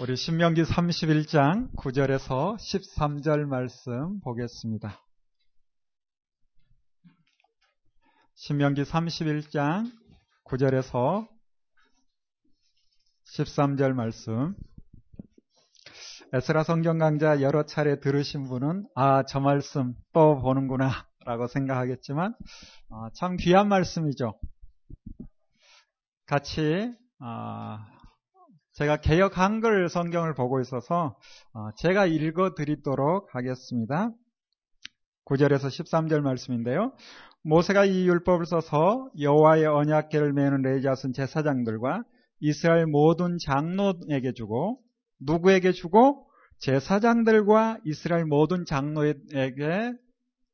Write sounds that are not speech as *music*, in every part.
우리 신명기 31장 9절에서 13절 말씀 보겠습니다. 신명기 31장 9절에서 13절 말씀. 에스라 성경 강좌 여러 차례 들으신 분은 아, 저 말씀 또 보는구나 라고 생각하겠지만 어, 참 귀한 말씀이죠. 같이 어, 제가 개혁 한글 성경을 보고 있어서 어, 제가 읽어 드리도록 하겠습니다. 9절에서 13절 말씀인데요. 모세가 이 율법을 써서 여호와의 언약궤를 메는 레이자슨 제사장들과 이스라엘 모든 장로에게 주고 누구에게 주고 제사장들과 이스라엘 모든 장로에게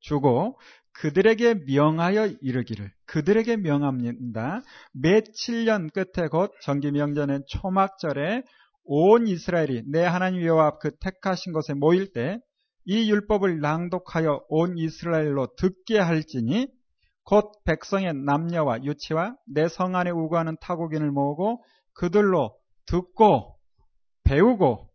주고 그들에게 명하여 이르기를 그들에게 명합니다. 매 7년 끝에 곧 정기명전의 초막절에 온 이스라엘이 내 하나님 여호와 앞그 택하신 곳에 모일 때 이 율법을 낭독하여 온 이스라엘로 듣게 할지니 곧 백성의 남녀와 유치와 내 성 안에 우거하는 타국인을 모으고 그들로 듣고 배우고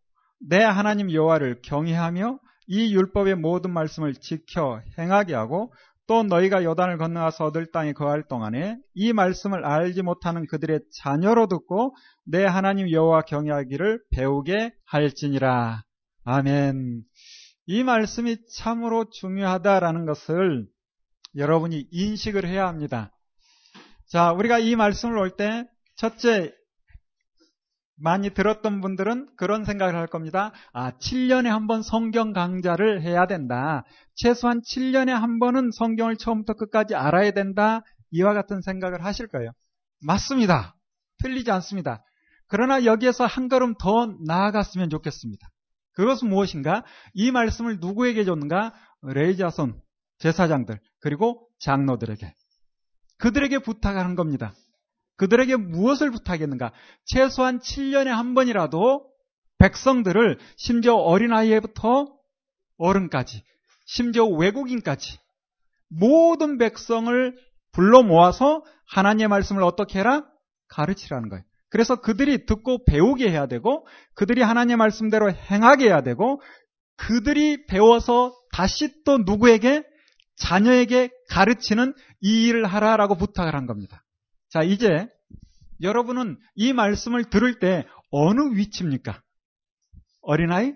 내 하나님 여호와를 경외하며 이 율법의 모든 말씀을 지켜 행하게 하고 또 너희가 요단을 건너가서 얻을 땅에 거할 동안에 이 말씀을 알지 못하는 그들의 자녀로 듣고 내 하나님 여호와 경외하기를 배우게 할지니라. 아멘. 이 말씀이 참으로 중요하다라는 것을 여러분이 인식을 해야 합니다. 자, 우리가 이 말씀을 올 때 첫째 많이 들었던 분들은 그런 생각을 할 겁니다. 아, 7년에 한 번 성경 강좌를 해야 된다. 최소한 7년에 한 번은 성경을 처음부터 끝까지 알아야 된다. 이와 같은 생각을 하실 거예요. 맞습니다. 틀리지 않습니다. 그러나 여기에서 한 걸음 더 나아갔으면 좋겠습니다. 그것은 무엇인가? 이 말씀을 누구에게 줬는가? 레이자손 제사장들 그리고 장로들에게 그들에게 부탁하는 겁니다. 그들에게 무엇을 부탁했는가? 최소한 7년에 한 번이라도 백성들을 심지어 어린아이부터 어른까지, 심지어 외국인까지 모든 백성을 불러 모아서 하나님의 말씀을 어떻게 해라? 가르치라는 거예요. 그래서 그들이 듣고 배우게 해야 되고, 그들이 하나님의 말씀대로 행하게 해야 되고, 그들이 배워서 다시 또 누구에게? 자녀에게 가르치는 이 일을 하라라고 부탁을 한 겁니다. 자, 이제 여러분은 이 말씀을 들을 때 어느 위치입니까? 어린아이?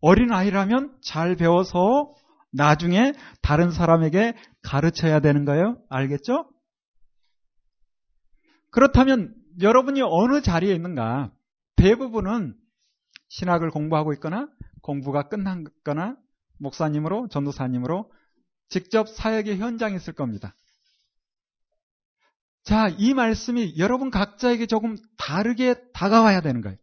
어린아이라면 잘 배워서 나중에 다른 사람에게 가르쳐야 되는 거예요. 알겠죠? 그렇다면 여러분이 어느 자리에 있는가? 대부분은 신학을 공부하고 있거나 공부가 끝났거나 목사님으로 전도사님으로 직접 사역의 현장에 있을 겁니다. 자, 이 말씀이 여러분 각자에게 조금 다르게 다가와야 되는 거예요.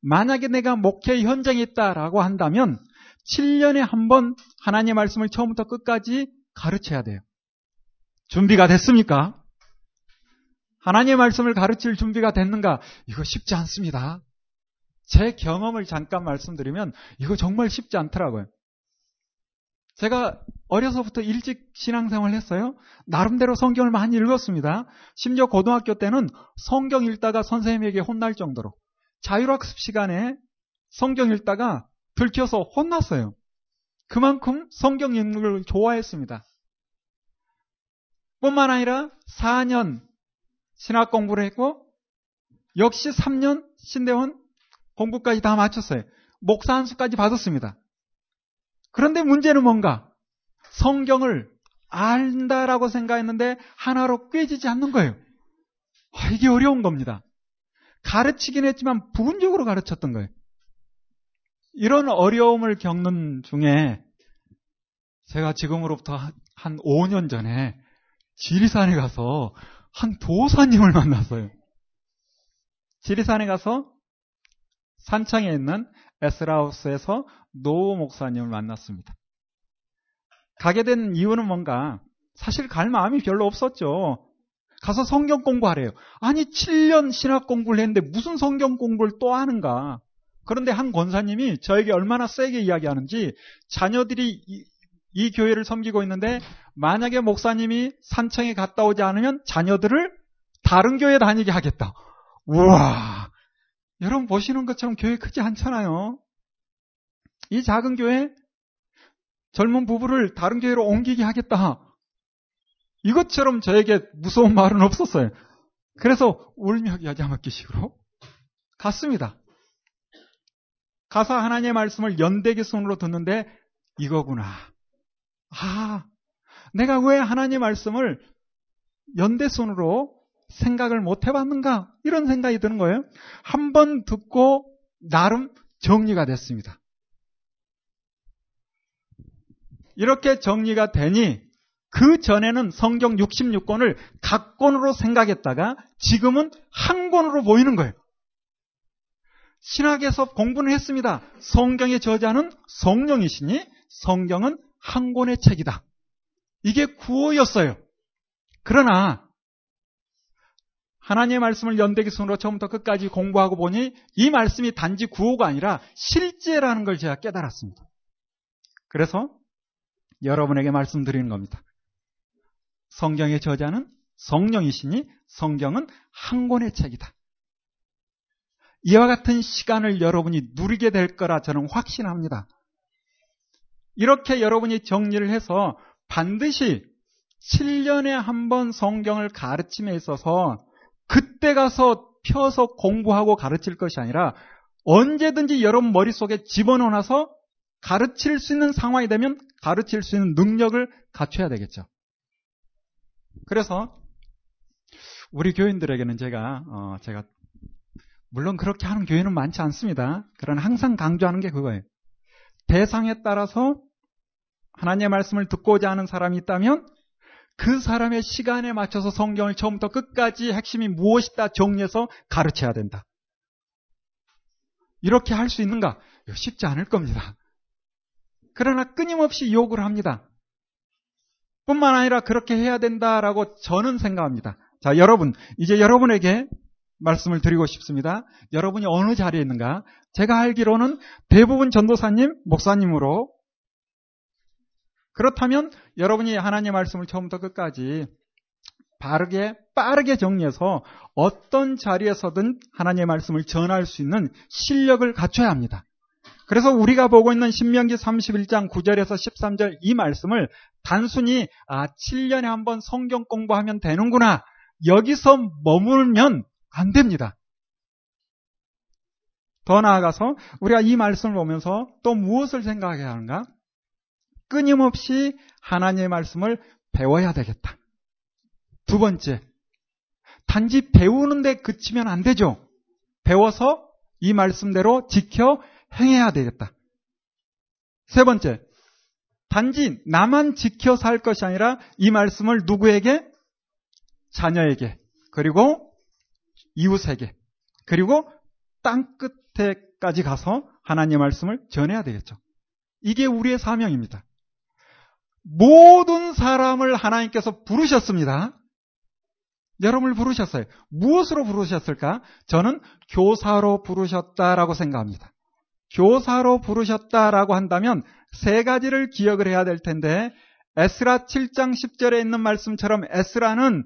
만약에 내가 목회 현장에 있다라고 한다면 7년에 한 번 하나님의 말씀을 처음부터 끝까지 가르쳐야 돼요. 준비가 됐습니까? 하나님의 말씀을 가르칠 준비가 됐는가? 이거 쉽지 않습니다. 제 경험을 잠깐 말씀드리면 이거 정말 쉽지 않더라고요. 제가 어려서부터 일찍 신앙생활을 했어요. 나름대로 성경을 많이 읽었습니다. 심지어 고등학교 때는 성경 읽다가 선생님에게 혼날 정도로 자율학습 시간에 성경 읽다가 들켜서 혼났어요. 그만큼 성경 읽는 걸 좋아했습니다. 뿐만 아니라 4년 신학 공부를 했고 역시 3년 신대원 공부까지 다 마쳤어요. 목사 한 수까지 받았습니다. 그런데 문제는 뭔가? 성경을 안다라고 생각했는데 하나로 꿰지지 않는 거예요. 아, 이게 어려운 겁니다. 가르치긴 했지만 부분적으로 가르쳤던 거예요. 이런 어려움을 겪는 중에 제가 지금으로부터 한 5년 전에 지리산에 가서 한 도사님을 만났어요. 지리산에 가서 산창에 있는 에스라우스에서 노 목사님을 만났습니다. 가게 된 이유는 뭔가 사실 갈 마음이 별로 없었죠. 가서 성경 공부하래요. 아니 7년 신학 공부를 했는데 무슨 성경 공부를 또 하는가? 그런데 한 권사님이 저에게 얼마나 세게 이야기하는지 자녀들이 이, 이 교회를 섬기고 있는데 만약에 목사님이 산청에 갔다 오지 않으면 자녀들을 다른 교회 다니게 하겠다. 우와 여러분 보시는 것처럼 교회 크지 않잖아요. 이 작은 교회 젊은 부부를 다른 교회로 옮기게 하겠다. 이것처럼 저에게 무서운 말은 없었어요. 그래서 울며 여자먹기식으로 갔습니다. 가서 하나님의 말씀을 연대기 손으로 듣는데 이거구나. 아, 내가 왜 하나님의 말씀을 연대 손으로 생각을 못 해봤는가? 이런 생각이 드는 거예요. 한 번 듣고 나름 정리가 됐습니다. 이렇게 정리가 되니 그 전에는 성경 66권을 각 권으로 생각했다가 지금은 한 권으로 보이는 거예요. 신학에서 공부는 했습니다. 성경의 저자는 성령이시니 성경은 한 권의 책이다. 이게 구호였어요. 그러나 하나님의 말씀을 연대기 순으로 처음부터 끝까지 공부하고 보니 이 말씀이 단지 구호가 아니라 실제라는 걸 제가 깨달았습니다. 그래서 여러분에게 말씀드리는 겁니다. 성경의 저자는 성령이시니 성경은 한 권의 책이다. 이와 같은 시간을 여러분이 누리게 될 거라 저는 확신합니다. 이렇게 여러분이 정리를 해서 반드시 7년에 한 번 성경을 가르침에 있어서 그때 가서 펴서 공부하고 가르칠 것이 아니라 언제든지 여러분 머릿속에 집어넣어놔서 가르칠 수 있는 상황이 되면 가르칠 수 있는 능력을 갖춰야 되겠죠. 그래서 우리 교인들에게는 제가 어, 제가 물론 그렇게 하는 교회는 많지 않습니다. 그러나 항상 강조하는 게 그거예요. 대상에 따라서 하나님의 말씀을 듣고자 하는 사람이 있다면 그 사람의 시간에 맞춰서 성경을 처음부터 끝까지 핵심이 무엇이다 정리해서 가르쳐야 된다. 이렇게 할 수 있는가? 쉽지 않을 겁니다. 그러나 끊임없이 요구를 합니다. 뿐만 아니라 그렇게 해야 된다라고 저는 생각합니다. 자, 여러분, 이제 여러분에게 말씀을 드리고 싶습니다. 여러분이 어느 자리에 있는가? 제가 알기로는 대부분 전도사님, 목사님으로 그렇다면 여러분이 하나님의 말씀을 처음부터 끝까지 바르게 빠르게 정리해서 어떤 자리에서든 하나님의 말씀을 전할 수 있는 실력을 갖춰야 합니다. 그래서 우리가 보고 있는 신명기 31장 9절에서 13절 이 말씀을 단순히 아 7년에 한 번 성경 공부하면 되는구나 여기서 머물면 안 됩니다. 더 나아가서 우리가 이 말씀을 보면서 또 무엇을 생각해야 하는가? 끊임없이 하나님의 말씀을 배워야 되겠다. 두 번째, 단지 배우는데 그치면 안 되죠. 배워서 이 말씀대로 지켜 행해야 되겠다. 세 번째, 단지 나만 지켜 살 것이 아니라 이 말씀을 누구에게? 자녀에게, 그리고 이웃에게, 그리고 땅 끝에까지 가서 하나님 말씀을 전해야 되겠죠. 이게 우리의 사명입니다. 모든 사람을 하나님께서 부르셨습니다. 여러분을 부르셨어요. 무엇으로 부르셨을까? 저는 교사로 부르셨다라고 생각합니다. 교사로 부르셨다라고 한다면 세 가지를 기억을 해야 될 텐데 에스라 7장 10절에 있는 말씀처럼 에스라는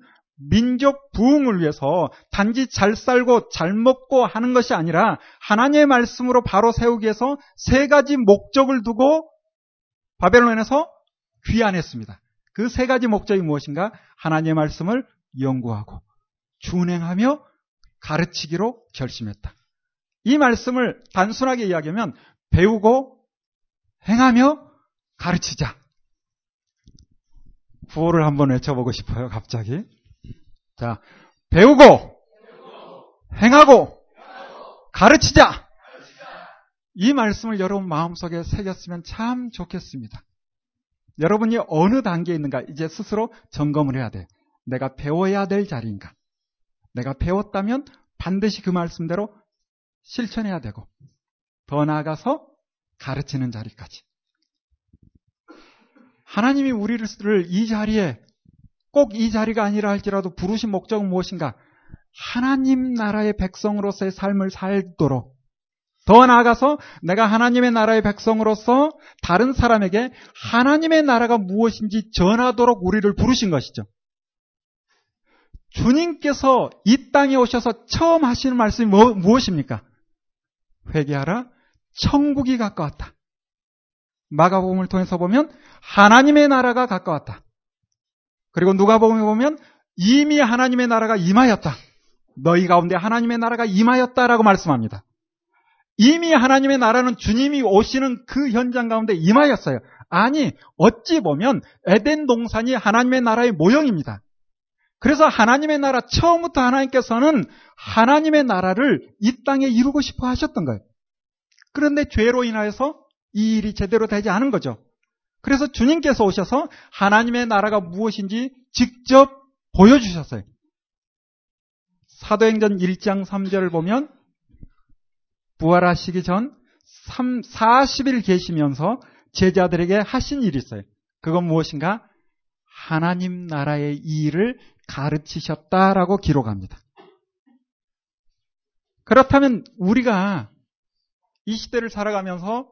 민족 부흥을 위해서 단지 잘 살고 잘 먹고 하는 것이 아니라 하나님의 말씀으로 바로 세우기 위해서 세 가지 목적을 두고 바벨론에서 귀환했습니다. 그 세 가지 목적이 무엇인가? 하나님의 말씀을 연구하고 준행하며 가르치기로 결심했다. 이 말씀을 단순하게 이야기하면 배우고 행하며 가르치자. 구호를 한번 외쳐보고 싶어요, 갑자기. 자, 배우고, 행하고, 가르치자. 이 말씀을 여러분 마음속에 새겼으면 참 좋겠습니다. 여러분이 어느 단계에 있는가 이제 스스로 점검을 해야 돼. 내가 배워야 될 자리인가? 내가 배웠다면 반드시 그 말씀대로 실천해야 되고 더 나아가서 가르치는 자리까지. 하나님이 우리를 이 자리에 꼭 이 자리가 아니라 할지라도 부르신 목적은 무엇인가? 하나님 나라의 백성으로서의 삶을 살도록 더 나아가서 내가 하나님의 나라의 백성으로서 다른 사람에게 하나님의 나라가 무엇인지 전하도록 우리를 부르신 것이죠. 주님께서 이 땅에 오셔서 처음 하시는 말씀이 뭐, 무엇입니까? 회개하라. 천국이 가까웠다. 마가복음을 통해서 보면 하나님의 나라가 가까웠다. 그리고 누가복음에 보면 이미 하나님의 나라가 임하였다. 너희 가운데 하나님의 나라가 임하였다라고 말씀합니다. 이미 하나님의 나라는 주님이 오시는 그 현장 가운데 임하였어요. 아니, 어찌 보면 에덴 동산이 하나님의 나라의 모형입니다. 그래서 하나님의 나라, 처음부터 하나님께서는 하나님의 나라를 이 땅에 이루고 싶어 하셨던 거예요. 그런데 죄로 인하여서 이 일이 제대로 되지 않은 거죠. 그래서 주님께서 오셔서 하나님의 나라가 무엇인지 직접 보여주셨어요. 사도행전 1장 3절을 보면 부활하시기 전 3, 40일 계시면서 제자들에게 하신 일이 있어요. 그건 무엇인가? 하나님 나라의 일을 가르치셨다라고 기록합니다. 그렇다면 우리가 이 시대를 살아가면서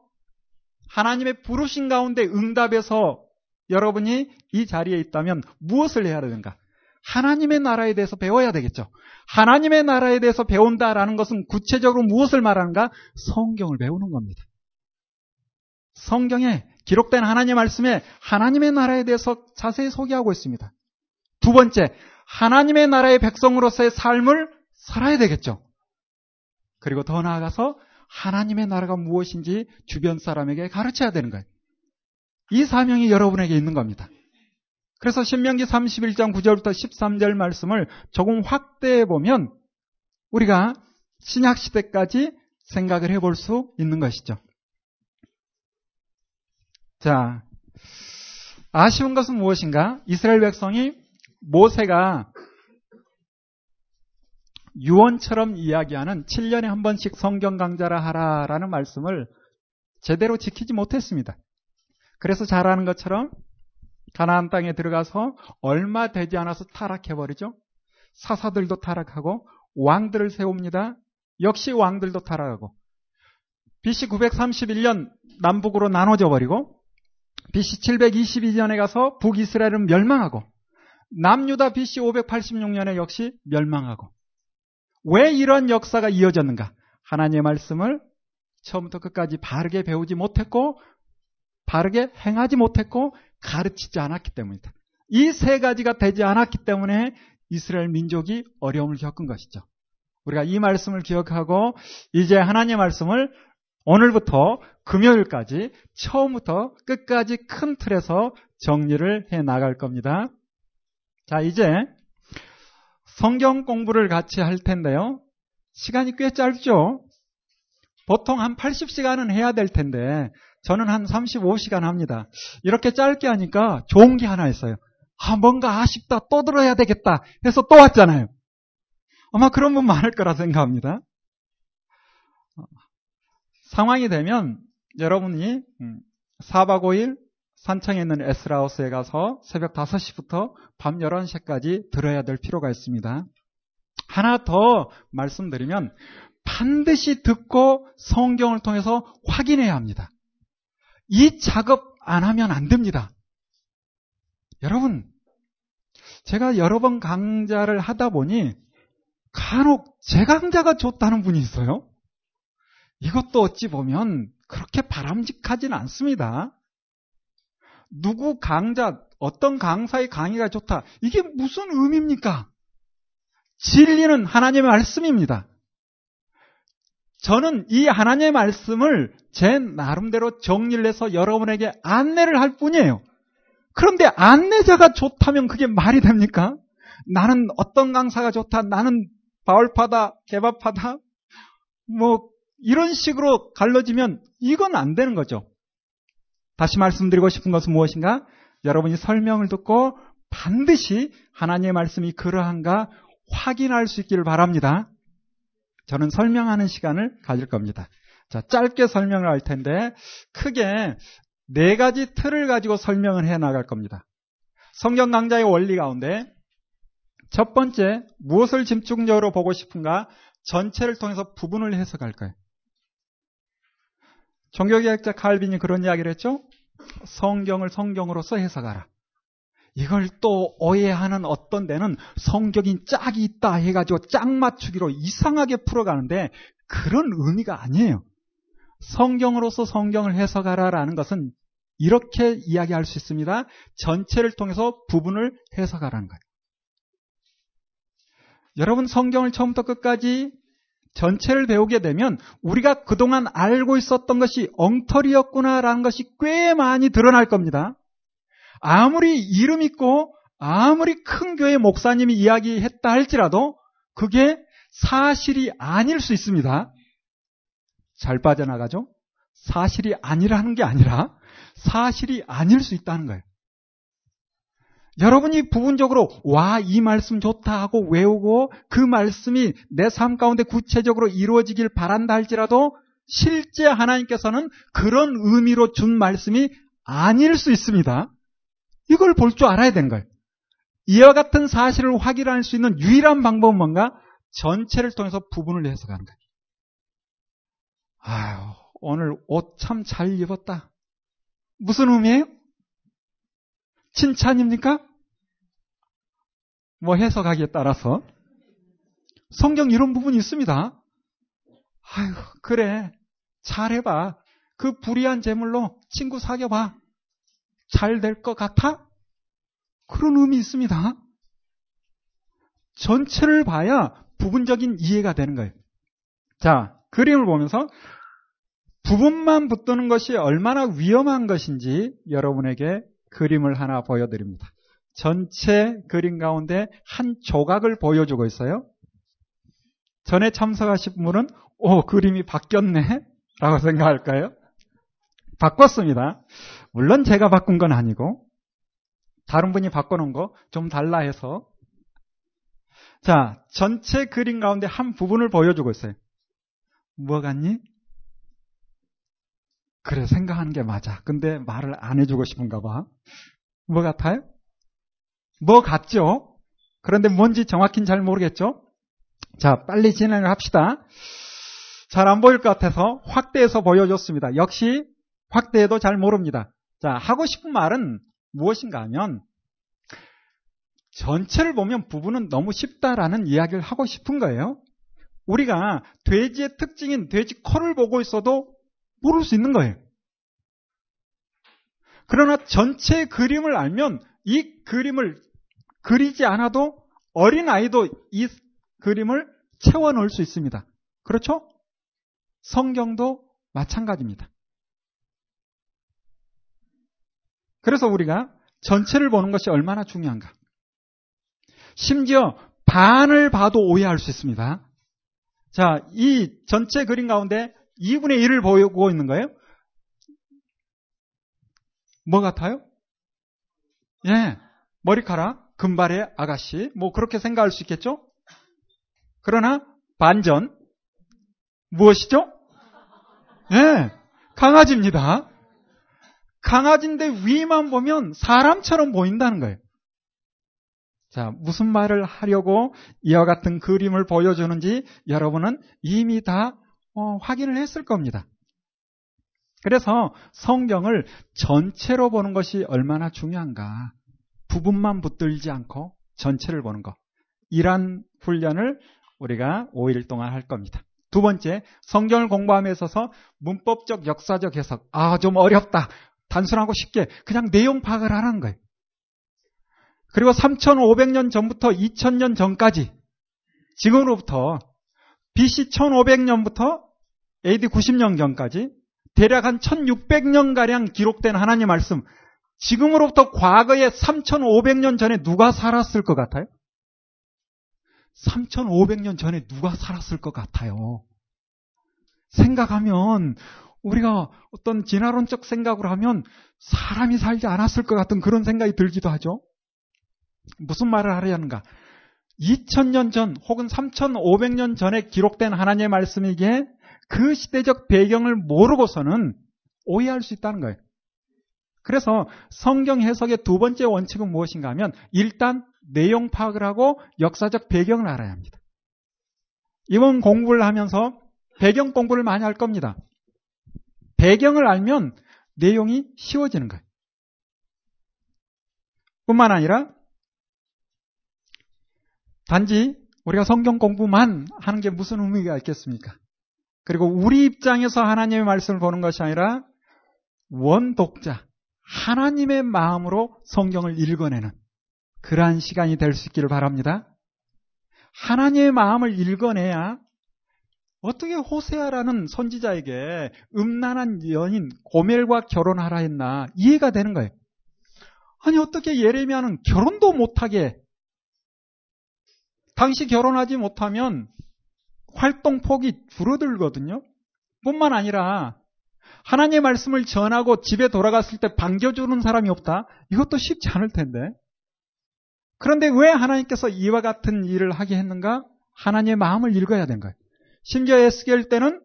하나님의 부르신 가운데 응답해서 여러분이 이 자리에 있다면 무엇을 해야 되는가? 하나님의 나라에 대해서 배워야 되겠죠. 하나님의 나라에 대해서 배운다라는 것은 구체적으로 무엇을 말하는가? 성경을 배우는 겁니다. 성경에 기록된 하나님 말씀에 하나님의 나라에 대해서 자세히 소개하고 있습니다. 두 번째, 하나님의 나라의 백성으로서의 삶을 살아야 되겠죠. 그리고 더 나아가서 하나님의 나라가 무엇인지 주변 사람에게 가르쳐야 되는 거예요. 이 사명이 여러분에게 있는 겁니다. 그래서 신명기 31장 9절부터 13절 말씀을 조금 확대해 보면 우리가 신약 시대까지 생각을 해볼 수 있는 것이죠. 자, 아쉬운 것은 무엇인가? 이스라엘 백성이 모세가 유언처럼 이야기하는 7년에 한 번씩 성경 강좌를 하라라는 말씀을 제대로 지키지 못했습니다. 그래서 잘하는 것처럼 가나안 땅에 들어가서 얼마 되지 않아서 타락해 버리죠. 사사들도 타락하고 왕들을 세웁니다. 역시 왕들도 타락하고 BC 931년 남북으로 나눠져 버리고 BC 722년에 가서 북이스라엘은 멸망하고 남유다 BC 586년에 역시 멸망하고 왜 이런 역사가 이어졌는가? 하나님의 말씀을 처음부터 끝까지 바르게 배우지 못했고 바르게 행하지 못했고 가르치지 않았기 때문이다. 이 세 가지가 되지 않았기 때문에 이스라엘 민족이 어려움을 겪은 것이죠. 우리가 이 말씀을 기억하고 이제 하나님의 말씀을 오늘부터 금요일까지 처음부터 끝까지 큰 틀에서 정리를 해 나갈 겁니다. 자, 이제 성경 공부를 같이 할 텐데요. 시간이 꽤 짧죠? 보통 한 80시간은 해야 될 텐데, 저는 한 35시간 합니다. 이렇게 짧게 하니까 좋은 게 하나 있어요. 아, 뭔가 아쉽다. 또 들어야 되겠다. 해서 또 왔잖아요. 아마 그런 분 많을 거라 생각합니다. 상황이 되면 여러분이 4박 음, 5일 산청에 있는 에스라우스에 가서 새벽 5시부터 밤 11시까지 들어야 될 필요가 있습니다. 하나 더 말씀드리면 반드시 듣고 성경을 통해서 확인해야 합니다. 이 작업 안 하면 안 됩니다. 여러분, 제가 여러 번 강좌를 하다 보니 간혹 제 강좌가 좋다는 분이 있어요. 이것도 어찌 보면 그렇게 바람직하진 않습니다. 누구 강좌, 어떤 강사의 강의가 좋다. 이게 무슨 의미입니까? 진리는 하나님의 말씀입니다. 저는 이 하나님의 말씀을 제 나름대로 정리를 해서 여러분에게 안내를 할 뿐이에요. 그런데 안내자가 좋다면 그게 말이 됩니까? 나는 어떤 강사가 좋다, 나는 바울파다, 개밥파다, 뭐, 이런 식으로 갈라지면 이건 안 되는 거죠. 다시 말씀드리고 싶은 것은 무엇인가? 여러분이 설명을 듣고 반드시 하나님의 말씀이 그러한가 확인할 수 있기를 바랍니다. 저는 설명하는 시간을 가질 겁니다. 자, 짧게 설명을 할 텐데 크게 네 가지 틀을 가지고 설명을 해 나갈 겁니다. 성경 강좌의 원리 가운데 첫 번째 무엇을 집중적으로 보고 싶은가 전체를 통해서 부분을 해석할 거예요. 종교개혁자 칼빈이 그런 이야기를 했죠. 성경을 성경으로서 해석하라. 이걸 또 오해하는 어떤 데는 성경인 짝이 있다 해가지고 짝 맞추기로 이상하게 풀어가는데 그런 의미가 아니에요. 성경으로서 성경을 해석하라라는 것은 이렇게 이야기할 수 있습니다. 전체를 통해서 부분을 해석하라는 거예요. 여러분 성경을 처음부터 끝까지 전체를 배우게 되면 우리가 그동안 알고 있었던 것이 엉터리였구나라는 것이 꽤 많이 드러날 겁니다. 아무리 이름 있고 아무리 큰 교회 목사님이 이야기했다 할지라도 그게 사실이 아닐 수 있습니다. 잘 빠져나가죠? 사실이 아니라는 게 아니라 사실이 아닐 수 있다는 거예요. 여러분이 부분적으로 와, 이 말씀 좋다 하고 외우고 그 말씀이 내 삶 가운데 구체적으로 이루어지길 바란다 할지라도 실제 하나님께서는 그런 의미로 준 말씀이 아닐 수 있습니다. 이걸 볼 줄 알아야 되는 거예요. 이와 같은 사실을 확인할 수 있는 유일한 방법은 뭔가? 전체를 통해서 부분을 해석하는 거예요. 아유, 오늘 옷 참 잘 입었다. 무슨 의미예요? 칭찬입니까? 뭐 해석하기에 따라서 성경 이런 부분이 있습니다. 아유, 그래. 잘해봐. 그 불의한 재물로 친구 사귀어봐. 잘 될 것 같아? 그런 의미 있습니다. 전체를 봐야 부분적인 이해가 되는 거예요. 자, 그림을 보면서 부분만 붙드는 것이 얼마나 위험한 것인지 여러분에게 그림을 하나 보여드립니다. 전체 그림 가운데 한 조각을 보여주고 있어요. 전에 참석하신 분은 오 그림이 바뀌었네 라고 생각할까요? 바꿨습니다. 물론 제가 바꾼 건 아니고 다른 분이 바꿔놓은 거 좀 달라 해서 자 전체 그림 가운데 한 부분을 보여주고 있어요. 뭐 같니? 그래 생각하는 게 맞아. 근데 말을 안 해주고 싶은가 봐. 뭐 같아요? 뭐 같죠? 그런데 뭔지 정확히는 잘 모르겠죠? 자, 빨리 진행을 합시다. 잘 안 보일 것 같아서 확대해서 보여줬습니다. 역시 확대해도 잘 모릅니다. 자, 하고 싶은 말은 무엇인가 하면 전체를 보면 부분은 너무 쉽다라는 이야기를 하고 싶은 거예요. 우리가 돼지의 특징인 돼지 코를 보고 있어도 모를 수 있는 거예요. 그러나 전체 그림을 알면 이 그림을 그리지 않아도 어린 아이도 이 그림을 채워 넣을 수 있습니다. 그렇죠? 성경도 마찬가지입니다. 그래서 우리가 전체를 보는 것이 얼마나 중요한가. 심지어 반을 봐도 오해할 수 있습니다. 자, 이 전체 그림 가운데 2분의 1을 보고 있는 거예요? 뭐 같아요? 예, 머리카락, 금발의 아가씨, 뭐 그렇게 생각할 수 있겠죠? 그러나 반전, 무엇이죠? 예, 강아지입니다. 강아지인데 위만 보면 사람처럼 보인다는 거예요. 자, 무슨 말을 하려고 이와 같은 그림을 보여주는지 여러분은 이미 다 어, 확인을 했을 겁니다. 그래서 성경을 전체로 보는 것이 얼마나 중요한가. 부분만 붙들지 않고 전체를 보는 것. 이러한 훈련을 우리가 5일 동안 할 겁니다. 두 번째, 성경을 공부함에 있어서 문법적, 역사적 해석. 아, 좀 어렵다. 단순하고 쉽게 그냥 내용 파악을 하라는 거예요. 그리고 3,500년 전부터 2,000년 전까지 지금으로부터 BC 1500년부터 AD 90년 전까지 대략 한 1600년가량 기록된 하나님 말씀 지금으로부터 과거에 3500년 전에 누가 살았을 것 같아요? 3500년 전에 누가 살았을 것 같아요? 생각하면 우리가 어떤 진화론적 생각으로 하면 사람이 살지 않았을 것 같은 그런 생각이 들기도 하죠. 무슨 말을 하려는가? 2000년 전 혹은 3500년 전에 기록된 하나님의 말씀이기에 그 시대적 배경을 모르고서는 오해할 수 있다는 거예요. 그래서 성경 해석의 두 번째 원칙은 무엇인가 하면 일단 내용 파악을 하고 역사적 배경을 알아야 합니다. 이번 공부를 하면서 배경 공부를 많이 할 겁니다. 배경을 알면 내용이 쉬워지는 거예요. 뿐만 아니라 단지 우리가 성경 공부만 하는 게 무슨 의미가 있겠습니까? 그리고 우리 입장에서 하나님의 말씀을 보는 것이 아니라 원독자, 하나님의 마음으로 성경을 읽어내는 그러한 시간이 될 수 있기를 바랍니다. 하나님의 마음을 읽어내야 어떻게 호세아라는 선지자에게 음란한 연인 고멜과 결혼하라 했나 이해가 되는 거예요. 아니 어떻게 예레미야는 결혼도 못하게 당시 결혼하지 못하면 활동 폭이 줄어들거든요. 뿐만 아니라 하나님의 말씀을 전하고 집에 돌아갔을 때 반겨주는 사람이 없다? 이것도 쉽지 않을 텐데. 그런데 왜 하나님께서 이와 같은 일을 하게 했는가? 하나님의 마음을 읽어야 된 거예요. 심지어 에스겔 때는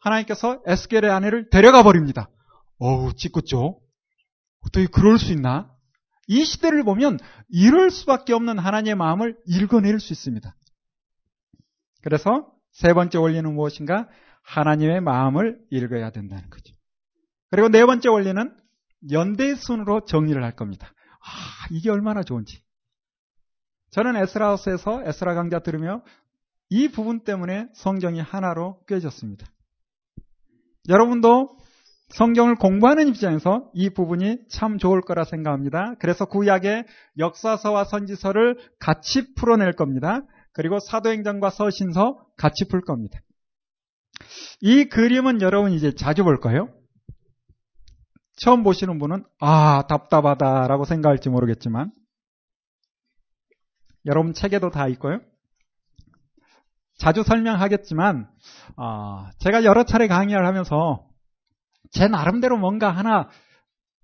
하나님께서 에스겔의 아내를 데려가 버립니다. 어우, 찌끄죠? 어떻게 그럴 수 있나? 이 시대를 보면 이럴 수밖에 없는 하나님의 마음을 읽어낼 수 있습니다. 그래서 세 번째 원리는 무엇인가? 하나님의 마음을 읽어야 된다는 거죠. 그리고 네 번째 원리는 연대순으로 정리를 할 겁니다. 아, 이게 얼마나 좋은지. 저는 에스라하우스에서 에스라 강좌 들으며 이 부분 때문에 성경이 하나로 꿰졌습니다. 여러분도 성경을 공부하는 입장에서 이 부분이 참 좋을 거라 생각합니다. 그래서 구약의 역사서와 선지서를 같이 풀어낼 겁니다. 그리고 사도행전과 서신서 같이 풀 겁니다. 이 그림은 여러분 이제 자주 볼 거예요. 처음 보시는 분은 아 답답하다라고 생각할지 모르겠지만 여러분 책에도 다 있고요. 자주 설명하겠지만 어, 제가 여러 차례 강의를 하면서 제 나름대로 뭔가 하나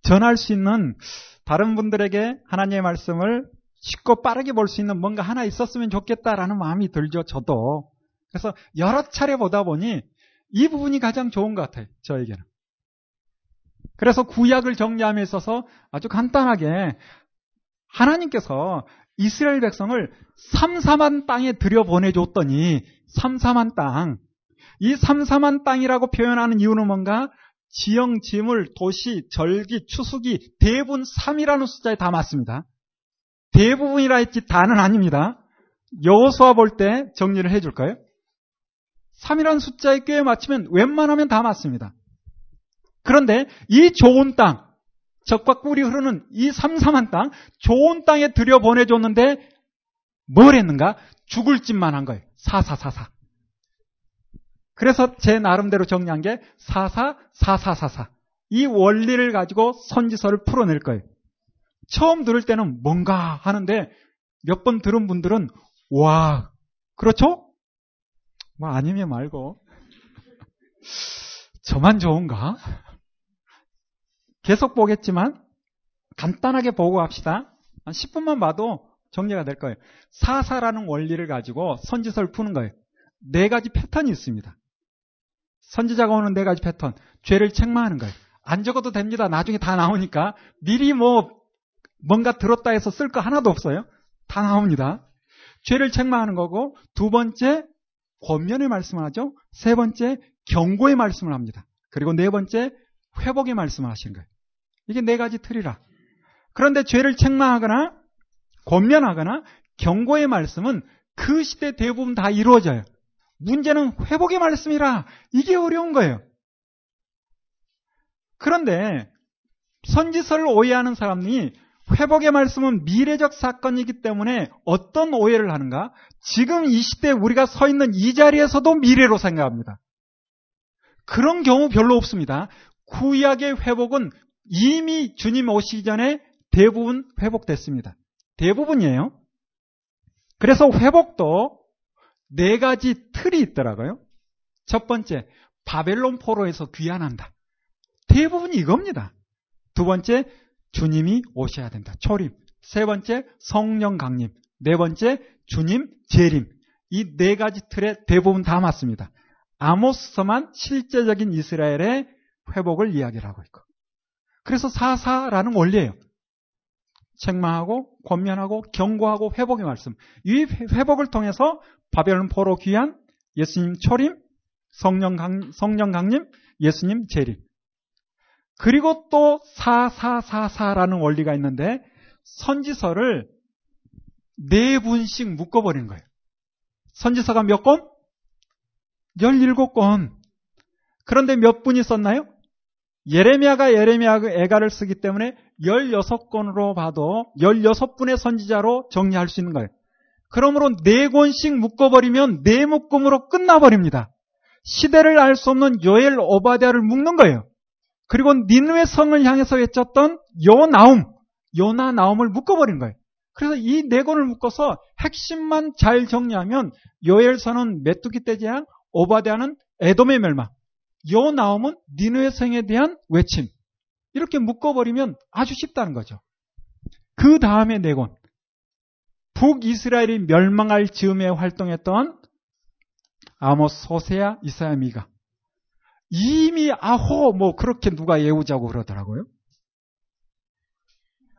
전할 수 있는 다른 분들에게 하나님의 말씀을 쉽고 빠르게 볼 수 있는 뭔가 하나 있었으면 좋겠다라는 마음이 들죠, 저도. 그래서 여러 차례 보다 보니 이 부분이 가장 좋은 것 같아요, 저에게는. 그래서 구약을 정리함에 있어서 아주 간단하게 하나님께서 이스라엘 백성을 삼삼한 땅에 들여보내줬더니 삼삼한 땅. 이 삼삼한 땅이라고 표현하는 이유는 뭔가 지형, 지물, 도시, 절기, 추수기 대부분 3이라는 숫자에 다 맞습니다. 대부분이라 했지 다는 아닙니다. 여호수아 볼 때 정리를 해줄까요? 3이라는 숫자에 꽤 맞추면 웬만하면 다 맞습니다. 그런데 이 좋은 땅, 적과 꿀이 흐르는 이 삼삼한 땅, 좋은 땅에 들여보내줬는데 뭘 했는가? 죽을 짓만 한 거예요. 사사사사. 그래서 제 나름대로 정리한 게 사사, 사사사사. 이 원리를 가지고 선지서를 풀어낼 거예요. 처음 들을 때는 뭔가 하는데 몇 번 들은 분들은 와, 그렇죠? 뭐 아니면 말고 저만 좋은가? 계속 보겠지만 간단하게 보고 합시다. 한 10분만 봐도 정리가 될 거예요. 사사라는 원리를 가지고 선지서를 푸는 거예요. 네 가지 패턴이 있습니다. 선지자가 오는 네 가지 패턴. 죄를 책망하는 거예요. 안 적어도 됩니다. 나중에 다 나오니까. 미리 뭐, 뭔가 들었다 해서 쓸 거 하나도 없어요. 다 나옵니다. 죄를 책망하는 거고, 두 번째, 권면의 말씀을 하죠. 세 번째, 경고의 말씀을 합니다. 그리고 네 번째, 회복의 말씀을 하시는 거예요. 이게 네 가지 틀이라. 그런데 죄를 책망하거나, 권면하거나, 경고의 말씀은 그 시대 대부분 다 이루어져요. 문제는 회복의 말씀이라 이게 어려운 거예요. 그런데 선지서를 오해하는 사람이 회복의 말씀은 미래적 사건이기 때문에 어떤 오해를 하는가? 지금 이 시대에 우리가 서 있는 이 자리에서도 미래로 생각합니다. 그런 경우 별로 없습니다. 구약의 회복은 이미 주님 오시기 전에 대부분 회복됐습니다. 대부분이에요. 그래서 회복도 네 가지 틀이 있더라고요. 첫 번째, 바벨론 포로에서 귀환한다. 대부분 이겁니다. 두 번째, 주님이 오셔야 된다. 초림. 세 번째, 성령 강림. 네 번째, 주님 재림. 이 네 가지 틀에 대부분 다 맞습니다. 아모스서만 실제적인 이스라엘의 회복을 이야기를 하고 있고. 그래서 사사라는 원리예요. 책망하고 권면하고 경고하고 회복의 말씀. 이 회복을 통해서 바벨론 포로 귀한 예수님 초림, 성령, 강, 성령 강림, 예수님 재림. 그리고 또 사사사사라는 원리가 있는데 선지서를 네 분씩 묶어버리는 거예요. 선지서가 몇 권? 17권. 그런데 몇 분이 썼나요? 예레미야가 예레미야 그 애가를 쓰기 때문에 16권으로 봐도 16분의 선지자로 정리할 수 있는 거예요. 그러므로 4권씩 묶어버리면 4묶음으로 끝나버립니다. 시대를 알 수 없는 요엘 오바댜를 묶는 거예요. 그리고 니누의 성을 향해서 외쳤던 요나움, 요나 나움을 묶어버린 거예요. 그래서 이 네 권을 묶어서 핵심만 잘 정리하면 요엘서는 메뚜기 떼지양 오바댜는 에돔의 멸망, 요 나움은 니누의 성에 대한 외침. 이렇게 묶어버리면 아주 쉽다는 거죠. 그 다음에 네 권. 북이스라엘이 멸망할 즈음에 활동했던 아모스, 소세야, 이사야, 미가. 이미 아호 뭐 그렇게 누가 예우자고 그러더라고요.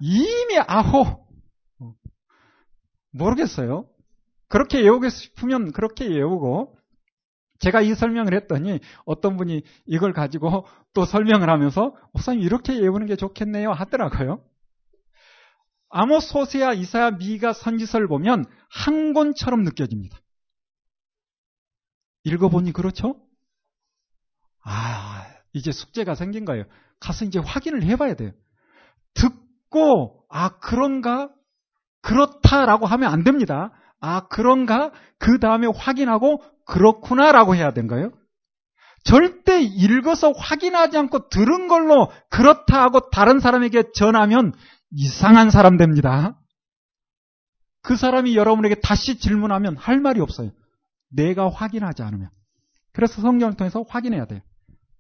이미 아호 모르겠어요. 그렇게 예우고 싶으면 그렇게 예우고 제가 이 설명을 했더니 어떤 분이 이걸 가지고 또 설명을 하면서 목사님 이렇게 예우는 게 좋겠네요 하더라고요. 아모스 소세야 이사야 미가 선지서를 보면 한 권처럼 느껴집니다. 읽어보니 그렇죠? 아, 이제 숙제가 생긴 거예요. 가서 이제 확인을 해봐야 돼요. 듣고, 아, 그런가? 그렇다라고 하면 안 됩니다. 아, 그런가? 그 다음에 확인하고, 그렇구나라고 해야 된 거예요. 절대 읽어서 확인하지 않고 들은 걸로 그렇다 하고 다른 사람에게 전하면 이상한 사람 됩니다. 그 사람이 여러분에게 다시 질문하면 할 말이 없어요. 내가 확인하지 않으면. 그래서 성경을 통해서 확인해야 돼요.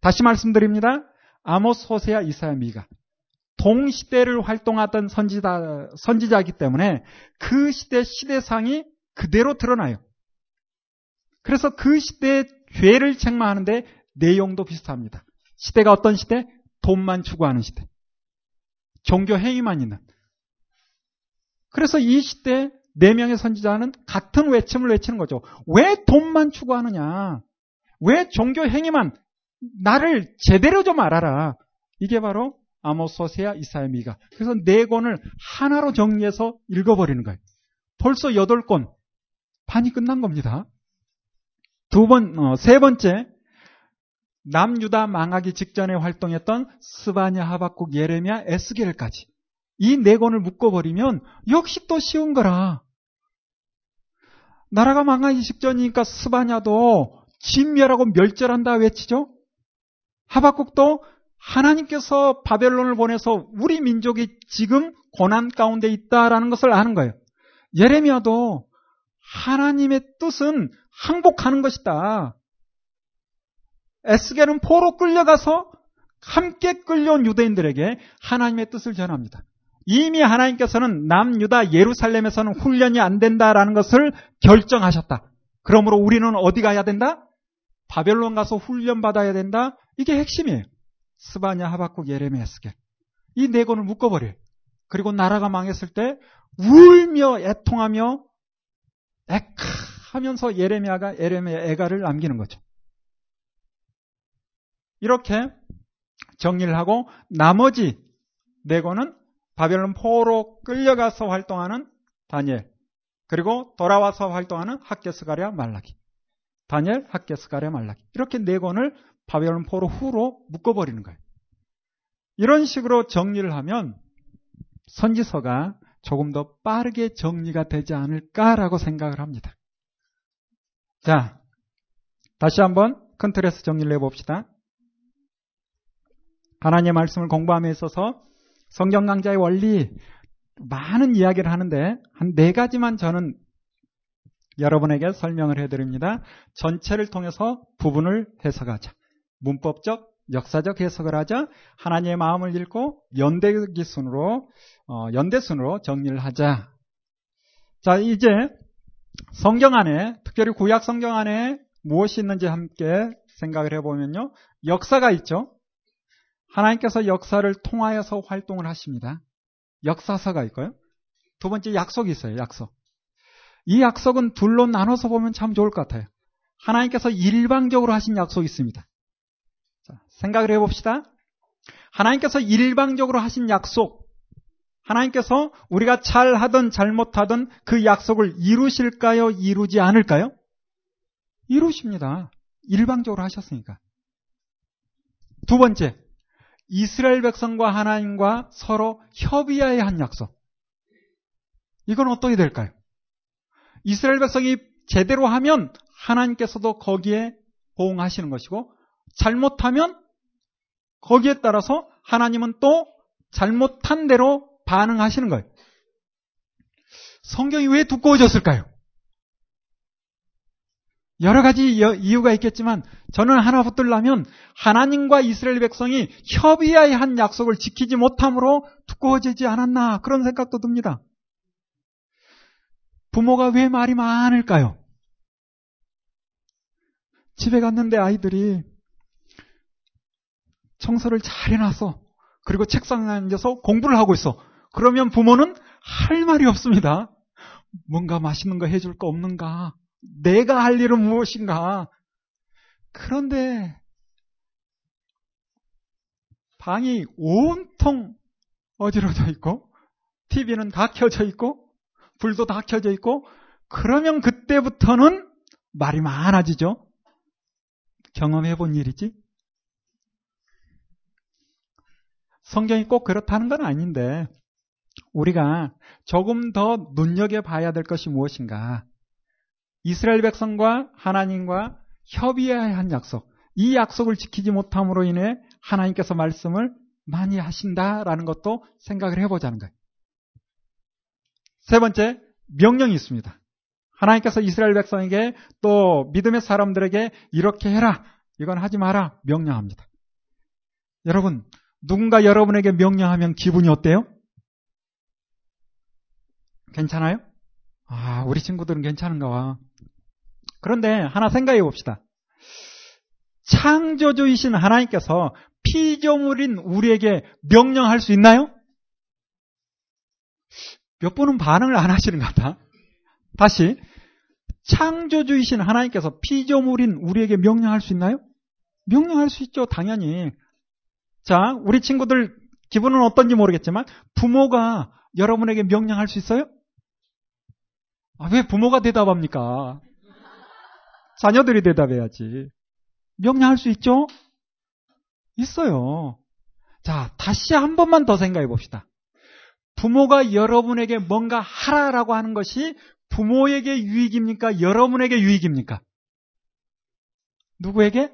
다시 말씀드립니다. 아모스, 호세야, 이사야, 미가 동시대를 활동하던 선지자, 선지자이기 때문에 그 시대 시대상이 그대로 드러나요. 그래서 그 시대의 죄를 책망하는데 내용도 비슷합니다. 시대가 어떤 시대? 돈만 추구하는 시대. 종교 행위만 있는. 그래서 이 시대 네 명의 선지자는 같은 외침을 외치는 거죠. 왜 돈만 추구하느냐? 왜 종교 행위만 나를 제대로 좀 알아라. 이게 바로 아모소세야 이사야 미가. 그래서 네 권을 하나로 정리해서 읽어버리는 거예요. 벌써 여덟 권 반이 끝난 겁니다. 두 번, 어, 세 번째 남유다 망하기 직전에 활동했던 스바냐 하박국 예레미야 에스겔까지 이 네 권을 묶어버리면 역시 또 쉬운 거라. 나라가 망하기 직전이니까 스바냐도 진멸하고 멸절한다 외치죠. 하박국도 하나님께서 바벨론을 보내서 우리 민족이 지금 고난 가운데 있다라는 것을 아는 거예요. 예레미야도 하나님의 뜻은 항복하는 것이다. 에스겔은 포로 끌려가서 함께 끌려온 유대인들에게 하나님의 뜻을 전합니다. 이미 하나님께서는 남유다 예루살렘에서는 훈련이 안 된다라는 것을 결정하셨다. 그러므로 우리는 어디 가야 된다? 바벨론 가서 훈련 받아야 된다. 이게 핵심이에요. 스바냐, 하박국, 예레미, 에스겔. 이 네 권을 묶어버려요. 그리고 나라가 망했을 때 울며 애통하며 에카 하면서 예레미야가 예레미야 애가를 남기는 거죠. 이렇게 정리를 하고 나머지 네 권은 바벨론 포로 끌려가서 활동하는 다니엘 그리고 돌아와서 활동하는 학계스가랴 말라기 다니엘 학계스가랴 말라기 이렇게 네 권을 바벨론 포로 후로 묶어버리는 거예요. 이런 식으로 정리를 하면 선지서가 조금 더 빠르게 정리가 되지 않을까라고 생각을 합니다. 자, 다시 한번 큰 틀에서 정리를 해봅시다. 하나님의 말씀을 공부함에 있어서 성경 강좌의 원리 많은 이야기를 하는데 한 네 가지만 저는 여러분에게 설명을 해드립니다. 전체를 통해서 부분을 해석하자. 문법적, 역사적 해석을 하자. 하나님의 마음을 읽고 연대기 순으로 어, 연대 순으로 정리를 하자. 자, 이제 성경 안에 특별히 구약 성경 안에 무엇이 있는지 함께 생각을 해보면요. 역사가 있죠. 하나님께서 역사를 통하여서 활동을 하십니다. 역사서가 있고요. 두 번째 약속이 있어요. 약속. 이 약속은 둘로 나눠서 보면 참 좋을 것 같아요. 하나님께서 일방적으로 하신 약속이 있습니다. 자, 생각을 해봅시다. 하나님께서 일방적으로 하신 약속, 하나님께서 우리가 잘 하든 잘못하든 그 약속을 이루실까요? 이루지 않을까요? 이루십니다. 일방적으로 하셨으니까. 두 번째, 이스라엘 백성과 하나님과 서로 협의하여 한 약속. 이건 어떻게 될까요? 이스라엘 백성이 제대로 하면 하나님께서도 거기에 보응하시는 것이고 잘못하면 거기에 따라서 하나님은 또 잘못한 대로 반응하시는 거예요. 성경이 왜 두꺼워졌을까요? 여러 가지 이유가 있겠지만 저는 하나 붙들라면 하나님과 이스라엘 백성이 협의하여 한 약속을 지키지 못함으로 두꺼워지지 않았나 그런 생각도 듭니다. 부모가 왜 말이 많을까요? 집에 갔는데 아이들이 청소를 잘 해놨어. 그리고 책상에 앉아서 공부를 하고 있어. 그러면 부모는 할 말이 없습니다. 뭔가 맛있는 거 해줄 거 없는가? 내가 할 일은 무엇인가? 그런데 방이 온통 어지러져 있고 TV는 다 켜져 있고 불도 다 켜져 있고 그러면 그때부터는 말이 많아지죠. 경험해 본 일이지. 성경이 꼭 그렇다는 건 아닌데 우리가 조금 더 눈여겨봐야 될 것이 무엇인가. 이스라엘 백성과 하나님과 협의해야 한 약속. 이 약속을 지키지 못함으로 인해 하나님께서 말씀을 많이 하신다라는 것도 생각을 해보자는 거예요. 세 번째, 명령이 있습니다. 하나님께서 이스라엘 백성에게 또 믿음의 사람들에게 이렇게 해라. 이건 하지 마라. 명령합니다. 여러분, 누군가 여러분에게 명령하면 기분이 어때요? 괜찮아요? 아, 우리 친구들은 괜찮은가 봐. 그런데 하나 생각해 봅시다. 창조주이신 하나님께서 피조물인 우리에게 명령할 수 있나요? 몇 번은 반응을 안 하시는 것 같아. 다시. 창조주이신 하나님께서 피조물인 우리에게 명령할 수 있나요? 명령할 수 있죠, 당연히. 자, 우리 친구들 기분은 어떤지 모르겠지만, 부모가 여러분에게 명령할 수 있어요? 아, 왜 부모가 대답합니까? 자녀들이 대답해야지. 명령할 수 있죠? 있어요. 자, 다시 한 번만 더 생각해 봅시다. 부모가 여러분에게 뭔가 하라라고 하는 것이 부모에게 유익입니까? 여러분에게 유익입니까? 누구에게?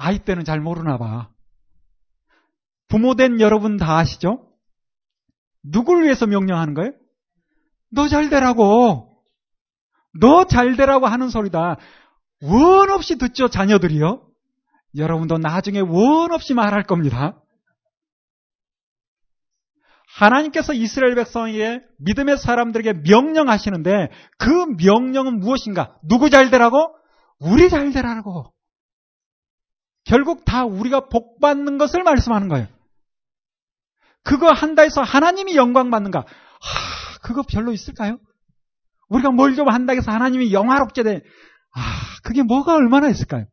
아이 때는 잘 모르나 봐. 부모 된 여러분 다 아시죠? 누굴 위해서 명령하는 거예요? 너 잘 되라고. 너 잘 되라고 하는 소리다. 원 없이 듣죠, 자녀들이요? 여러분도 나중에 원 없이 말할 겁니다. 하나님께서 이스라엘 백성에게 믿음의 사람들에게 명령하시는데 그 명령은 무엇인가? 누구 잘 되라고? 우리 잘 되라고. 결국 다 우리가 복 받는 것을 말씀하는 거예요. 그거 한다 해서 하나님이 영광 받는가? 하, 그거 별로 있을까요? 우리가 뭘 좀 한다 해서 하나님이 영화롭게 돼. 아, 그게 뭐가 얼마나 있을까요?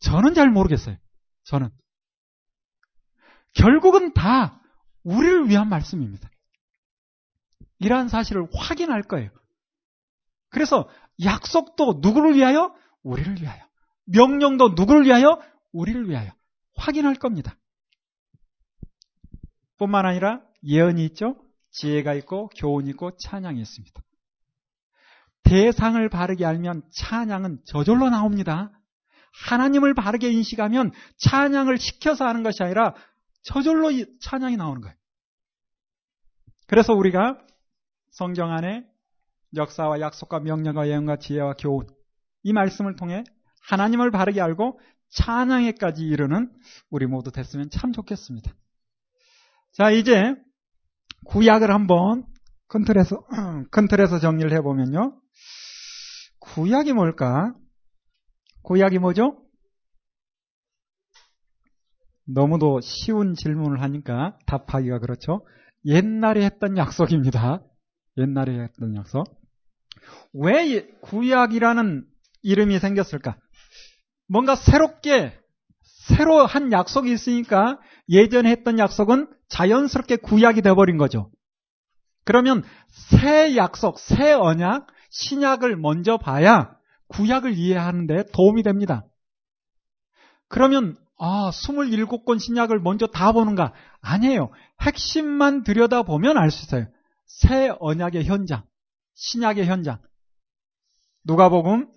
저는 잘 모르겠어요. 저는. 결국은 다 우리를 위한 말씀입니다. 이러한 사실을 확인할 거예요. 그래서 약속도 누구를 위하여? 우리를 위하여. 명령도 누구를 위하여? 우리를 위하여. 확인할 겁니다. 뿐만 아니라 예언이 있죠. 지혜가 있고 교훈이 있고 찬양이 있습니다. 대상을 바르게 알면 찬양은 저절로 나옵니다. 하나님을 바르게 인식하면 찬양을 시켜서 하는 것이 아니라 저절로 찬양이 나오는 거예요. 그래서 우리가 성경 안에 역사와 약속과 명령과 예언과 지혜와 교훈 이 말씀을 통해 하나님을 바르게 알고 찬양에까지 이르는 우리 모두 됐으면 참 좋겠습니다. 자, 이제 구약을 한번 큰 틀에서, 큰 틀에서 정리를 해보면요. 구약이 뭘까? 구약이 뭐죠? 너무도 쉬운 질문을 하니까 답하기가 그렇죠. 옛날에 했던 약속입니다. 옛날에 했던 약속. 왜 구약이라는 이름이 생겼을까? 뭔가 새롭게, 새로 한 약속이 있으니까 예전에 했던 약속은 자연스럽게 구약이 돼버린 거죠. 그러면 새 약속, 새 언약, 신약을 먼저 봐야 구약을 이해하는데 도움이 됩니다. 그러면 아, 27권 신약을 먼저 다 보는가? 아니에요. 핵심만 들여다보면 알 수 있어요. 새 언약의 현장, 신약의 현장. 누가복음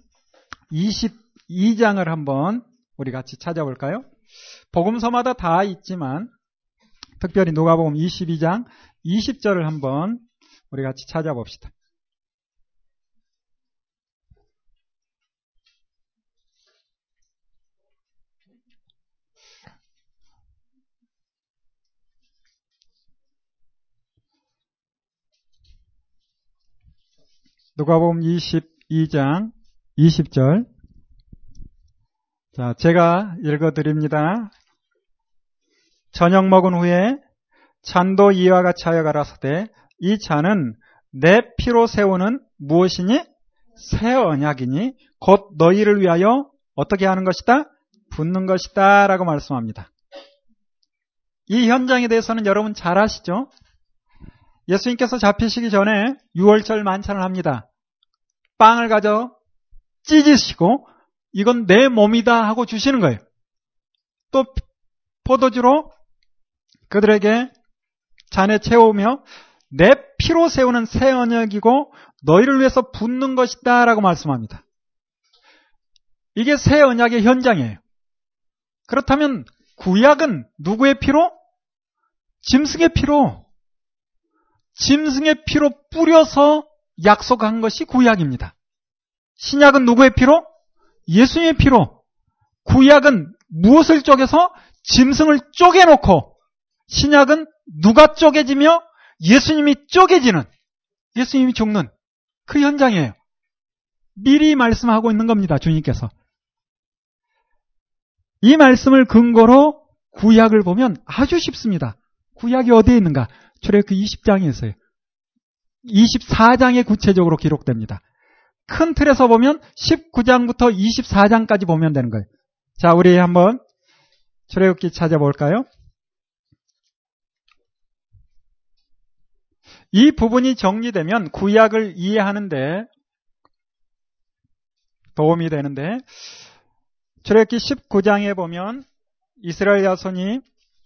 22장을 한번 우리 같이 찾아볼까요? 복음서마다 다 있지만 특별히 누가복음 22장 20절을 한번 우리 같이 찾아봅시다. 누가복음 22장 20절. 자, 제가 읽어 드립니다. 저녁 먹은 후에 잔도 이와 같이 하여 가라사대 이 잔은 내 피로 세우는 무엇이니 새 언약이니 곧 너희를 위하여 어떻게 하는 것이다? 붓는 것이다 라고 말씀합니다. 이 현장에 대해서는 여러분 잘 아시죠? 예수님께서 잡히시기 전에 6월절 만찬을 합니다. 빵을 가져 찢으시고 이건 내 몸이다 하고 주시는 거예요. 또 포도주로 그들에게 잔에 채우며 내 피로 세우는 새 언약이고 너희를 위해서 붓는 것이다 라고 말씀합니다. 이게 새 언약의 현장이에요. 그렇다면 구약은 누구의 피로? 짐승의 피로 짐승의 피로 뿌려서 약속한 것이 구약입니다. 신약은 누구의 피로? 예수님의 피로. 구약은 무엇을 쪼개서 짐승을 쪼개놓고 신약은 누가 쪼개지며 예수님이 쪼개지는 예수님이 죽는 그 현장이에요. 미리 말씀하고 있는 겁니다. 주님께서. 이 말씀을 근거로 구약을 보면 아주 쉽습니다. 구약이 어디에 있는가? 출애굽 20장에 있어요. 24장에 구체적으로 기록됩니다. 큰 틀에서 보면 19장부터 24장까지 보면 되는 거예요. 자, 우리 한번 출애굽기 찾아볼까요? 이 부분이 정리되면 구약을 이해하는데 도움이 되는데 출애굽기 19장에 보면 이스라엘 야손이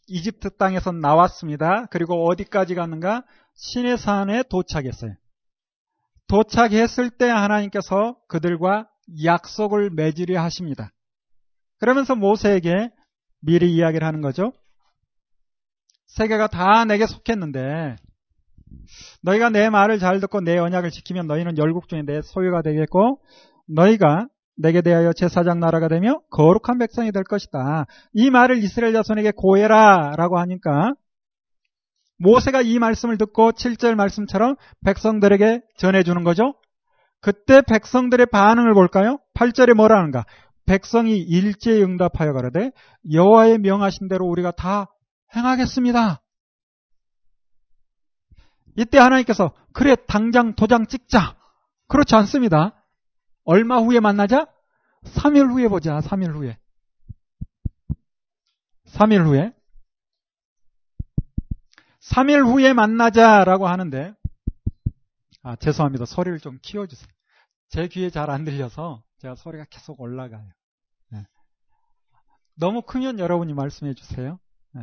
이집트 땅에서 나왔습니다. 그리고 어디까지 갔는가? 신의 산에 도착했어요. 도착했을 때 하나님께서 그들과 약속을 맺으려 하십니다. 그러면서 모세에게 미리 이야기를 하는 거죠. 세계가 다 내게 속했는데 너희가 내 말을 잘 듣고 내 언약을 지키면 너희는 열국 중에 내 소유가 되겠고 너희가 내게 대하여 제사장 나라가 되며 거룩한 백성이 될 것이다. 이 말을 이스라엘 자손에게 고해라 라고 하니까 모세가 이 말씀을 듣고 7절 말씀처럼 백성들에게 전해주는 거죠. 그때 백성들의 반응을 볼까요? 8절에 뭐라는가? 백성이 일제히 응답하여 가라되 여호와의 명하신 대로 우리가 다 행하겠습니다. 이때 하나님께서 그래 당장 도장 찍자. 그렇지 않습니다. 얼마 후에 만나자? 3일 후에 보자. 3일 후에. 3일 후에. 3일 후에 만나자라고 하는데, 아, 죄송합니다. 소리를 좀 키워주세요. 제 귀에 잘 안 들려서 제가 소리가 계속 올라가요. 네. 너무 크면 여러분이 말씀해 주세요. 네.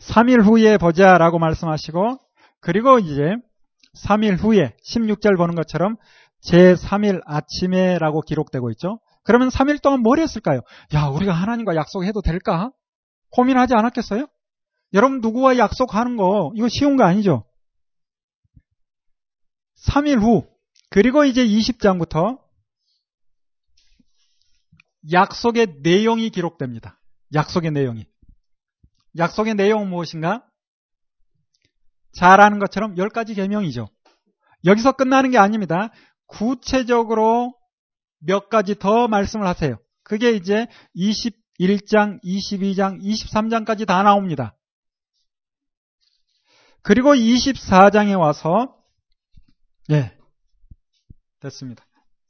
3일 후에 보자라고 말씀하시고, 그리고 이제 3일 후에 16절 보는 것처럼 제 3일 아침에라고 기록되고 있죠. 그러면 3일 동안 뭘 했을까요? 야, 우리가 하나님과 약속해도 될까? 고민하지 않았겠어요? 여러분 누구와 약속하는 거 이거 쉬운 거 아니죠? 3일 후 그리고 이제 20장부터 약속의 내용이 기록됩니다. 약속의 내용이. 약속의 내용은 무엇인가? 잘 아는 것처럼 10가지 계명이죠. 여기서 끝나는 게 아닙니다. 구체적으로 몇 가지 더 말씀을 하세요. 그게 이제 21장, 22장, 23장까지 다 나옵니다. 그리고 24장에 와서 예. 됐습니다.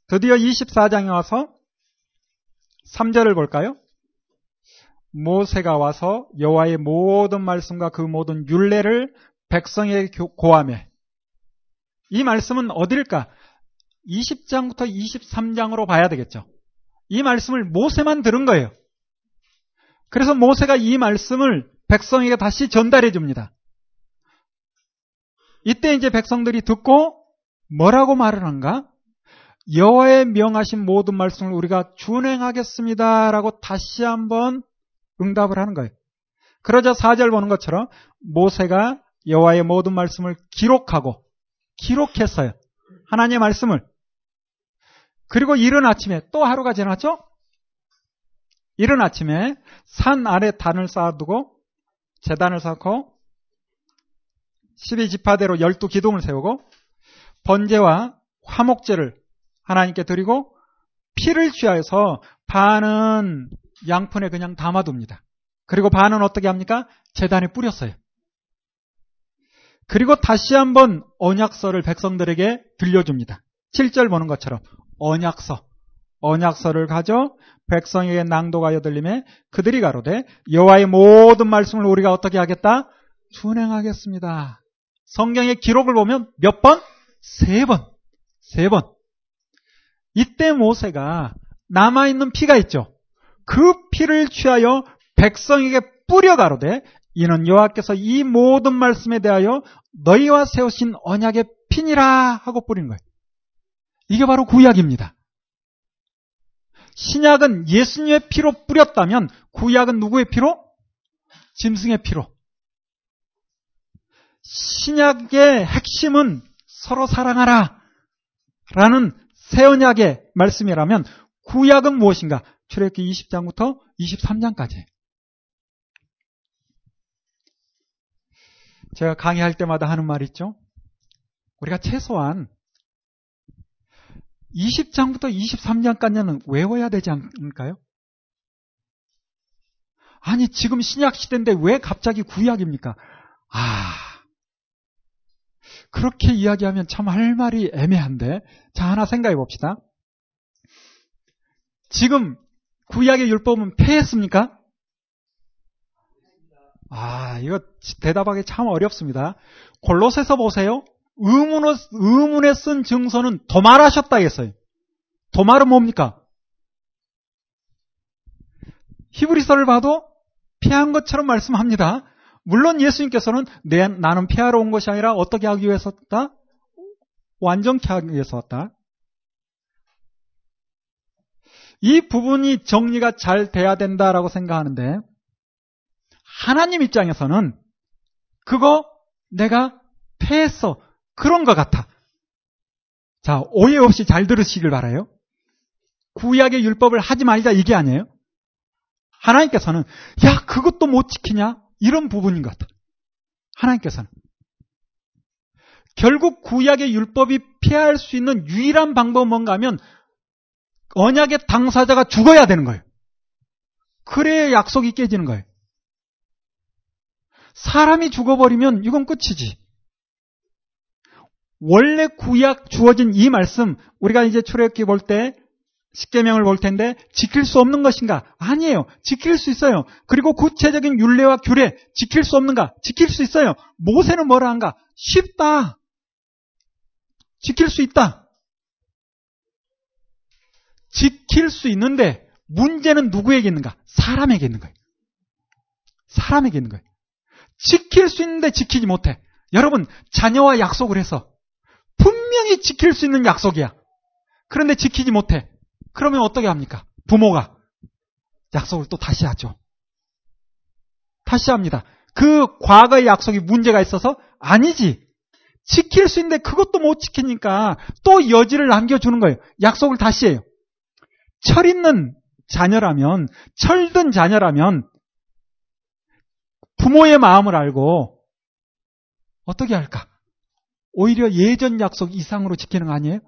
드디어 24장에 와서 3절을 볼까요? 모세가 와서 여호와의 모든 말씀과 그 모든 율례를 백성에게 고함해. 이 말씀은 어딜까? 20장부터 23장으로 봐야 되겠죠. 이 말씀을 모세만 들은 거예요. 그래서 모세가 이 말씀을 백성에게 다시 전달해 줍니다. 이때 이제 백성들이 듣고 뭐라고 말을 한가? 여호와의 명하신 모든 말씀을 우리가 준행하겠습니다라고 다시 한번 응답을 하는 거예요. 그러자 4절 보는 것처럼 모세가 여호와의 모든 말씀을 기록하고 기록했어요. 하나님의 말씀을. 그리고 이른 아침에 또 하루가 지났죠? 이른 아침에 산 아래 단을 쌓아두고 재단을 쌓고 12지파대로 12기둥을 세우고 번제와 화목제를 하나님께 드리고 피를 취하여서 반은 양푼에 그냥 담아둡니다. 그리고 반은 어떻게 합니까? 재단에 뿌렸어요. 그리고 다시 한번 언약서를 백성들에게 들려줍니다. 7절 보는 것처럼 언약서, 언약서를 가져 백성에게 낭독하여 들림에 그들이 가로되 여호와의 모든 말씀을 우리가 어떻게 하겠다? 준행하겠습니다. 성경의 기록을 보면 몇 번? 세 번. 세 번. 이때 모세가 남아있는 피가 있죠. 그 피를 취하여 백성에게 뿌려 가로되 이는 여호와께서 이 모든 말씀에 대하여 너희와 세우신 언약의 피니라 하고 뿌린 거예요. 이게 바로 구약입니다. 신약은 예수님의 피로 뿌렸다면 구약은 누구의 피로? 짐승의 피로. 신약의 핵심은 서로 사랑하라 라는 새 언약의 말씀이라면 구약은 무엇인가? 출애굽기 20장부터 23장까지. 제가 강의할 때마다 하는 말 있죠? 우리가 최소한 20장부터 23장까지는 외워야 되지 않을까요? 아니, 지금 신약 시대인데 왜 갑자기 구약입니까? 아, 그렇게 이야기하면 참 할 말이 애매한데. 자, 하나 생각해 봅시다. 지금 구약의 율법은 폐했습니까? 아, 이거 대답하기 참 어렵습니다. 골로새서 보세요. 의문에, 의문에 쓴 증서는 도말하셨다 했어요. 도말은 뭡니까? 히브리서를 봐도 피한 것처럼 말씀합니다. 물론 예수님께서는 내, 나는 피하러 온 것이 아니라 어떻게 하기 위해서 왔다? 완전케 하기 위해서 왔다. 이 부분이 정리가 잘 돼야 된다라고 생각하는데 하나님 입장에서는 그거 내가 패했어. 그런 것 같아. 자, 오해 없이 잘 들으시길 바라요. 구약의 율법을 하지 말자 이게 아니에요. 하나님께서는 야 그것도 못 지키냐 이런 부분인 것 같아. 하나님께서는 결국 구약의 율법이 피할 수 있는 유일한 방법은 뭔가 하면 언약의 당사자가 죽어야 되는 거예요. 그래야 약속이 깨지는 거예요. 사람이 죽어버리면 이건 끝이지. 원래 구약 주어진 이 말씀 우리가 이제 출애굽기 볼 때 십계명을 볼 텐데 지킬 수 없는 것인가? 아니에요. 지킬 수 있어요. 그리고 구체적인 율례와 규례 지킬 수 없는가? 지킬 수 있어요. 모세는 뭐라 한가? 쉽다. 지킬 수 있다. 지킬 수 있는데 문제는 누구에게 있는가? 사람에게 있는 거예요. 사람에게 있는 거예요. 지킬 수 있는데 지키지 못해. 여러분, 자녀와 약속을 해서 분명히 지킬 수 있는 약속이야. 그런데 지키지 못해. 그러면 어떻게 합니까? 부모가 약속을 또 다시 하죠. 다시 합니다. 그 과거의 약속이 문제가 있어서 아니지. 지킬 수 있는데 그것도 못 지키니까 또 여지를 남겨주는 거예요. 약속을 다시 해요. 철 있는 자녀라면, 철든 자녀라면 부모의 마음을 알고 어떻게 할까? 오히려 예전 약속 이상으로 지키는 거 아니에요?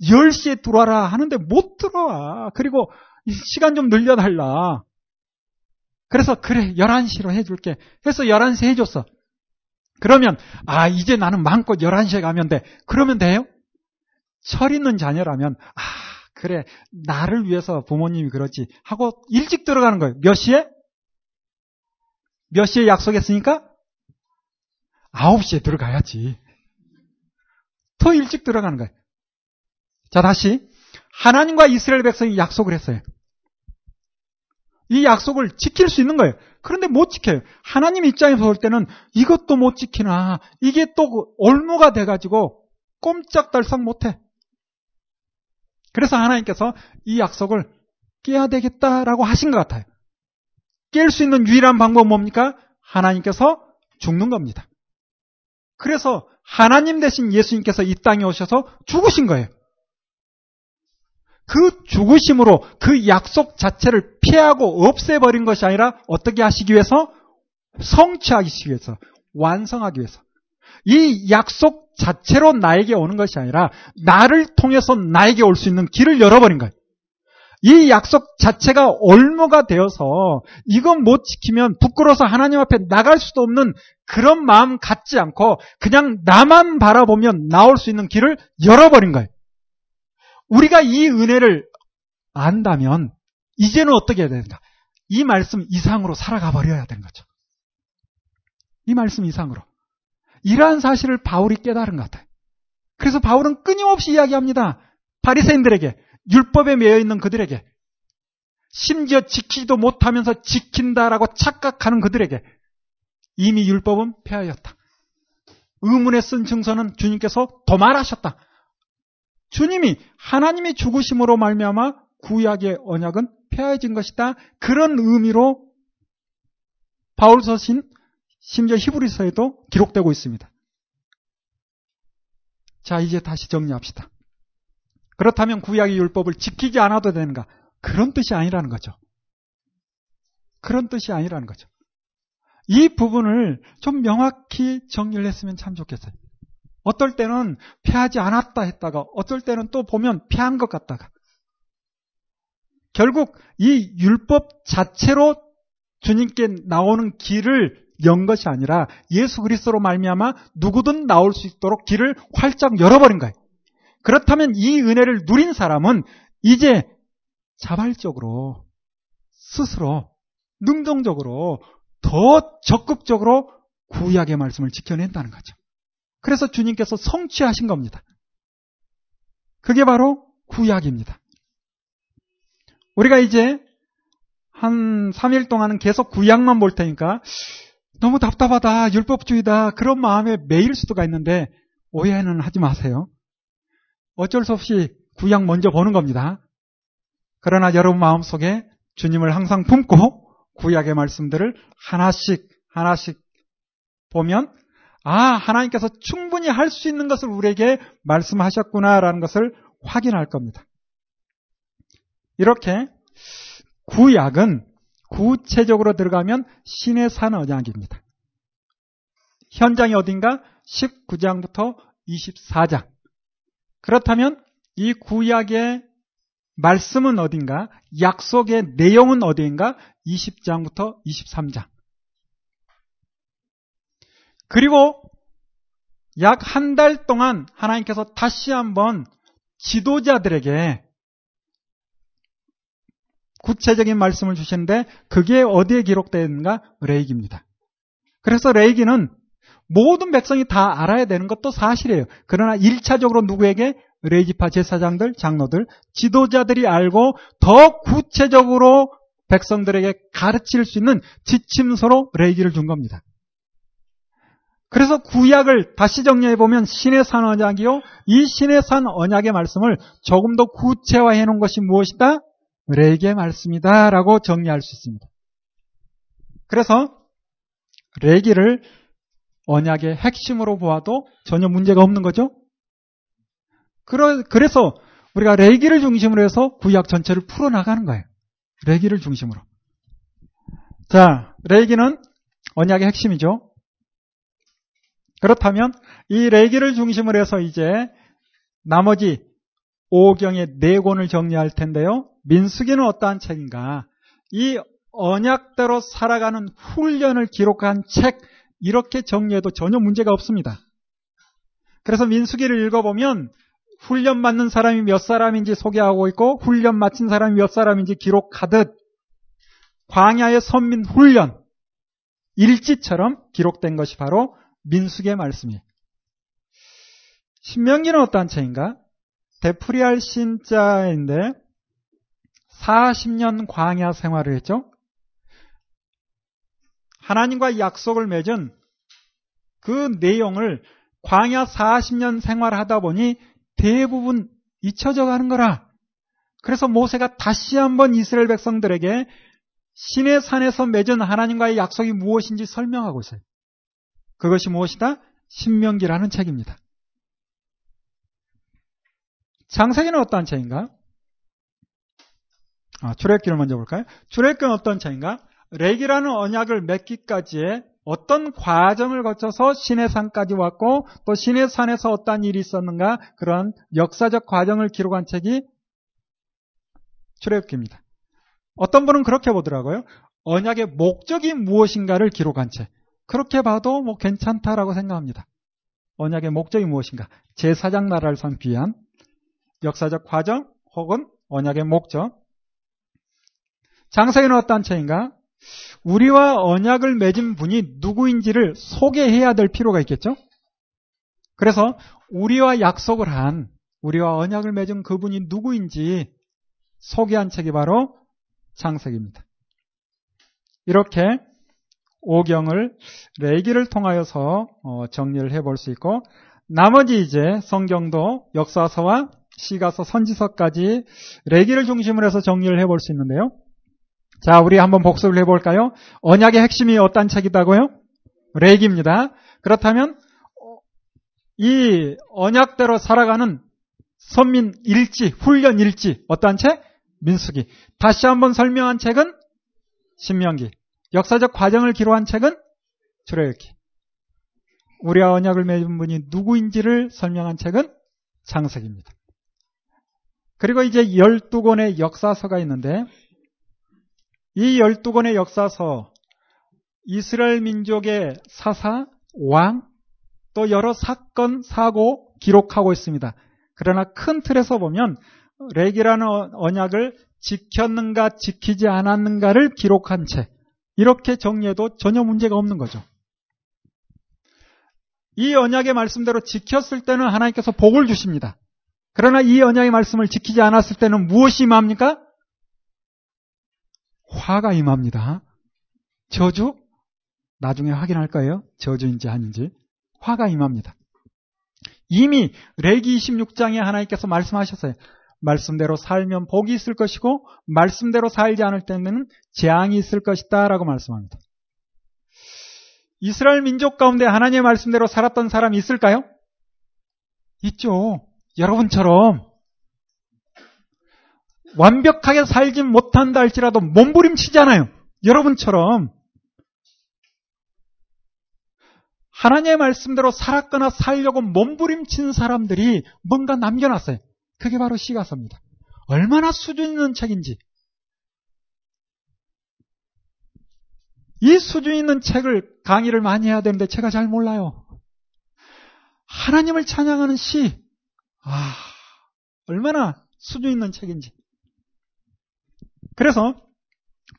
10시에 들어와라 하는데 못 들어와. 그리고 시간 좀 늘려달라. 그래서 그래 11시로 해줄게. 해서 11시 해줬어. 그러면 아 이제 나는 마음껏 11시에 가면 돼. 그러면 돼요? 철 있는 자녀라면 아 그래 나를 위해서 부모님이 그렇지 하고 일찍 들어가는 거예요. 몇 시에? 몇 시에 약속했으니까? 9시에 들어가야지. 더 일찍 들어가는 거예요. 자, 다시. 하나님과 이스라엘 백성이 약속을 했어요. 이 약속을 지킬 수 있는 거예요. 그런데 못 지켜요. 하나님 입장에서 볼 때는 이것도 못 지키나 이게 또 올무가 돼가지고 꼼짝달싹 못해. 그래서 하나님께서 이 약속을 깨야 되겠다라고 하신 것 같아요. 깰 수 있는 유일한 방법은 뭡니까? 하나님께서 죽는 겁니다. 그래서 하나님 대신 예수님께서 이 땅에 오셔서 죽으신 거예요. 그 죽으심으로 그 약속 자체를 피하고 없애버린 것이 아니라 어떻게 하시기 위해서? 성취하기 위해서, 완성하기 위해서. 이 약속 자체로 나에게 오는 것이 아니라 나를 통해서 나에게 올 수 있는 길을 열어버린 거예요. 이 약속 자체가 올무가 되어서 이건 못 지키면 부끄러워서 하나님 앞에 나갈 수도 없는 그런 마음 갖지 않고 그냥 나만 바라보면 나올 수 있는 길을 열어버린 거예요. 우리가 이 은혜를 안다면 이제는 어떻게 해야 되는가? 이 말씀 이상으로 살아가 버려야 되는 거죠. 이 말씀 이상으로. 이러한 사실을 바울이 깨달은 것 같아요. 그래서 바울은 끊임없이 이야기합니다. 바리새인들에게 율법에 매여 있는 그들에게 심지어 지키지도 못하면서 지킨다라고 착각하는 그들에게 이미 율법은 폐하였다. 의문에 쓴 증서는 주님께서 도말하셨다. 주님이 하나님이 죽으심으로 말미암아 구약의 언약은 폐하해진 것이다. 그런 의미로 바울 서신 심지어 히브리서에도 기록되고 있습니다. 자, 이제 다시 정리합시다. 그렇다면 구약의 율법을 지키지 않아도 되는가? 그런 뜻이 아니라는 거죠. 그런 뜻이 아니라는 거죠. 이 부분을 좀 명확히 정리를 했으면 참 좋겠어요. 어떨 때는 피하지 않았다 했다가 어떨 때는 또 보면 피한 것 같다가 결국 이 율법 자체로 주님께 나오는 길을 연 것이 아니라 예수 그리스도로 말미암아 누구든 나올 수 있도록 길을 활짝 열어버린 거예요. 그렇다면 이 은혜를 누린 사람은 이제 자발적으로 스스로 능동적으로 더 적극적으로 구약의 말씀을 지켜낸다는 거죠. 그래서 주님께서 성취하신 겁니다. 그게 바로 구약입니다. 우리가 이제 한 3일 동안은 계속 구약만 볼 테니까 너무 답답하다, 율법주의다, 그런 마음에 매일 수도가 있는데 오해는 하지 마세요. 어쩔 수 없이 구약 먼저 보는 겁니다. 그러나 여러분 마음속에 주님을 항상 품고 구약의 말씀들을 하나씩 하나씩 보면 아 하나님께서 충분히 할 수 있는 것을 우리에게 말씀하셨구나라는 것을 확인할 겁니다. 이렇게 구약은 구체적으로 들어가면 신의 산 언약입니다. 현장이 어딘가 19장부터 24장. 그렇다면 이 구약의 말씀은 어딘가? 약속의 내용은 어디인가? 20장부터 23장. 그리고 약 한 달 동안 하나님께서 다시 한번 지도자들에게 구체적인 말씀을 주시는데 그게 어디에 기록되어 있는가? 레이기입니다. 그래서 레이기는 모든 백성이 다 알아야 되는 것도 사실이에요. 그러나 1차적으로 누구에게 레이지파 제사장들, 장로들, 지도자들이 알고 더 구체적으로 백성들에게 가르칠 수 있는 지침서로 레이기를 준 겁니다. 그래서 구약을 다시 정리해 보면 신의 산 언약이요. 이 신의 산 언약의 말씀을 조금 더 구체화해 놓은 것이 무엇이다? 레이기의 말씀이다라고 정리할 수 있습니다. 그래서 레이기를 언약의 핵심으로 보아도 전혀 문제가 없는 거죠. 그래서 우리가 레기를 중심으로 해서 구약 전체를 풀어나가는 거예요. 레기를 중심으로. 자, 레기는 언약의 핵심이죠. 그렇다면 이 레기를 중심으로 해서 이제 나머지 5경의 네 권을 정리할 텐데요. 민수기는 어떠한 책인가? 이 언약대로 살아가는 훈련을 기록한 책 이렇게 정리해도 전혀 문제가 없습니다. 그래서 민수기를 읽어보면 훈련 받는 사람이 몇 사람인지 소개하고 있고 훈련 마친 사람이 몇 사람인지 기록하듯 광야의 선민 훈련 일지처럼 기록된 것이 바로 민숙의 말씀이에요. 신명기는 어떠한 책인가? 데프리알 신자인데 40년 광야 생활을 했죠. 하나님과 약속을 맺은 그 내용을 광야 40년 생활하다 보니 대부분 잊혀져 가는 거라. 그래서 모세가 다시 한번 이스라엘 백성들에게 신의 산에서 맺은 하나님과의 약속이 무엇인지 설명하고 있어요. 그것이 무엇이다? 신명기라는 책입니다. 장세기는 어떠한 책인가? 아, 출애기를 먼저 볼까요? 출애기는 어떤 책인가? 레기라는 언약을 맺기까지의 어떤 과정을 거쳐서 신의 산까지 왔고 또 신의 산에서 어떤 일이 있었는가 그런 역사적 과정을 기록한 책이 출애굽기입니다. 어떤 분은 그렇게 보더라고요. 언약의 목적이 무엇인가를 기록한 책. 그렇게 봐도 뭐 괜찮다라고 생각합니다. 언약의 목적이 무엇인가? 제사장 나라를 위한 역사적 과정 혹은 언약의 목적. 장사에는 어떤 책인가? 우리와 언약을 맺은 분이 누구인지를 소개해야 될 필요가 있겠죠? 그래서 우리와 약속을 한, 우리와 언약을 맺은 그분이 누구인지 소개한 책이 바로 창세기입니다. 이렇게 오경을 레기를 통하여서 어, 정리를 해볼 수 있고 나머지 이제 성경도 역사서와 시가서 선지서까지 레기를 중심으로 해서 정리를 해볼 수 있는데요. 자, 우리 한번 복습을 해볼까요? 언약의 핵심이 어떤 책이다고요? 레기입니다. 그렇다면 이 언약대로 살아가는 선민 일지, 훈련 일지, 어떠한 책? 민수기. 다시 한번 설명한 책은 신명기. 역사적 과정을 기록한 책은 출애굽기. 우리와 언약을 맺은 분이 누구인지를 설명한 책은 창세기입니다. 그리고 이제 12권의 역사서가 있는데 이 12권의 역사서 이스라엘 민족의 사사, 왕, 또 여러 사건, 사고 기록하고 있습니다. 그러나 큰 틀에서 보면 렉이라는 언약을 지켰는가 지키지 않았는가를 기록한 채 이렇게 정리해도 전혀 문제가 없는 거죠. 이 언약의 말씀대로 지켰을 때는 하나님께서 복을 주십니다. 그러나 이 언약의 말씀을 지키지 않았을 때는 무엇이 임합니까? 화가 임합니다. 저주? 나중에 확인할 거예요. 저주인지 아닌지. 화가 임합니다. 이미 레기 26장에 하나님께서 말씀하셨어요. 말씀대로 살면 복이 있을 것이고 말씀대로 살지 않을 때는 재앙이 있을 것이다 라고 말씀합니다. 이스라엘 민족 가운데 하나님의 말씀대로 살았던 사람이 있을까요? 있죠. 여러분처럼 완벽하게 살지 못한다 할지라도 몸부림치잖아요. 여러분처럼 하나님의 말씀대로 살았거나 살려고 몸부림친 사람들이 뭔가 남겨놨어요. 그게 바로 시가서입니다. 얼마나 수준 있는 책인지. 이 수준 있는 책을 강의를 많이 해야 되는데 제가 잘 몰라요. 하나님을 찬양하는 시. 아, 얼마나 수준 있는 책인지. 그래서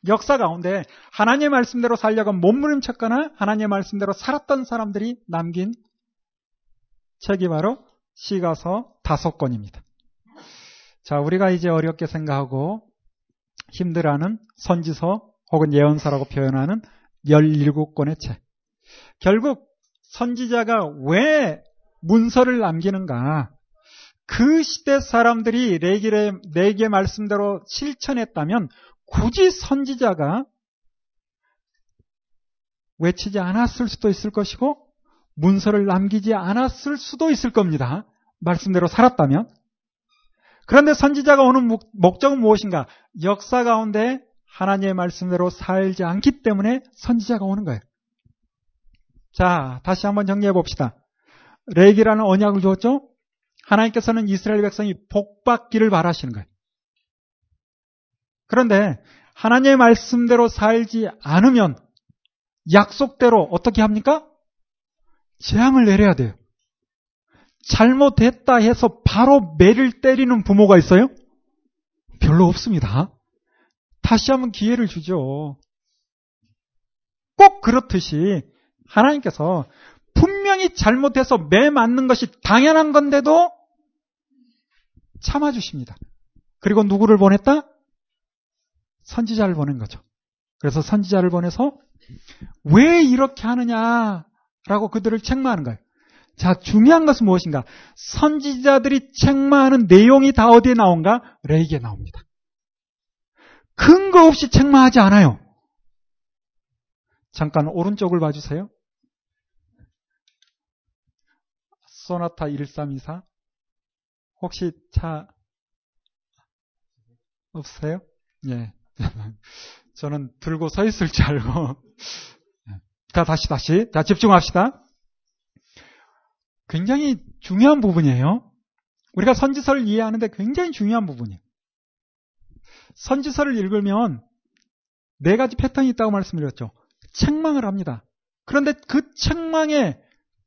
역사 가운데 하나님의 말씀대로 살려고 몸부림쳤거나 하나님의 말씀대로 살았던 사람들이 남긴 책이 바로 시가서 다섯 권입니다. 자, 우리가 이제 어렵게 생각하고 힘들어하는 선지서 혹은 예언서라고 표현하는 17권의 책. 결국 선지자가 왜 문서를 남기는가? 그 시대 사람들이 레기의, 레기의 말씀대로 실천했다면 굳이 선지자가 외치지 않았을 수도 있을 것이고 문서를 남기지 않았을 수도 있을 겁니다. 말씀대로 살았다면. 그런데 선지자가 오는 목적은 무엇인가? 역사 가운데 하나님의 말씀대로 살지 않기 때문에 선지자가 오는 거예요. 자, 다시 한번 정리해 봅시다. 레기라는 언약을 주었죠? 하나님께서는 이스라엘 백성이 복받기를 바라시는 거예요. 그런데 하나님의 말씀대로 살지 않으면 약속대로 어떻게 합니까? 재앙을 내려야 돼요. 잘못했다 해서 바로 매를 때리는 부모가 있어요? 별로 없습니다. 다시 한번 기회를 주죠. 꼭 그렇듯이 하나님께서 분명히 잘못해서 매 맞는 것이 당연한 건데도 참아주십니다. 그리고 누구를 보냈다? 선지자를 보낸 거죠. 그래서 선지자를 보내서 왜 이렇게 하느냐라고 그들을 책망하는 거예요. 자, 중요한 것은 무엇인가? 선지자들이 책망하는 내용이 다 어디에 나온가? 레이기에 나옵니다. 근거 없이 책망하지 않아요. 잠깐 오른쪽을 봐주세요. 소나타 1324. 혹시 차 없으세요? 예. *laughs* 저는 들고 서 있을 줄 알고. *laughs* 자, 다시, 다시. 자, 집중합시다. 굉장히 중요한 부분이에요. 우리가 선지서를 이해하는데 굉장히 중요한 부분이에요. 선지서를 읽으면 네 가지 패턴이 있다고 말씀드렸죠. 책망을 합니다. 그런데 그 책망의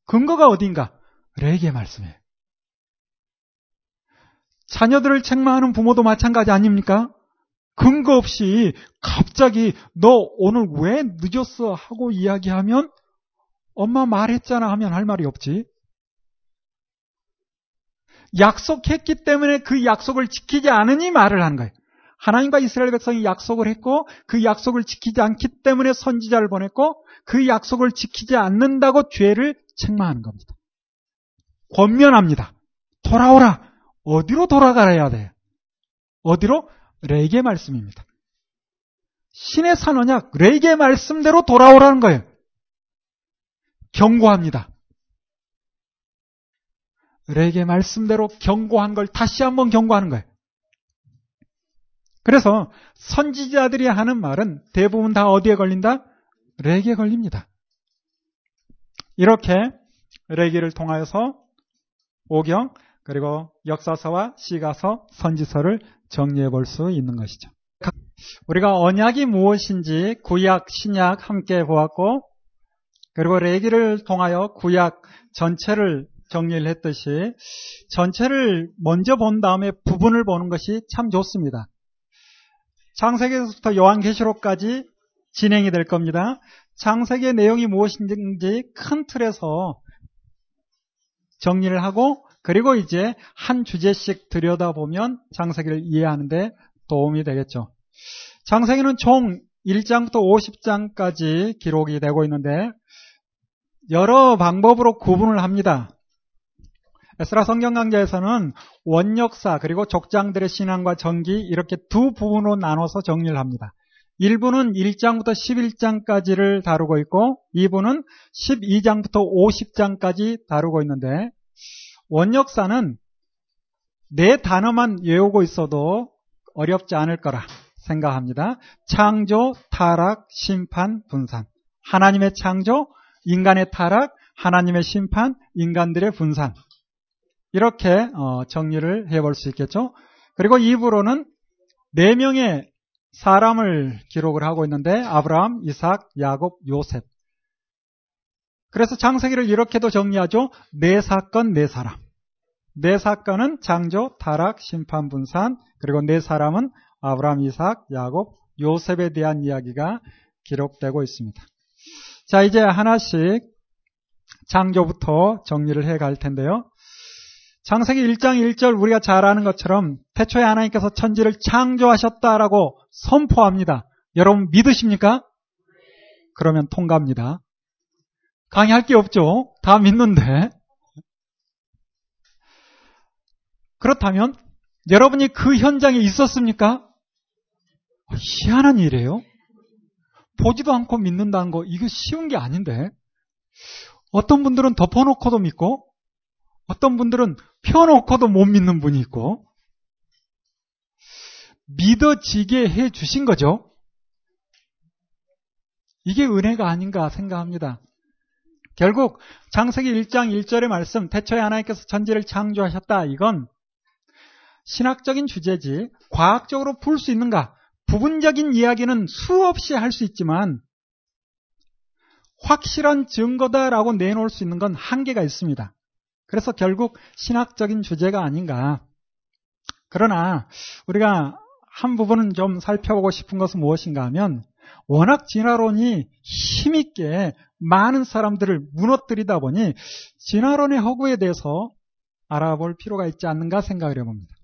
근거가 어디인가? 레게 말씀이에요. 자녀들을 책망하는 부모도 마찬가지 아닙니까? 근거 없이 갑자기 너 오늘 왜 늦었어 하고 이야기하면 엄마 말했잖아 하면 할 말이 없지. 약속했기 때문에 그 약속을 지키지 않으니 말을 하는 거예요. 하나님과 이스라엘 백성이 약속을 했고 그 약속을 지키지 않기 때문에 선지자를 보냈고 그 약속을 지키지 않는다고 죄를 책망하는 겁니다. 권면합니다. 돌아오라. 어디로 돌아가야 돼? 어디로? 레게 말씀입니다. 신의 산언약 레게 말씀대로 돌아오라는 거예요. 경고합니다. 레게 말씀대로 경고한 걸 다시 한번 경고하는 거예요. 그래서 선지자들이 하는 말은 대부분 다 어디에 걸린다? 레게 걸립니다. 이렇게 레게를 통하여서 오경 그리고 역사서와 시가서, 선지서를 정리해 볼 수 있는 것이죠. 우리가 언약이 무엇인지 구약, 신약 함께 보았고 그리고 레기를 통하여 구약 전체를 정리를 했듯이 전체를 먼저 본 다음에 부분을 보는 것이 참 좋습니다. 창세기에서부터 요한계시록까지 진행이 될 겁니다. 창세기의 내용이 무엇인지 큰 틀에서 정리를 하고 그리고 이제 한 주제씩 들여다보면 창세기를 이해하는데 도움이 되겠죠. 창세기는 총 1장부터 50장까지 기록이 되고 있는데 여러 방법으로 구분을 합니다. 에스라 성경 강좌에서는 원역사 그리고 족장들의 신앙과 전기 이렇게 두 부분으로 나눠서 정리를 합니다. 1부는 1장부터 11장까지를 다루고 있고 2부는 12장부터 50장까지 다루고 있는데 원역사는 네 단어만 외우고 있어도 어렵지 않을 거라 생각합니다. 창조, 타락, 심판, 분산. 하나님의 창조, 인간의 타락, 하나님의 심판, 인간들의 분산. 이렇게 어, 정리를 해볼 수 있겠죠. 그리고 2부로는 네 명의 사람을 기록을 하고 있는데 아브라함, 이삭, 야곱, 요셉. 그래서 장세기를 이렇게도 정리하죠. 네 사건, 네 사람. 네 사건은 창조, 타락, 심판, 분산, 그리고 네 사람은 아브라함, 이삭, 야곱, 요셉에 대한 이야기가 기록되고 있습니다. 자, 이제 하나씩 창조부터 정리를 해 갈 텐데요. 창세기 1장 1절 우리가 잘 아는 것처럼 태초에 하나님께서 천지를 창조하셨다라고 선포합니다. 여러분 믿으십니까? 그러면 통과합니다. 강의할 게 없죠. 다 믿는데. 그렇다면 여러분이 그 현장에 있었습니까? 희한한 일이에요. 보지도 않고 믿는다는 거 이거 쉬운 게 아닌데. 어떤 분들은 덮어놓고도 믿고 어떤 분들은 펴놓고도 못 믿는 분이 있고 믿어지게 해 주신 거죠. 이게 은혜가 아닌가 생각합니다. 결국 장세기 1장 1절의 말씀 태초에 하나님께서 천지를 창조하셨다. 이건 신학적인 주제지 과학적으로 풀 수 있는가? 부분적인 이야기는 수없이 할 수 있지만 확실한 증거다라고 내놓을 수 있는 건 한계가 있습니다. 그래서 결국 신학적인 주제가 아닌가. 그러나 우리가 한 부분은 좀 살펴보고 싶은 것은 무엇인가 하면 워낙 진화론이 힘있게 많은 사람들을 무너뜨리다 보니 진화론의 허구에 대해서 알아볼 필요가 있지 않는가 생각을 해봅니다.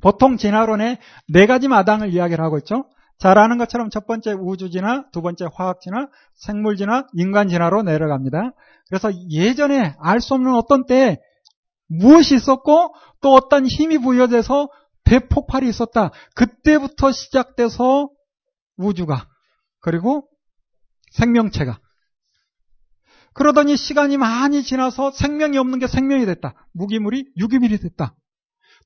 보통 진화론의 네 가지 마당을 이야기를 하고 있죠. 잘 아는 것처럼 첫 번째 우주진화, 두 번째 화학진화, 생물진화, 인간진화로 내려갑니다. 그래서 예전에 알 수 없는 어떤 때에 무엇이 있었고 또 어떤 힘이 부여돼서 대폭발이 있었다. 그때부터 시작돼서 우주가 그리고 생명체가 그러더니 시간이 많이 지나서 생명이 없는 게 생명이 됐다. 무기물이 유기물이 됐다.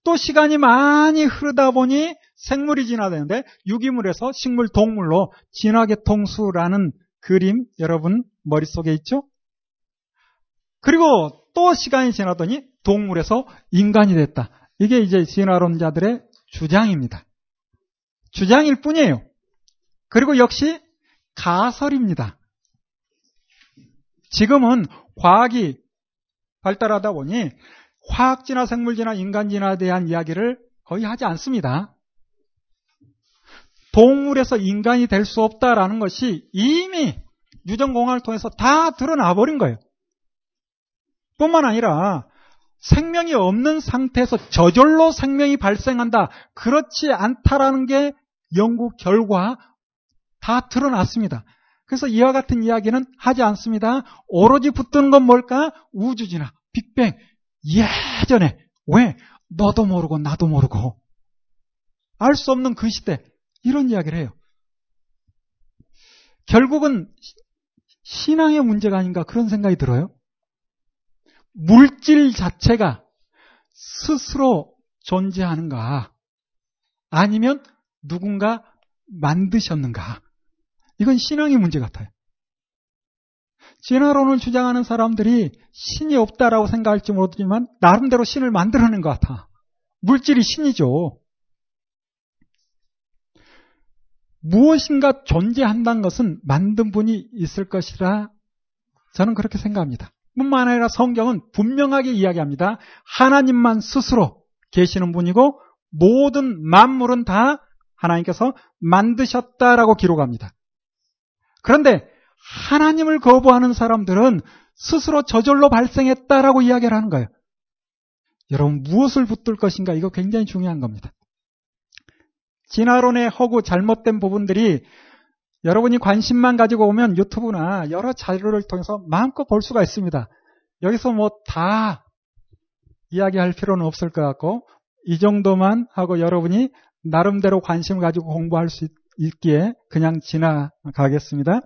또 시간이 많이 흐르다 보니 생물이 진화되는데 유기물에서 식물, 동물로 진화계통수라는 그림 여러분 머릿속에 있죠? 그리고 또 시간이 지나더니 동물에서 인간이 됐다. 이게 이제 진화론자들의 주장입니다. 주장일 뿐이에요. 그리고 역시 가설입니다. 지금은 과학이 발달하다 보니 화학진화, 생물진화, 인간진화에 대한 이야기를 거의 하지 않습니다. 동물에서 인간이 될 수 없다라는 것이 이미 유전공학을 통해서 다 드러나 버린 거예요. 뿐만 아니라 생명이 없는 상태에서 저절로 생명이 발생한다. 그렇지 않다라는 게 연구 결과 다 드러났습니다. 그래서 이와 같은 이야기는 하지 않습니다. 오로지 붙드는 건 뭘까? 우주진화, 빅뱅. 예전에 왜 너도 모르고 나도 모르고 알 수 없는 그 시대 이런 이야기를 해요. 결국은 신앙의 문제가 아닌가 그런 생각이 들어요. 물질 자체가 스스로 존재하는가 아니면 누군가 만드셨는가 이건 신앙의 문제 같아요. 진화론을 주장하는 사람들이 신이 없다라고 생각할지 모르지만 나름대로 신을 만들어낸 것 같아. 물질이 신이죠. 무엇인가 존재한다는 것은 만든 분이 있을 것이라 저는 그렇게 생각합니다. 뿐만 아니라 성경은 분명하게 이야기합니다. 하나님만 스스로 계시는 분이고 모든 만물은 다 하나님께서 만드셨다라고 기록합니다. 그런데 하나님을 거부하는 사람들은 스스로 저절로 발생했다라고 이야기를 하는 거예요. 여러분 무엇을 붙들 것인가 이거 굉장히 중요한 겁니다. 진화론의 허구 잘못된 부분들이 여러분이 관심만 가지고 오면 유튜브나 여러 자료를 통해서 마음껏 볼 수가 있습니다. 여기서 뭐 다 이야기할 필요는 없을 것 같고 이 정도만 하고 여러분이 나름대로 관심을 가지고 공부할 수 있기에 그냥 지나가겠습니다.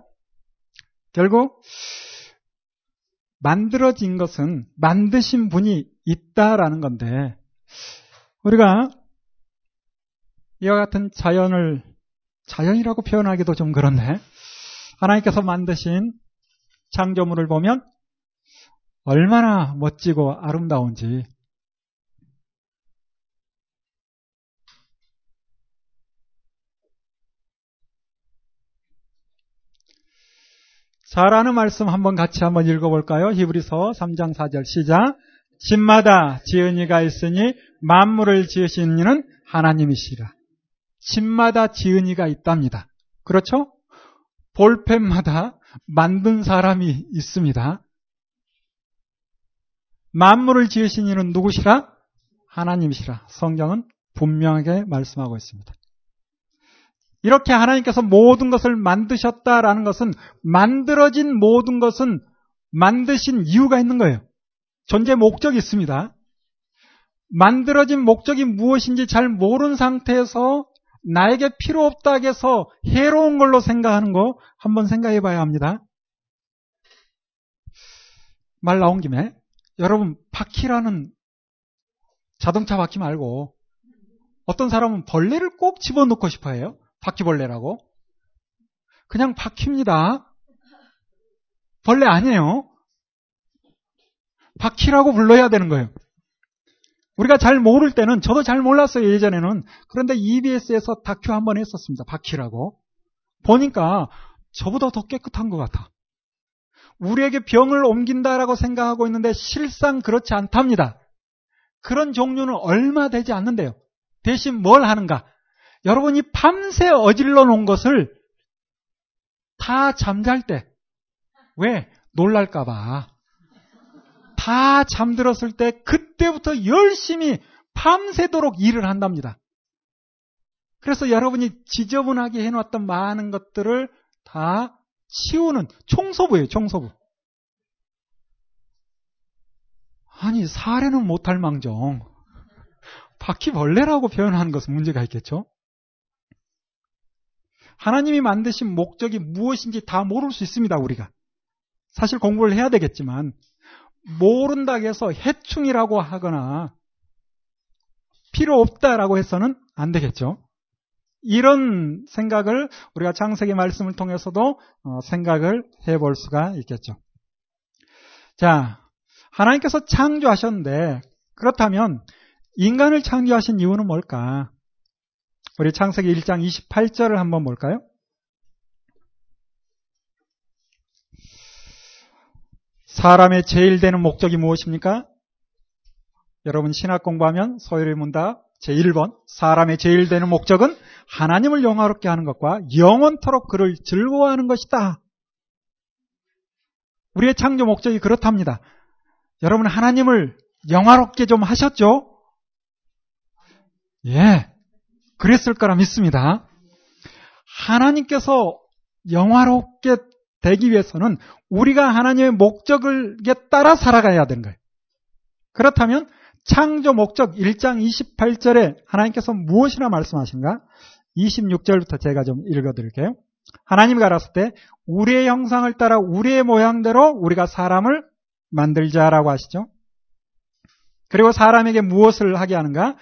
결국 만들어진 것은 만드신 분이 있다라는 건데 우리가 이와 같은 자연을 자연이라고 표현하기도 좀 그렇네. 하나님께서 만드신 창조물을 보면 얼마나 멋지고 아름다운지 잘하는 말씀 한번 같이 한번 읽어볼까요? 히브리서 3장 4절 시작. 집마다 지은 이가 있으니 만물을 지으신 이는 하나님이시라. 집마다 지은 이가 있답니다. 그렇죠? 볼펜마다 만든 사람이 있습니다. 만물을 지으신 이는 누구시라? 하나님이시라. 성경은 분명하게 말씀하고 있습니다. 이렇게 하나님께서 모든 것을 만드셨다라는 것은 만들어진 모든 것은 만드신 이유가 있는 거예요. 존재 목적이 있습니다. 만들어진 목적이 무엇인지 잘 모르는 상태에서 나에게 필요 없다 해서 해로운 걸로 생각하는 거 한번 생각해 봐야 합니다. 말 나온 김에 여러분 바퀴라는 자동차 바퀴 말고 어떤 사람은 벌레를 꼭 집어넣고 싶어 해요. 바퀴벌레라고. 그냥 바퀴입니다. 벌레 아니에요. 바퀴라고 불러야 되는 거예요. 우리가 잘 모를 때는 저도 잘 몰랐어요 예전에는 그런데 EBS에서 다큐 한 번 했었습니다 바퀴라고 보니까 저보다 더 깨끗한 것 같아 우리에게 병을 옮긴다라고 생각하고 있는데 실상 그렇지 않답니다 그런 종류는 얼마 되지 않는데요 대신 뭘 하는가 여러분이 밤새 어질러 놓은 것을 다 잠잘 때, 왜? 놀랄까봐. 다 잠들었을 때, 그때부터 열심히 밤새도록 일을 한답니다. 그래서 여러분이 지저분하게 해놨던 많은 것들을 다 치우는 청소부예요, 청소부. 아니, 사례는 못할 망정. 바퀴벌레라고 표현하는 것은 문제가 있겠죠? 하나님이 만드신 목적이 무엇인지 다 모를 수 있습니다, 우리가. 사실 공부를 해야 되겠지만, 모른다고 해서 해충이라고 하거나, 필요 없다라고 해서는 안 되겠죠. 이런 생각을 우리가 창세기 말씀을 통해서도 어, 생각을 해볼 수가 있겠죠. 자, 하나님께서 창조하셨는데, 그렇다면 인간을 창조하신 이유는 뭘까? 우리 창세기 1장 28절을 한번 볼까요? 사람의 제일 되는 목적이 무엇입니까? 여러분 신학 공부하면 소유의 문답 제1번 사람의 제일 되는 목적은 하나님을 영화롭게 하는 것과 영원토록 그를 즐거워하는 것이다. 우리의 창조 목적이 그렇답니다. 여러분 하나님을 영화롭게 좀 하셨죠? 예. 그랬을 거라 믿습니다. 하나님께서 영화롭게 되기 위해서는 우리가 하나님의 목적을 따라 살아가야 되는 거예요. 그렇다면 창조 목적 1장 28절에 하나님께서 무엇이라 말씀하신가? 26절부터 제가 좀 읽어드릴게요. 하나님이 가랐을 때 우리의 형상을 따라 우리의 모양대로 우리가 사람을 만들자라고 하시죠. 그리고 사람에게 무엇을 하게 하는가?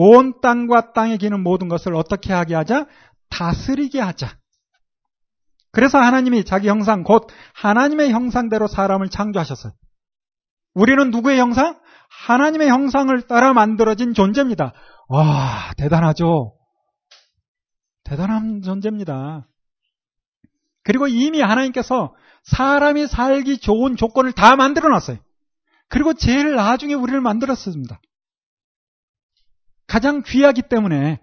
온 땅과 땅에 기는 모든 것을 어떻게 하게 하자? 다스리게 하자. 그래서 하나님이 자기 형상, 곧 하나님의 형상대로 사람을 창조하셨어요. 우리는 누구의 형상? 하나님의 형상을 따라 만들어진 존재입니다. 와, 대단하죠? 대단한 존재입니다. 그리고 이미 하나님께서 사람이 살기 좋은 조건을 다 만들어 놨어요. 그리고 제일 나중에 우리를 만들었습니다. 가장 귀하기 때문에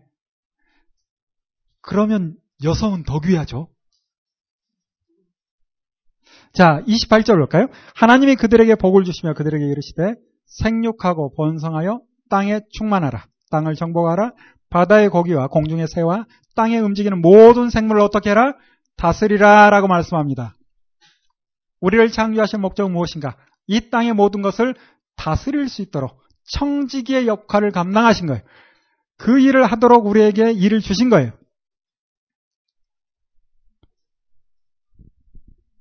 그러면 여성은 더 귀하죠. 자, 28절 볼까요? 하나님이 그들에게 복을 주시며 그들에게 이르시되 생육하고 번성하여 땅에 충만하라. 땅을 정복하라. 바다의 고기와 공중의 새와 땅에 움직이는 모든 생물을 어떻게 해라? 다스리라 라고 말씀합니다. 우리를 창조하신 목적은 무엇인가? 이 땅의 모든 것을 다스릴 수 있도록 청지기의 역할을 감당하신 거예요. 그 일을 하도록 우리에게 일을 주신 거예요.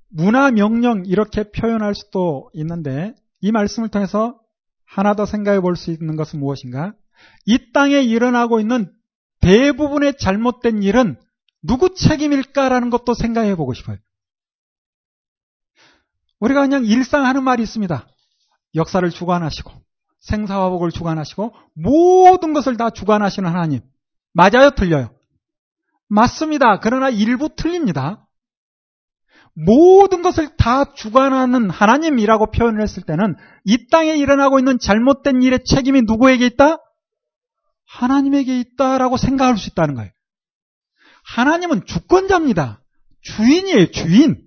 문화 명령 이렇게 표현할 수도 있는데 이 말씀을 통해서 하나 더 생각해 볼 수 있는 것은 무엇인가? 이 땅에 일어나고 있는 대부분의 잘못된 일은 누구 책임일까라는 것도 생각해 보고 싶어요. 우리가 그냥 일상 하는 말이 있습니다. 역사를 주관하시고, 생사화복을 주관하시고, 모든 것을 다 주관하시는 하나님. 맞아요? 틀려요? 맞습니다. 그러나 일부 틀립니다. 모든 것을 다 주관하는 하나님이라고 표현을 했을 때는 이 땅에 일어나고 있는 잘못된 일의 책임이 누구에게 있다? 하나님에게 있다라고 생각할 수 있다는 거예요. 하나님은 주권자입니다. 주인이에요, 주인.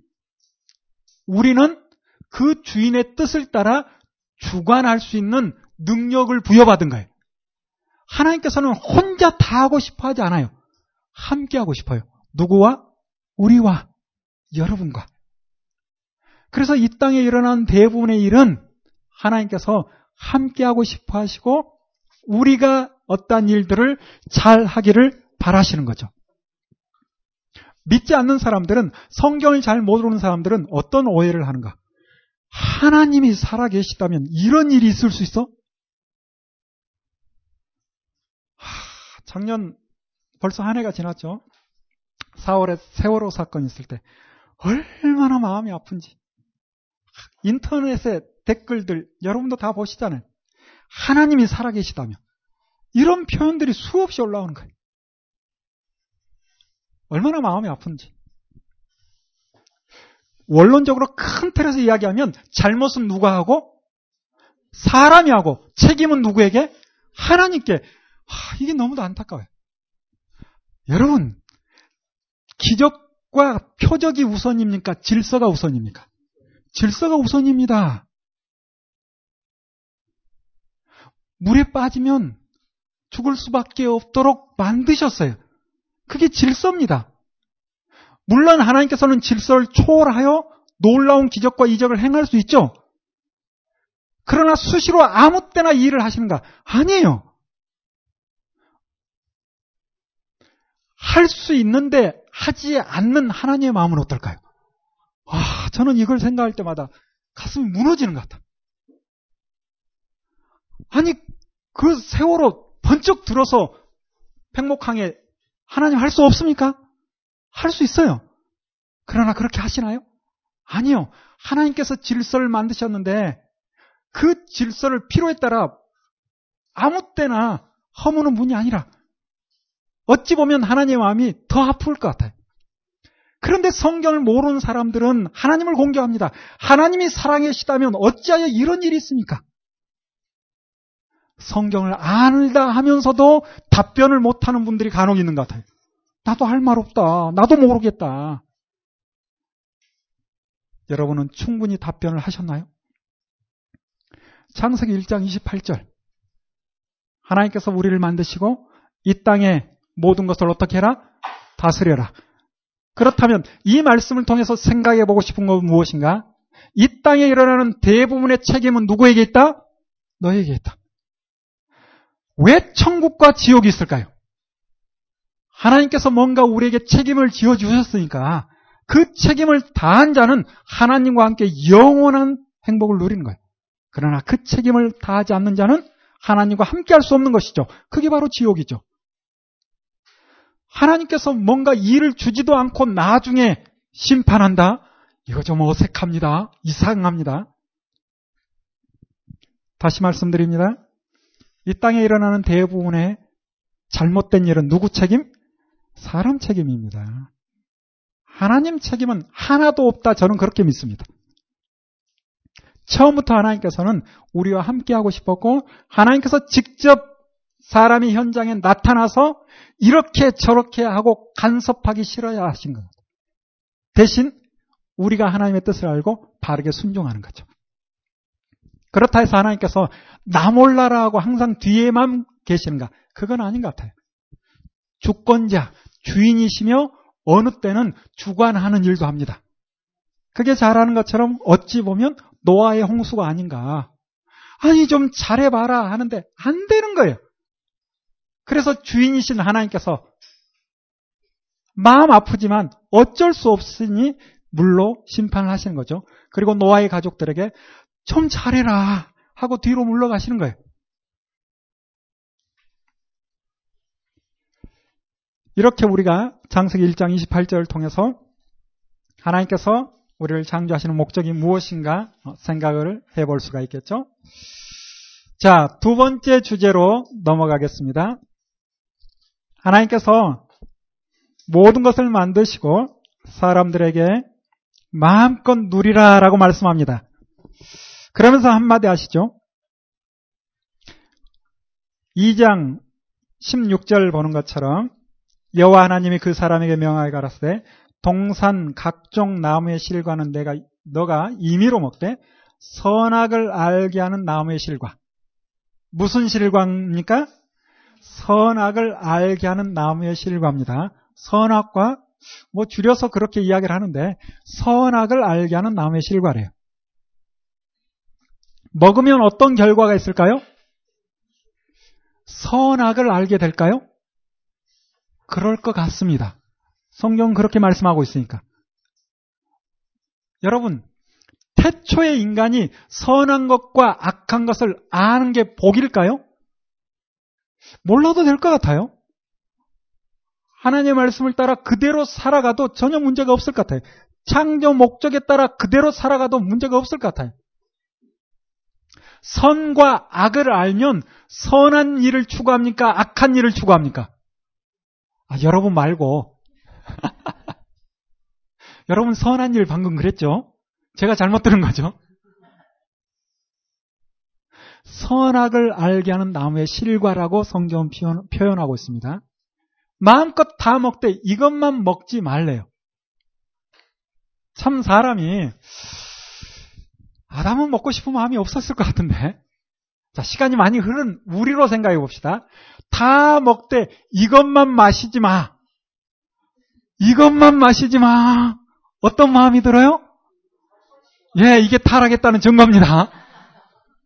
우리는 그 주인의 뜻을 따라 주관할 수 있는 능력을 부여받은 거예요. 하나님께서는 혼자 다 하고 싶어 하지 않아요. 함께 하고 싶어요. 누구와? 우리와. 여러분과. 그래서 이 땅에 일어난 대부분의 일은 하나님께서 함께 하고 싶어 하시고 우리가 어떠한 일들을 잘 하기를 바라시는 거죠. 믿지 않는 사람들은 성경을 잘 모르는 사람들은 어떤 오해를 하는가? 하나님이 살아 계시다면 이런 일이 있을 수 있어? 하, 작년 벌써 한 해가 지났죠. 4월에 세월호 사건 있을 때 얼마나 마음이 아픈지. 인터넷에 댓글들 여러분도 다 보시잖아요. 하나님이 살아계시다면 이런 표현들이 수없이 올라오는 거예요. 얼마나 마음이 아픈지. 원론적으로 큰 틀에서 이야기하면 잘못은 누가 하고 사람이 하고 책임은 누구에게? 하나님께. 하, 이게 너무도 안타까워요. 여러분, 기적 과 표적이 우선입니까? 질서가 우선입니까? 질서가 우선입니다. 물에 빠지면 죽을 수밖에 없도록 만드셨어요. 그게 질서입니다. 물론 하나님께서는 질서를 초월하여 놀라운 기적과 이적을 행할 수 있죠. 그러나 수시로 아무 때나 일을 하시는가? 아니에요. 할 수 있는데 하지 않는 하나님의 마음은 어떨까요? 아, 저는 이걸 생각할 때마다 가슴이 무너지는 것 같아. 아니, 그 세월호 번쩍 들어서 팽목항에 하나님 할 수 없습니까? 할 수 있어요. 그러나 그렇게 하시나요? 아니요. 하나님께서 질서를 만드셨는데 그 질서를 필요에 따라 아무 때나 허무는 분이 아니라 어찌 보면 하나님의 마음이 더 아플 것 같아요. 그런데 성경을 모르는 사람들은 하나님을 공개합니다. 하나님이 사랑이시다면 어찌하여 이런 일이 있습니까? 성경을 안다 하면서도 답변을 못하는 분들이 간혹 있는 것 같아요. 나도 할 말 없다. 나도 모르겠다. 여러분은 충분히 답변을 하셨나요? 창세기 1장 28절. 하나님께서 우리를 만드시고 이 땅에 모든 것을 어떻게 해라? 다스려라. 그렇다면 이 말씀을 통해서 생각해 보고 싶은 건 무엇인가? 이 땅에 일어나는 대부분의 책임은 누구에게 있다? 너에게 있다. 왜 천국과 지옥이 있을까요? 하나님께서 뭔가 우리에게 책임을 지어 주셨으니까 그 책임을 다한 자는 하나님과 함께 영원한 행복을 누리는 거예요. 그러나 그 책임을 다하지 않는 자는 하나님과 함께 할 수 없는 것이죠. 그게 바로 지옥이죠. 하나님께서 뭔가 일을 주지도 않고 나중에 심판한다? 이거 좀 어색합니다. 이상합니다. 다시 말씀드립니다. 이 땅에 일어나는 대부분의 잘못된 일은 누구 책임? 사람 책임입니다. 하나님 책임은 하나도 없다. 저는 그렇게 믿습니다. 처음부터 하나님께서는 우리와 함께하고 싶었고, 하나님께서 직접 사람이 현장에 나타나서 이렇게 저렇게 하고 간섭하기 싫어야 하신 것. 대신 우리가 하나님의 뜻을 알고 바르게 순종하는 거죠. 그렇다 해서 하나님께서 나 몰라라 하고 항상 뒤에만 계시는가? 그건 아닌 것 같아요. 주권자, 주인이시며 어느 때는 주관하는 일도 합니다. 그게 잘하는 것처럼 어찌 보면 노아의 홍수가 아닌가. 아니 좀 잘해봐라 하는데 안 되는 거예요. 그래서 주인이신 하나님께서 마음 아프지만 어쩔 수 없으니 물로 심판을 하시는 거죠. 그리고 노아의 가족들에게 좀 잘해라 하고 뒤로 물러가시는 거예요. 이렇게 우리가 장세기 1장 28절을 통해서 하나님께서 우리를 창조하시는 목적이 무엇인가 생각을 해볼 수가 있겠죠. 자, 두 번째 주제로 넘어가겠습니다. 하나님께서 모든 것을 만드시고 사람들에게 마음껏 누리라 라고 말씀합니다. 그러면서 한마디 하시죠. 2장 16절 보는 것처럼 여호와 하나님이 그 사람에게 명하여 가라사대 동산 각종 나무의 실과는 내가 너가 임의로 먹되 선악을 알게 하는 나무의 실과 무슨 실과입니까? 선악을 알게 하는 나무의 실과입니다. 선악과 뭐 줄여서 그렇게 이야기를 하는데 선악을 알게 하는 나무의 실과래요. 먹으면 어떤 결과가 있을까요? 선악을 알게 될까요? 그럴 것 같습니다. 성경은 그렇게 말씀하고 있으니까. 여러분, 태초의 인간이 선한 것과 악한 것을 아는 게 복일까요? 몰라도 될 것 같아요. 하나님의 말씀을 따라 그대로 살아가도 전혀 문제가 없을 것 같아요. 창조 목적에 따라 그대로 살아가도 문제가 없을 것 같아요. 선과 악을 알면 선한 일을 추구합니까? 악한 일을 추구합니까? 아, 여러분 말고. *laughs* 여러분 선한 일 방금 그랬죠? 제가 잘못 들은 거죠? 선악을 알게 하는 나무의 실과라고 성경은 표현 하고 있습니다. 마음껏 다 먹되 이것만 먹지 말래요. 참 사람이 아담은 먹고 싶은 마음이 없었을 것 같은데 자, 시간이 많이 흐른 우리로 생각해 봅시다. 다 먹되 이것만 마시지 마. 이것만 마시지 마. 어떤 마음이 들어요? 예, 이게 타락했다는 증거입니다.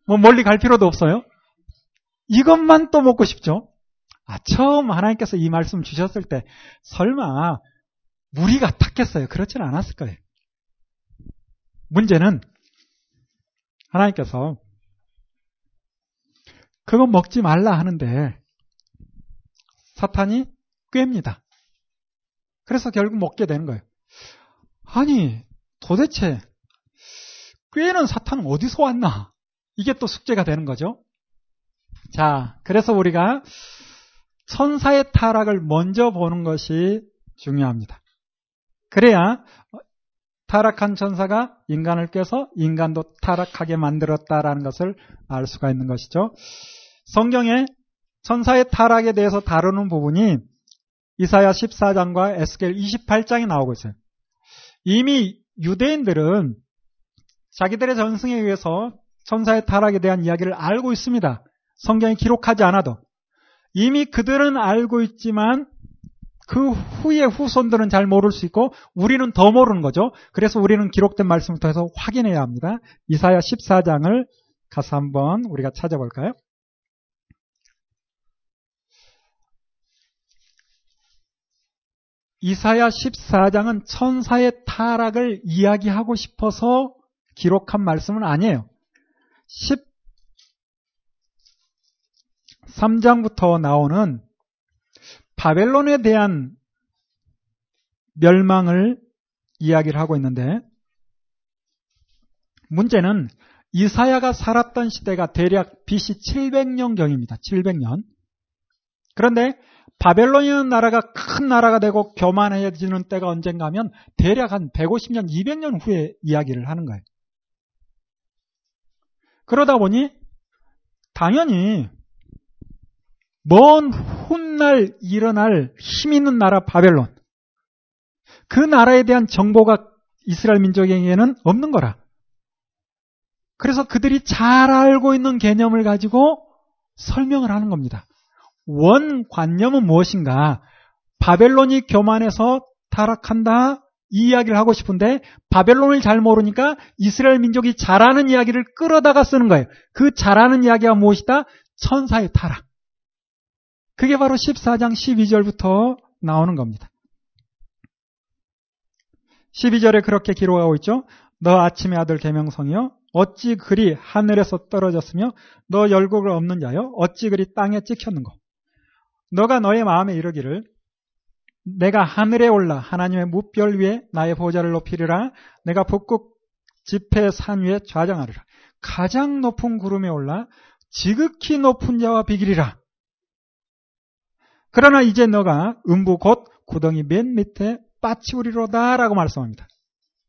뭐 멀리 갈 필요도 없어요. 이것만 또 먹고 싶죠. 아, 처음 하나님께서 이 말씀 주셨을 때 설마 무리가 탔겠어요? 그렇지는 않았을 거예요. 문제는 하나님께서 그거 먹지 말라 하는데 사탄이 꿰입니다. 그래서 결국 먹게 되는 거예요. 아니, 도대체 꾀는 사탄은 어디서 왔나? 이게 또 숙제가 되는 거죠. 자, 그래서 우리가 천사의 타락을 먼저 보는 것이 중요합니다. 그래야 타락한 천사가 인간을 껴서 인간도 타락하게 만들었다라는 것을 알 수가 있는 것이죠. 성경에 천사의 타락에 대해서 다루는 부분이 이사야 14장과 에스겔 28장에 나오고 있어요. 이미 유대인들은 자기들의 전승에 의해서 천사의 타락에 대한 이야기를 알고 있습니다. 성경에 기록하지 않아도. 이미 그들은 알고 있지만 그 후에 후손들은 잘 모를 수 있고 우리는 더 모르는 거죠. 그래서 우리는 기록된 말씀을 통해서 확인해야 합니다. 이사야 14장을 가서 한번 우리가 찾아볼까요? 이사야 14장은 천사의 타락을 이야기하고 싶어서 기록한 말씀은 아니에요. 13장부터 나오는 바벨론에 대한 멸망을 이야기를 하고 있는데 문제는 이사야가 살았던 시대가 대략 BC 700년경입니다. 700년. 그런데 바벨론이라는 나라가 큰 나라가 되고 교만해지는 때가 언젠가 하면 대략 한 150년, 200년 후에 이야기를 하는 거예요. 그러다 보니 당연히 먼 훗날 일어날 힘 있는 나라 바벨론 그 나라에 대한 정보가 이스라엘 민족에게는 없는 거라. 그래서 그들이 잘 알고 있는 개념을 가지고 설명을 하는 겁니다. 원 관념은 무엇인가? 바벨론이 교만해서 타락한다 이 이야기를 하고 싶은데 바벨론을 잘 모르니까 이스라엘 민족이 잘하는 이야기를 끌어다가 쓰는 거예요. 그 잘하는 이야기가 무엇이다? 천사의 타락. 그게 바로 14장 12절부터 나오는 겁니다. 12절에 그렇게 기록하고 있죠. 너 아침의 아들 계명성이여 어찌 그리 하늘에서 떨어졌으며 너 열국을 없는 자여 어찌 그리 땅에 찍혔는고 너가 너의 마음에 이르기를 내가 하늘에 올라 하나님의 무별 위에 나의 보좌를 높이리라. 내가 북극 지폐 산 위에 좌정하리라. 가장 높은 구름에 올라 지극히 높은 자와 비기리라. 그러나 이제 너가 음부 곧 구덩이 맨 밑에 빠치우리로다 라고 말씀합니다.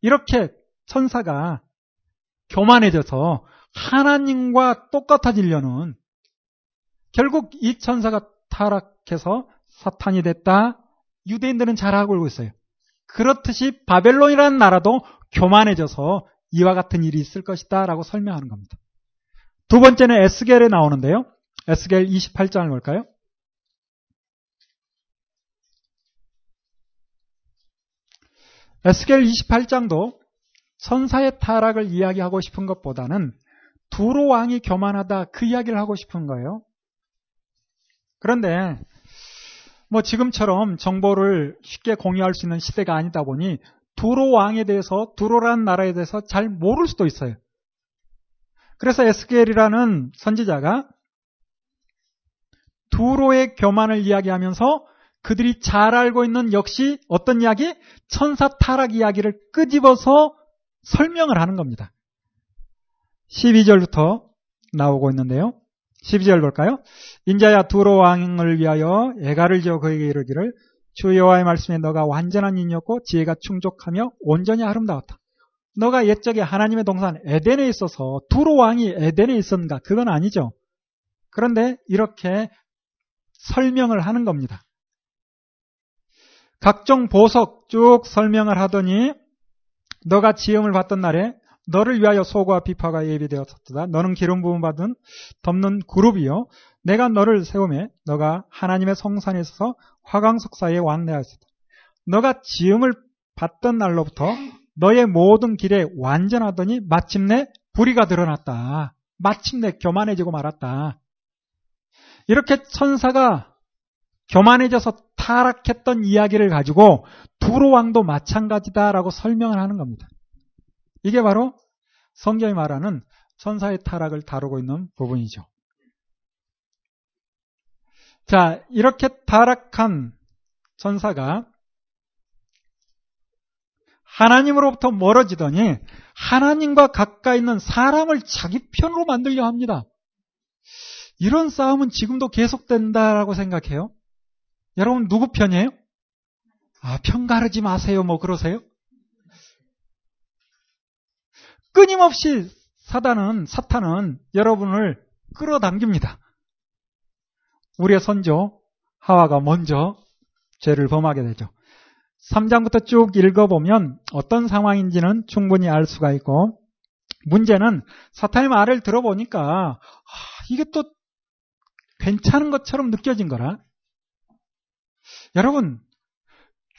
이렇게 천사가 교만해져서 하나님과 똑같아지려는 결국 이 천사가 타락해서 사탄이 됐다. 유대인들은 잘 알고 있어요. 그렇듯이 바벨론이라는 나라도 교만해져서 이와 같은 일이 있을 것이다 라고 설명하는 겁니다. 두 번째는 에스겔에 나오는데요. 에스겔 28장을 볼까요? 에스겔 28장도 선사의 타락을 이야기하고 싶은 것보다는 두로 왕이 교만하다 그 이야기를 하고 싶은 거예요. 그런데 뭐 지금처럼 정보를 쉽게 공유할 수 있는 시대가 아니다 보니 두로 왕에 대해서 두로라는 나라에 대해서 잘 모를 수도 있어요. 그래서 에스겔이라는 선지자가 두로의 교만을 이야기하면서 그들이 잘 알고 있는 역시 어떤 이야기? 천사 타락 이야기를 끄집어서 설명을 하는 겁니다. 12절부터 나오고 있는데요. 12절 볼까요? 인자야 두로 왕을 위하여 애가를 지어 그에게 이르기를 주 여호와의 말씀에 너가 완전한 인이었고 지혜가 충족하며 온전히 아름다웠다. 너가 옛적에 하나님의 동산 에덴에 있어서 두로 왕이 에덴에 있었는가? 그건 아니죠. 그런데 이렇게 설명을 하는 겁니다. 각종 보석 쭉 설명을 하더니 너가 지음을 받던 날에 너를 위하여 소고와 비파가 예비되었었다. 너는 기름 부음 받은 덮는 그룹이요. 내가 너를 세우매 너가 하나님의 성산에 있어서 화강석 사이에 왕래하였다. 너가 지음을 받던 날로부터 너의 모든 길에 완전하더니 마침내 불의가 드러났다. 마침내 교만해지고 말았다. 이렇게 천사가 교만해져서 타락했던 이야기를 가지고 두로 왕도 마찬가지다라고 설명을 하는 겁니다. 이게 바로 성경이 말하는 천사의 타락을 다루고 있는 부분이죠. 자, 이렇게 타락한 천사가 하나님으로부터 멀어지더니 하나님과 가까이 있는 사람을 자기 편으로 만들려 합니다. 이런 싸움은 지금도 계속된다라고 생각해요. 여러분 누구 편이에요? 아, 편 가르지 마세요. 뭐 그러세요? 끊임없이 사단은 사탄은 여러분을 끌어당깁니다. 우리의 선조 하와가 먼저 죄를 범하게 되죠. 3장부터 쭉 읽어보면 어떤 상황인지는 충분히 알 수가 있고 문제는 사탄의 말을 들어보니까 아, 이게 또 괜찮은 것처럼 느껴진 거라. 여러분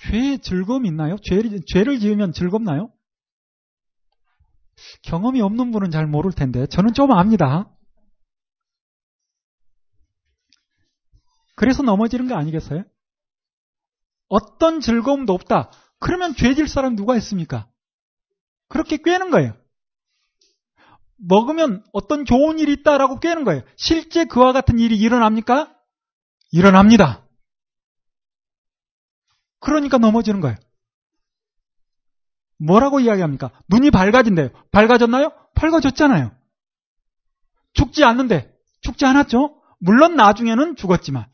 죄의 즐거움이 있나요? 죄를, 죄를 지으면 즐겁나요? 경험이 없는 분은 잘 모를 텐데 저는 좀 압니다. 그래서 넘어지는 거 아니겠어요? 어떤 즐거움도 없다. 그러면 죄질 사람 누가 있습니까? 그렇게 꿰는 거예요. 먹으면 어떤 좋은 일이 있다라고 꿰는 거예요. 실제 그와 같은 일이 일어납니까? 일어납니다. 그러니까 넘어지는 거예요. 뭐라고 이야기합니까? 눈이 밝아진대요. 밝아졌나요? 밝아졌잖아요. 죽지 않는데 죽지 않았죠? 물론 나중에는 죽었지만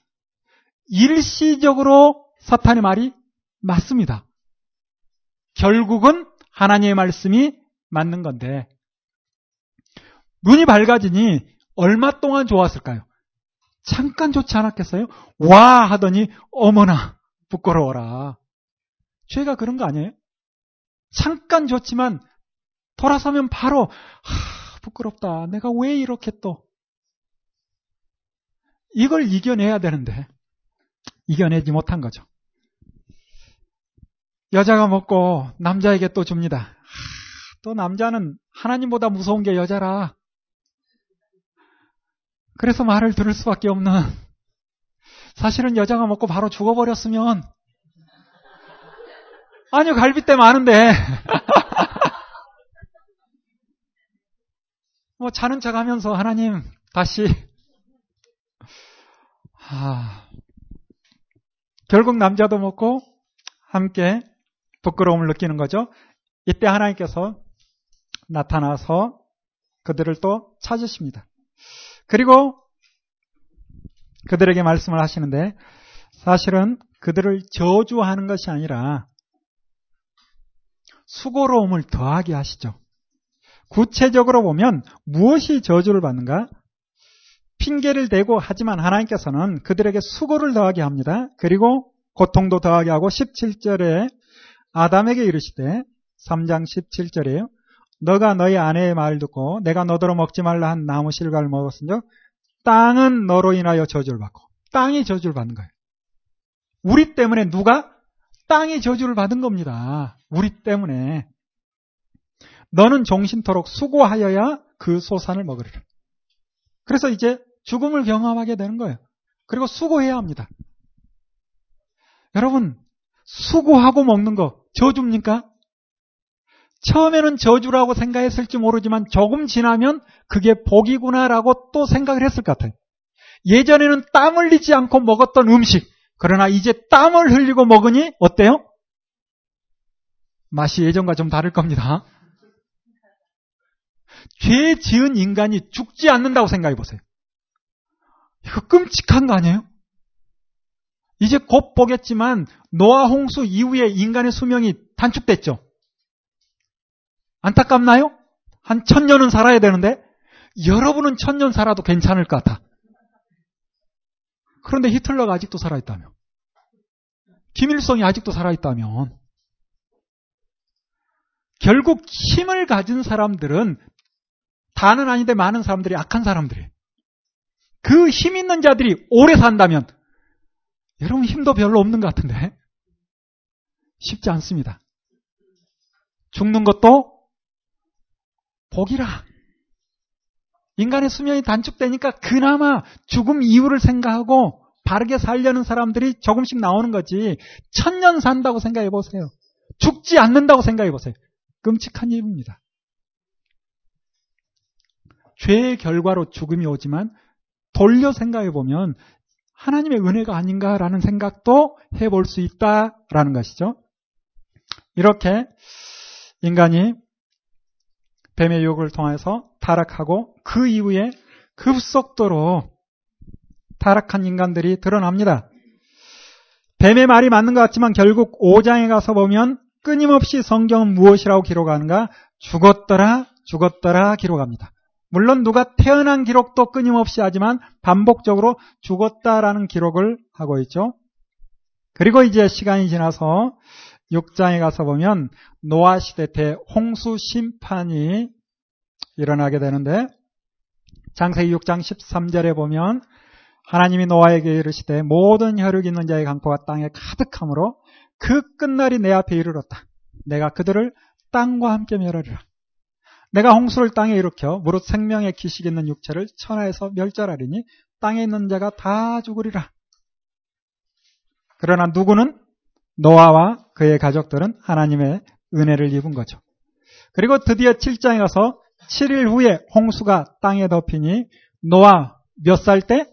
일시적으로 사탄의 말이 맞습니다. 결국은 하나님의 말씀이 맞는 건데 눈이 밝아지니 얼마 동안 좋았을까요? 잠깐 좋지 않았겠어요? 와 하더니 어머나 부끄러워라. 죄가 그런 거 아니에요? 잠깐 좋지만 돌아서면 바로 하, 부끄럽다. 내가 왜 이렇게 또 이걸 이겨내야 되는데 이겨내지 못한 거죠. 여자가 먹고 남자에게 또 줍니다. 하, 또 남자는 하나님보다 무서운 게 여자라. 그래서 말을 들을 수밖에 없는 사실은 여자가 먹고 바로 죽어버렸으면 아니요 갈비뼈 많은데 *laughs* 뭐 자는 척 하면서 하나님 다시 아, 결국 남자도 먹고 함께 부끄러움을 느끼는 거죠. 이때 하나님께서 나타나서 그들을 또 찾으십니다. 그리고 그들에게 말씀을 하시는데 사실은 그들을 저주하는 것이 아니라 수고로움을 더하게 하시죠. 구체적으로 보면 무엇이 저주를 받는가? 핑계를 대고 하지만 하나님께서는 그들에게 수고를 더하게 합니다. 그리고 고통도 더하게 하고 17절에 아담에게 이르시되 3장 17절에요. 너가 너희 아내의 말을 듣고 내가 너더러 먹지 말라 한 나무 실과를 먹었은즉 땅은 너로 인하여 저주를 받고 땅이 저주를 받는 거예요. 우리 때문에 누가 땅이 저주를 받은 겁니다. 우리 때문에 너는 종신토록 수고하여야 그 소산을 먹으리라. 그래서 이제 죽음을 경험하게 되는 거예요. 그리고 수고해야 합니다. 여러분, 수고하고 먹는 거 저주입니까? 처음에는 저주라고 생각했을지 모르지만 조금 지나면 그게 복이구나라고 또 생각을 했을 것 같아요. 예전에는 땀 흘리지 않고 먹었던 음식, 그러나 이제 땀을 흘리고 먹으니 어때요? 맛이 예전과 좀 다를 겁니다. 죄 지은 인간이 죽지 않는다고 생각해 보세요. 이거 끔찍한 거 아니에요? 이제 곧 보겠지만 노아 홍수 이후에 인간의 수명이 단축됐죠. 안타깝나요? 한 천년은 살아야 되는데 여러분은 천년 살아도 괜찮을 것 같아. 그런데 히틀러가 아직도 살아있다며. 김일성이 아직도 살아있다면. 결국 힘을 가진 사람들은 다는 아닌데 많은 사람들이 악한 사람들이에요. 그힘 있는 자들이 오래 산다면 여러분 힘도 별로 없는 것 같은데 쉽지 않습니다. 죽는 것도 복이라. 인간의 수명이 단축되니까 그나마 죽음 이후를 생각하고 바르게 살려는 사람들이 조금씩 나오는 거지. 천년 산다고 생각해 보세요. 죽지 않는다고 생각해 보세요. 끔찍한 일입니다. 죄의 결과로 죽음이 오지만 돌려 생각해 보면 하나님의 은혜가 아닌가라는 생각도 해볼 수 있다라는 것이죠. 이렇게 인간이 뱀의 유혹을 통해서 타락하고 그 이후에 급속도로 타락한 인간들이 드러납니다. 뱀의 말이 맞는 것 같지만 결국 5장에 가서 보면 끊임없이 성경은 무엇이라고 기록하는가? 죽었더라, 죽었더라 기록합니다. 물론 누가 태어난 기록도 끊임없이 하지만 반복적으로 죽었다라는 기록을 하고 있죠. 그리고 이제 시간이 지나서 6장에 가서 보면 노아 시대 때 홍수 심판이 일어나게 되는데 장세기 6장 13절에 보면 하나님이 노아에게 이르시되 모든 혈육 있는 자의 강포가 땅에 가득함으로 그 끝날이 내 앞에 이르렀다. 내가 그들을 땅과 함께 멸하리라. 내가 홍수를 땅에 일으켜 무릇 생명의 기식 있는 육체를 천하에서 멸절하리니 땅에 있는 자가 다 죽으리라. 그러나 누구는 노아와 그의 가족들은 하나님의 은혜를 입은 거죠. 그리고 드디어 7장에 가서 7일 후에 홍수가 땅에 덮이니 노아 몇 살 때?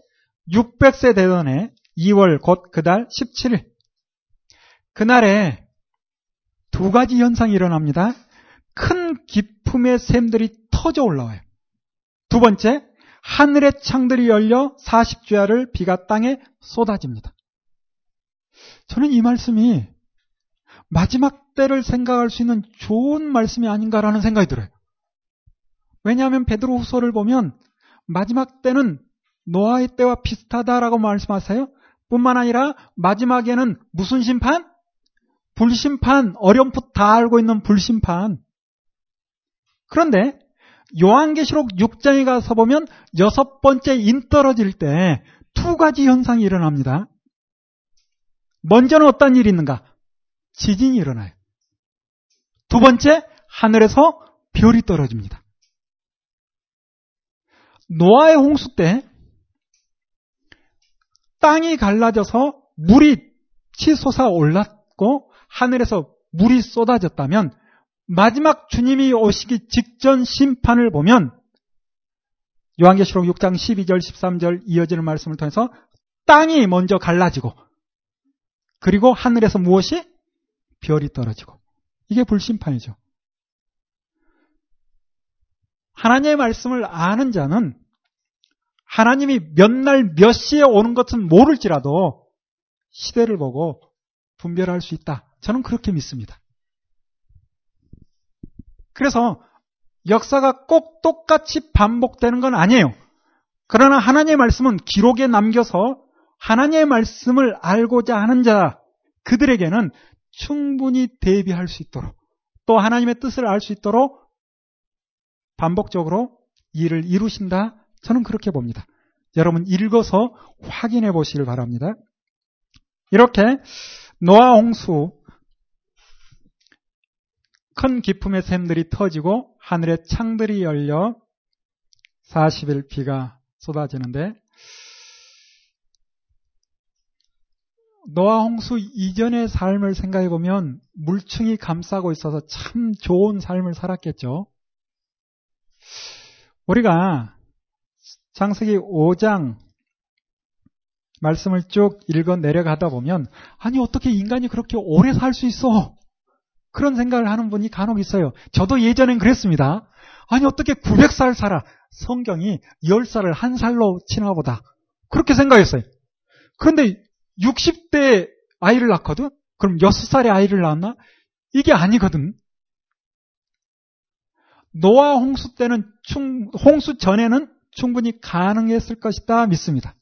600세 되던 해 2월 곧 그달 17일. 그날에 두 가지 현상이 일어납니다. 큰 기품의 샘들이 터져 올라와요. 두 번째, 하늘의 창들이 열려 40주야를 비가 땅에 쏟아집니다. 저는 이 말씀이 마지막 때를 생각할 수 있는 좋은 말씀이 아닌가라는 생각이 들어요. 왜냐하면 베드로 후서를 보면 마지막 때는 노아의 때와 비슷하다라고 말씀하세요. 뿐만 아니라 마지막에는 무슨 심판? 불심판, 어렴풋 다 알고 있는 불심판. 그런데 요한계시록 6장에 가서 보면 여섯 번째 인 떨어질 때 두 가지 현상이 일어납니다. 먼저는 어떤 일이 있는가? 지진이 일어나요. 두 번째, 하늘에서 별이 떨어집니다. 노아의 홍수 때 땅이 갈라져서 물이 치솟아 올랐고 하늘에서 물이 쏟아졌다면 마지막 주님이 오시기 직전 심판을 보면 요한계시록 6장 12절 13절 이어지는 말씀을 통해서 땅이 먼저 갈라지고 그리고 하늘에서 무엇이? 별이 떨어지고. 이게 불심판이죠. 하나님의 말씀을 아는 자는 하나님이 몇 날 몇 시에 오는 것은 모를지라도 시대를 보고 분별할 수 있다. 저는 그렇게 믿습니다. 그래서 역사가 꼭 똑같이 반복되는 건 아니에요. 그러나 하나님의 말씀은 기록에 남겨서 하나님의 말씀을 알고자 하는 자, 그들에게는 충분히 대비할 수 있도록 또 하나님의 뜻을 알 수 있도록 반복적으로 일을 이루신다. 저는 그렇게 봅니다. 여러분 읽어서 확인해 보시길 바랍니다. 이렇게 노아 홍수 큰 기품의 샘들이 터지고 하늘의 창들이 열려 40일 비가 쏟아지는데 노아 홍수 이전의 삶을 생각해 보면 물층이 감싸고 있어서 참 좋은 삶을 살았겠죠. 우리가 창세기 5장 말씀을 쭉 읽어 내려가다 보면 아니 어떻게 인간이 그렇게 오래 살 수 있어? 그런 생각을 하는 분이 간혹 있어요. 저도 예전엔 그랬습니다. 아니 어떻게 900살 살아? 성경이 10살을 한 살로 치나 보다. 그렇게 생각했어요. 그런데 60대 아이를 낳거든? 그럼 6살의 아이를 낳았나? 이게 아니거든. 노아 홍수 때는 충, 홍수 전에는 충분히 가능했을 것이다 믿습니다.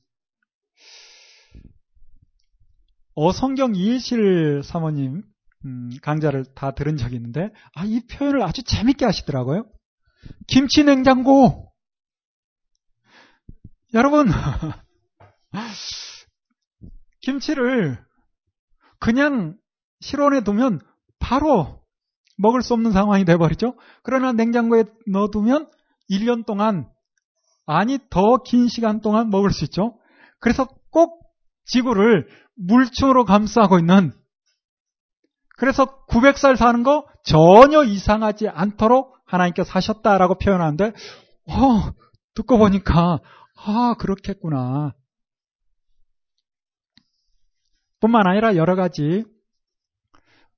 어성경 이해실 사모님 음, 강좌를 다 들은 적이 있는데 아, 이 표현을 아주 재밌게 하시더라고요. 김치 냉장고. 여러분 *laughs* 김치를 그냥 실온에 두면 바로 먹을 수 없는 상황이 돼버리죠. 그러나 냉장고에 넣어두면 1년 동안 아니 더 긴 시간 동안 먹을 수 있죠. 그래서 꼭 지구를 물충으로 감싸고 있는 그래서 900살 사는 거 전혀 이상하지 않도록 하나님께서 하셨다라고 표현하는데 어, 듣고 보니까 아 그렇겠구나. 뿐만 아니라 여러 가지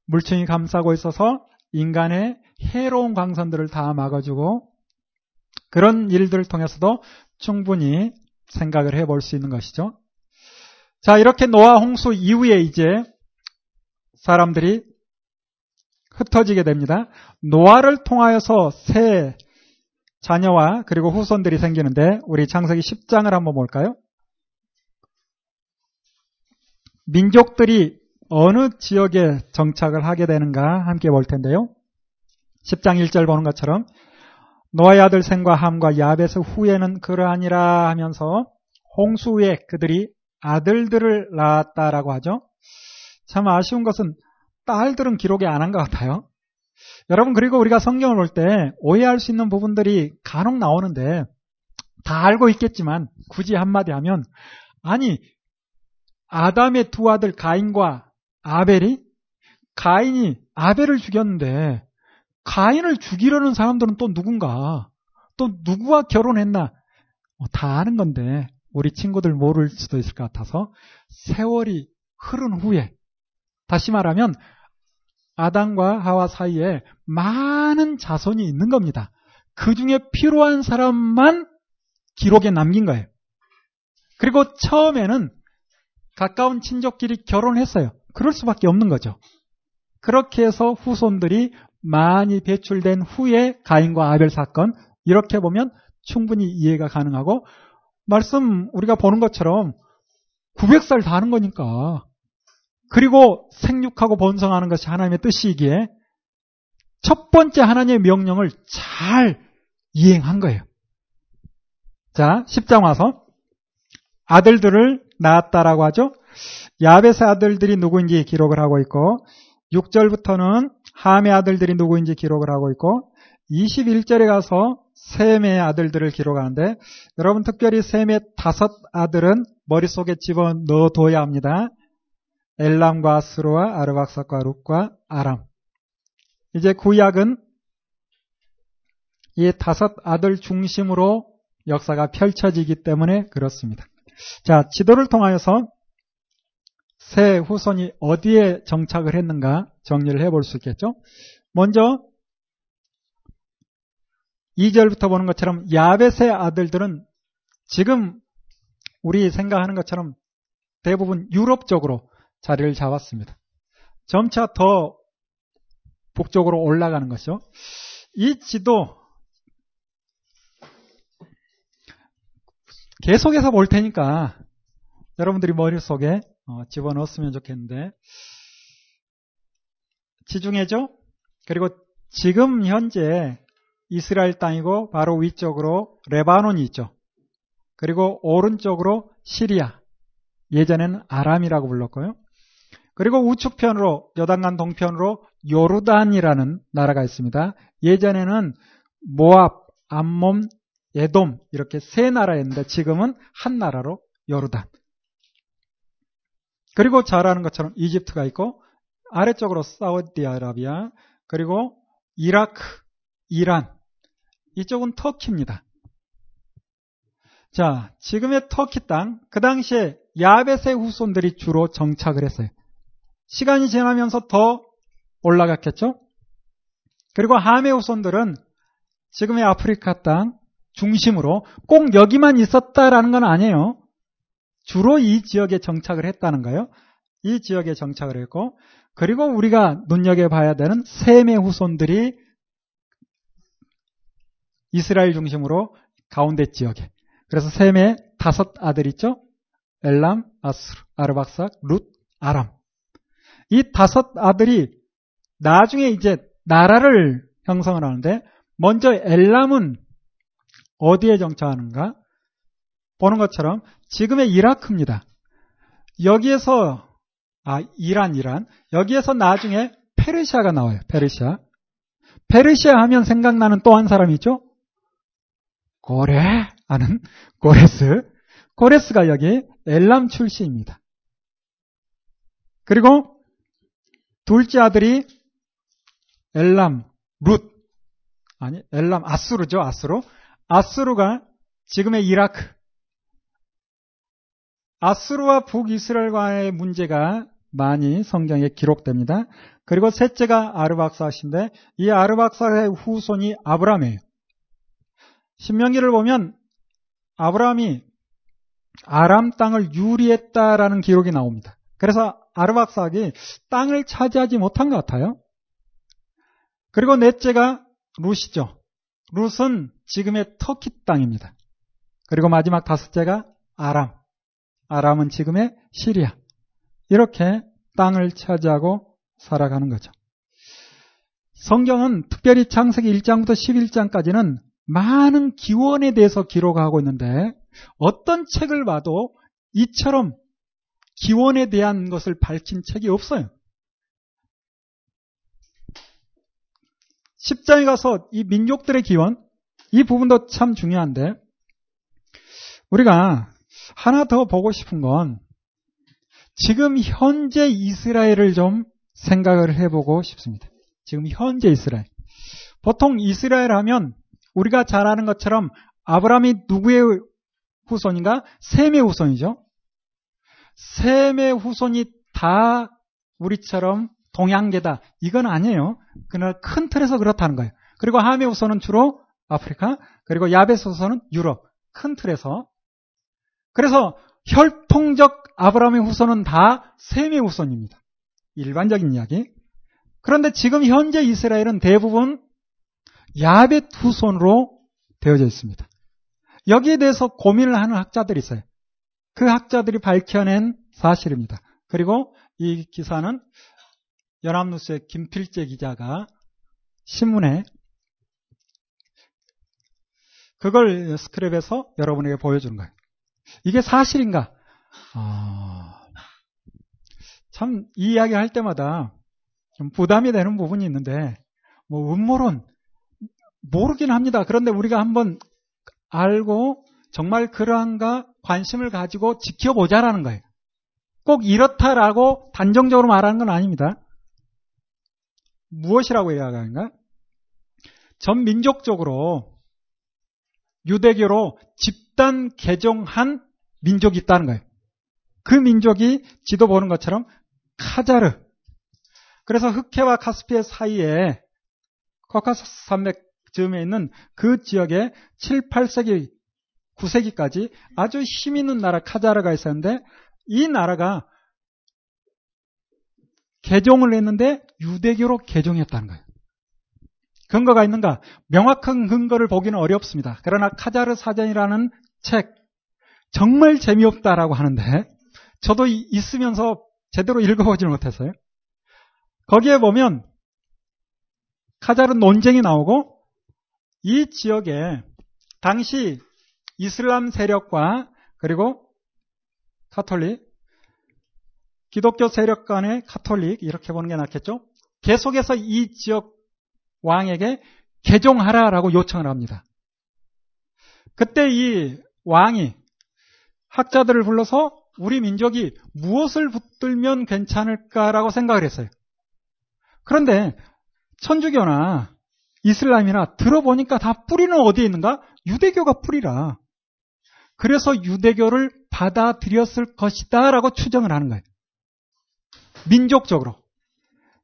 물층이 감싸고 있어서 인간의 해로운 광선들을 다 막아주고 그런 일들을 통해서도 충분히 생각을 해볼 수 있는 것이죠. 자, 이렇게 노아 홍수 이후에 이제 사람들이 흩어지게 됩니다. 노아를 통하여서 새 자녀와 그리고 후손들이 생기는데 우리 창세기 10장을 한번 볼까요? 민족들이 어느 지역에 정착을 하게 되는가 함께 볼 텐데요. 10장 1절 보는 것처럼 노아의 아들 셈과 함과 야벳의 후에는 그러하니라 하면서 홍수 후에 그들이 아들들을 낳았다라고 하죠. 참 아쉬운 것은 딸들은 기록이 안 한 것 같아요. 여러분 그리고 우리가 성경을 볼 때 오해할 수 있는 부분들이 간혹 나오는데 다 알고 있겠지만 굳이 한마디 하면 아니 아담의 두 아들 가인과 아벨이 가인이 아벨을 죽였는데 가인을 죽이려는 사람들은 또 누군가 또 누구와 결혼했나 뭐다 아는 건데 우리 친구들 모를 수도 있을 것 같아서 세월이 흐른 후에 다시 말하면 아담과 하와 사이에 많은 자손이 있는 겁니다. 그 중에 필요한 사람만 기록에 남긴 거예요. 그리고 처음에는 가까운 친족끼리 결혼했어요. 그럴 수밖에 없는 거죠. 그렇게 해서 후손들이 많이 배출된 후에 가인과 아벨 사건 이렇게 보면 충분히 이해가 가능하고 말씀 우리가 보는 것처럼 900살 다 하는 거니까 그리고 생육하고 번성하는 것이 하나님의 뜻이기에 첫 번째 하나님의 명령을 잘 이행한 거예요. 자, 10장 와서 아들들을 낳았다라고 하죠. 야벳의 아들들이 누구인지 기록을 하고 있고 6절부터는 함의 아들들이 누구인지 기록을 하고 있고 21절에 가서 셈의 아들들을 기록하는데 여러분 특별히 셈의 다섯 아들은 머릿속에 집어 넣어둬야 합니다. 엘람과 스로와 아르박삭과 룩과 아람. 이제 구약은 이 다섯 아들 중심으로 역사가 펼쳐지기 때문에 그렇습니다. 자, 지도를 통하여서 새 후손이 어디에 정착을 했는가 정리를 해볼 수 있겠죠. 먼저 2절부터 보는 것처럼 야벳의 아들들은 지금 우리 생각하는 것처럼 대부분 유럽 쪽으로 자리를 잡았습니다. 점차 더 북쪽으로 올라가는 것이죠. 이 지도 계속해서 볼 테니까 여러분들이 머릿속에 어, 집어넣었으면 좋겠는데 지중해죠? 그리고 지금 현재 이스라엘 땅이고 바로 위쪽으로 레바논이 있죠. 그리고 오른쪽으로 시리아. 예전에는 아람이라고 불렀고요. 그리고 우측편으로 여단강 동편으로 요르단이라는 나라가 있습니다. 예전에는 모압, 암몬, 에돔 이렇게 세 나라였는데 지금은 한 나라로 요르단. 그리고 잘 아는 것처럼 이집트가 있고 아래쪽으로 사우디아라비아 그리고 이라크, 이란 이쪽은 터키입니다. 자, 지금의 터키 땅, 그 당시에 야벳의 후손들이 주로 정착을 했어요. 시간이 지나면서 더 올라갔겠죠? 그리고 함의 후손들은 지금의 아프리카 땅 중심으로 꼭 여기만 있었다라는 건 아니에요. 주로 이 지역에 정착을 했다는 거예요. 이 지역에 정착을 했고, 그리고 우리가 눈여겨봐야 되는 셈의 후손들이 이스라엘 중심으로 가운데 지역에. 그래서 셈의 다섯 아들 있죠? 엘람, 아스르, 아르박삭, 룻, 아람. 이 다섯 아들이 나중에 이제 나라를 형성을 하는데 먼저 엘람은 어디에 정착하는가? 보는 것처럼 지금의 이라크입니다. 여기에서 아 이란 이란 여기에서 나중에 페르시아가 나와요. 페르시아. 페르시아 하면 생각나는 또 한 사람이 있죠? 고레 하는 고레스. 고레스가 여기 엘람 출신입니다. 그리고 둘째 아들이 엘람 룻 아니 엘람 아수르죠 아수르 아수르가 지금의 이라크 아수르와 북이스라엘과의 문제가 많이 성경에 기록됩니다. 그리고 셋째가 아르박사신데 이 아르박사의 후손이 아브라함이에요. 신명기를 보면 아브라함이 아람 땅을 유리했다라는 기록이 나옵니다. 그래서 아르박사기 땅을 차지하지 못한 것 같아요. 그리고 넷째가 룻이죠. 룻은 지금의 터키 땅입니다. 그리고 마지막 다섯째가 아람. 아람은 지금의 시리아. 이렇게 땅을 차지하고 살아가는 거죠. 성경은 특별히 창세기 1장부터 11장까지는 많은 기원에 대해서 기록하고 있는데 어떤 책을 봐도 이처럼 기원에 대한 것을 밝힌 책이 없어요. 10장에 가서 이 민족들의 기원, 이 부분도 참 중요한데, 우리가 하나 더 보고 싶은 건 지금 현재 이스라엘을 좀 생각을 해보고 싶습니다. 지금 현재 이스라엘. 보통 이스라엘 하면 우리가 잘 아는 것처럼 아브라함이 누구의 후손인가? 셈의 후손이죠. 셈의 후손이 다 우리처럼 동양계다. 이건 아니에요. 그러나 큰 틀에서 그렇다는 거예요. 그리고 후손은 주로 아프리카, 그리고 후손은 유럽. 큰 틀에서. 그래서 혈통적 아브라함의 후손은 다 셈의 후손입니다. 일반적인 이야기. 그런데 지금 현재 이스라엘은 대부분 야벳 후손으로 되어져 있습니다. 여기에 대해서 고민을 하는 학자들이 있어요. 그 학자들이 밝혀낸 사실입니다. 그리고 이 기사는 연합뉴스의 김필재 기자가 신문에 그걸 스크랩해서 여러분에게 보여주는 거예요. 이게 사실인가? 아, 참, 이 이야기 할 때마다 좀 부담이 되는 부분이 있는데, 뭐, 음모론, 모르긴 합니다. 그런데 우리가 한번 알고 정말 그러한가 관심을 가지고 지켜보자라는 거예요. 꼭 이렇다라고 단정적으로 말하는 건 아닙니다. 무엇이라고 이야기하는가? 전 민족적으로 유대교로 집단 개종한 민족이 있다는 거예요. 그 민족이 지도 보는 것처럼 카자르. 그래서 흑해와 카스피해 사이에 코카스 산맥 즈음에 있는 그 지역에 7, 8세기, 9세기까지 아주 힘 있는 나라 카자르가 있었는데 이 나라가 개종을 했는데 유대교로 개종했다는 거예요. 근거가 있는가? 명확한 근거를 보기는 어렵습니다. 그러나 카자르 사전이라는 책 정말 재미없다라고 하는데 저도 있으면서 제대로 읽어보지는 못했어요. 거기에 보면 카자르 논쟁이 나오고 이 지역에 당시 이슬람 세력과 그리고 카톨릭, 기독교 세력 간의 카톨릭 이렇게 보는 게 낫겠죠? 계속해서 이 지역 왕에게 개종하라라고 요청을 합니다. 그때 이 왕이 학자들을 불러서 우리 민족이 무엇을 붙들면 괜찮을까라고 생각을 했어요. 그런데 천주교나 이슬람이나 들어보니까 다 뿌리는 어디에 있는가? 유대교가 뿌리라. 그래서 유대교를 받아들였을 것이다 라고 추정을 하는 거예요. 민족적으로.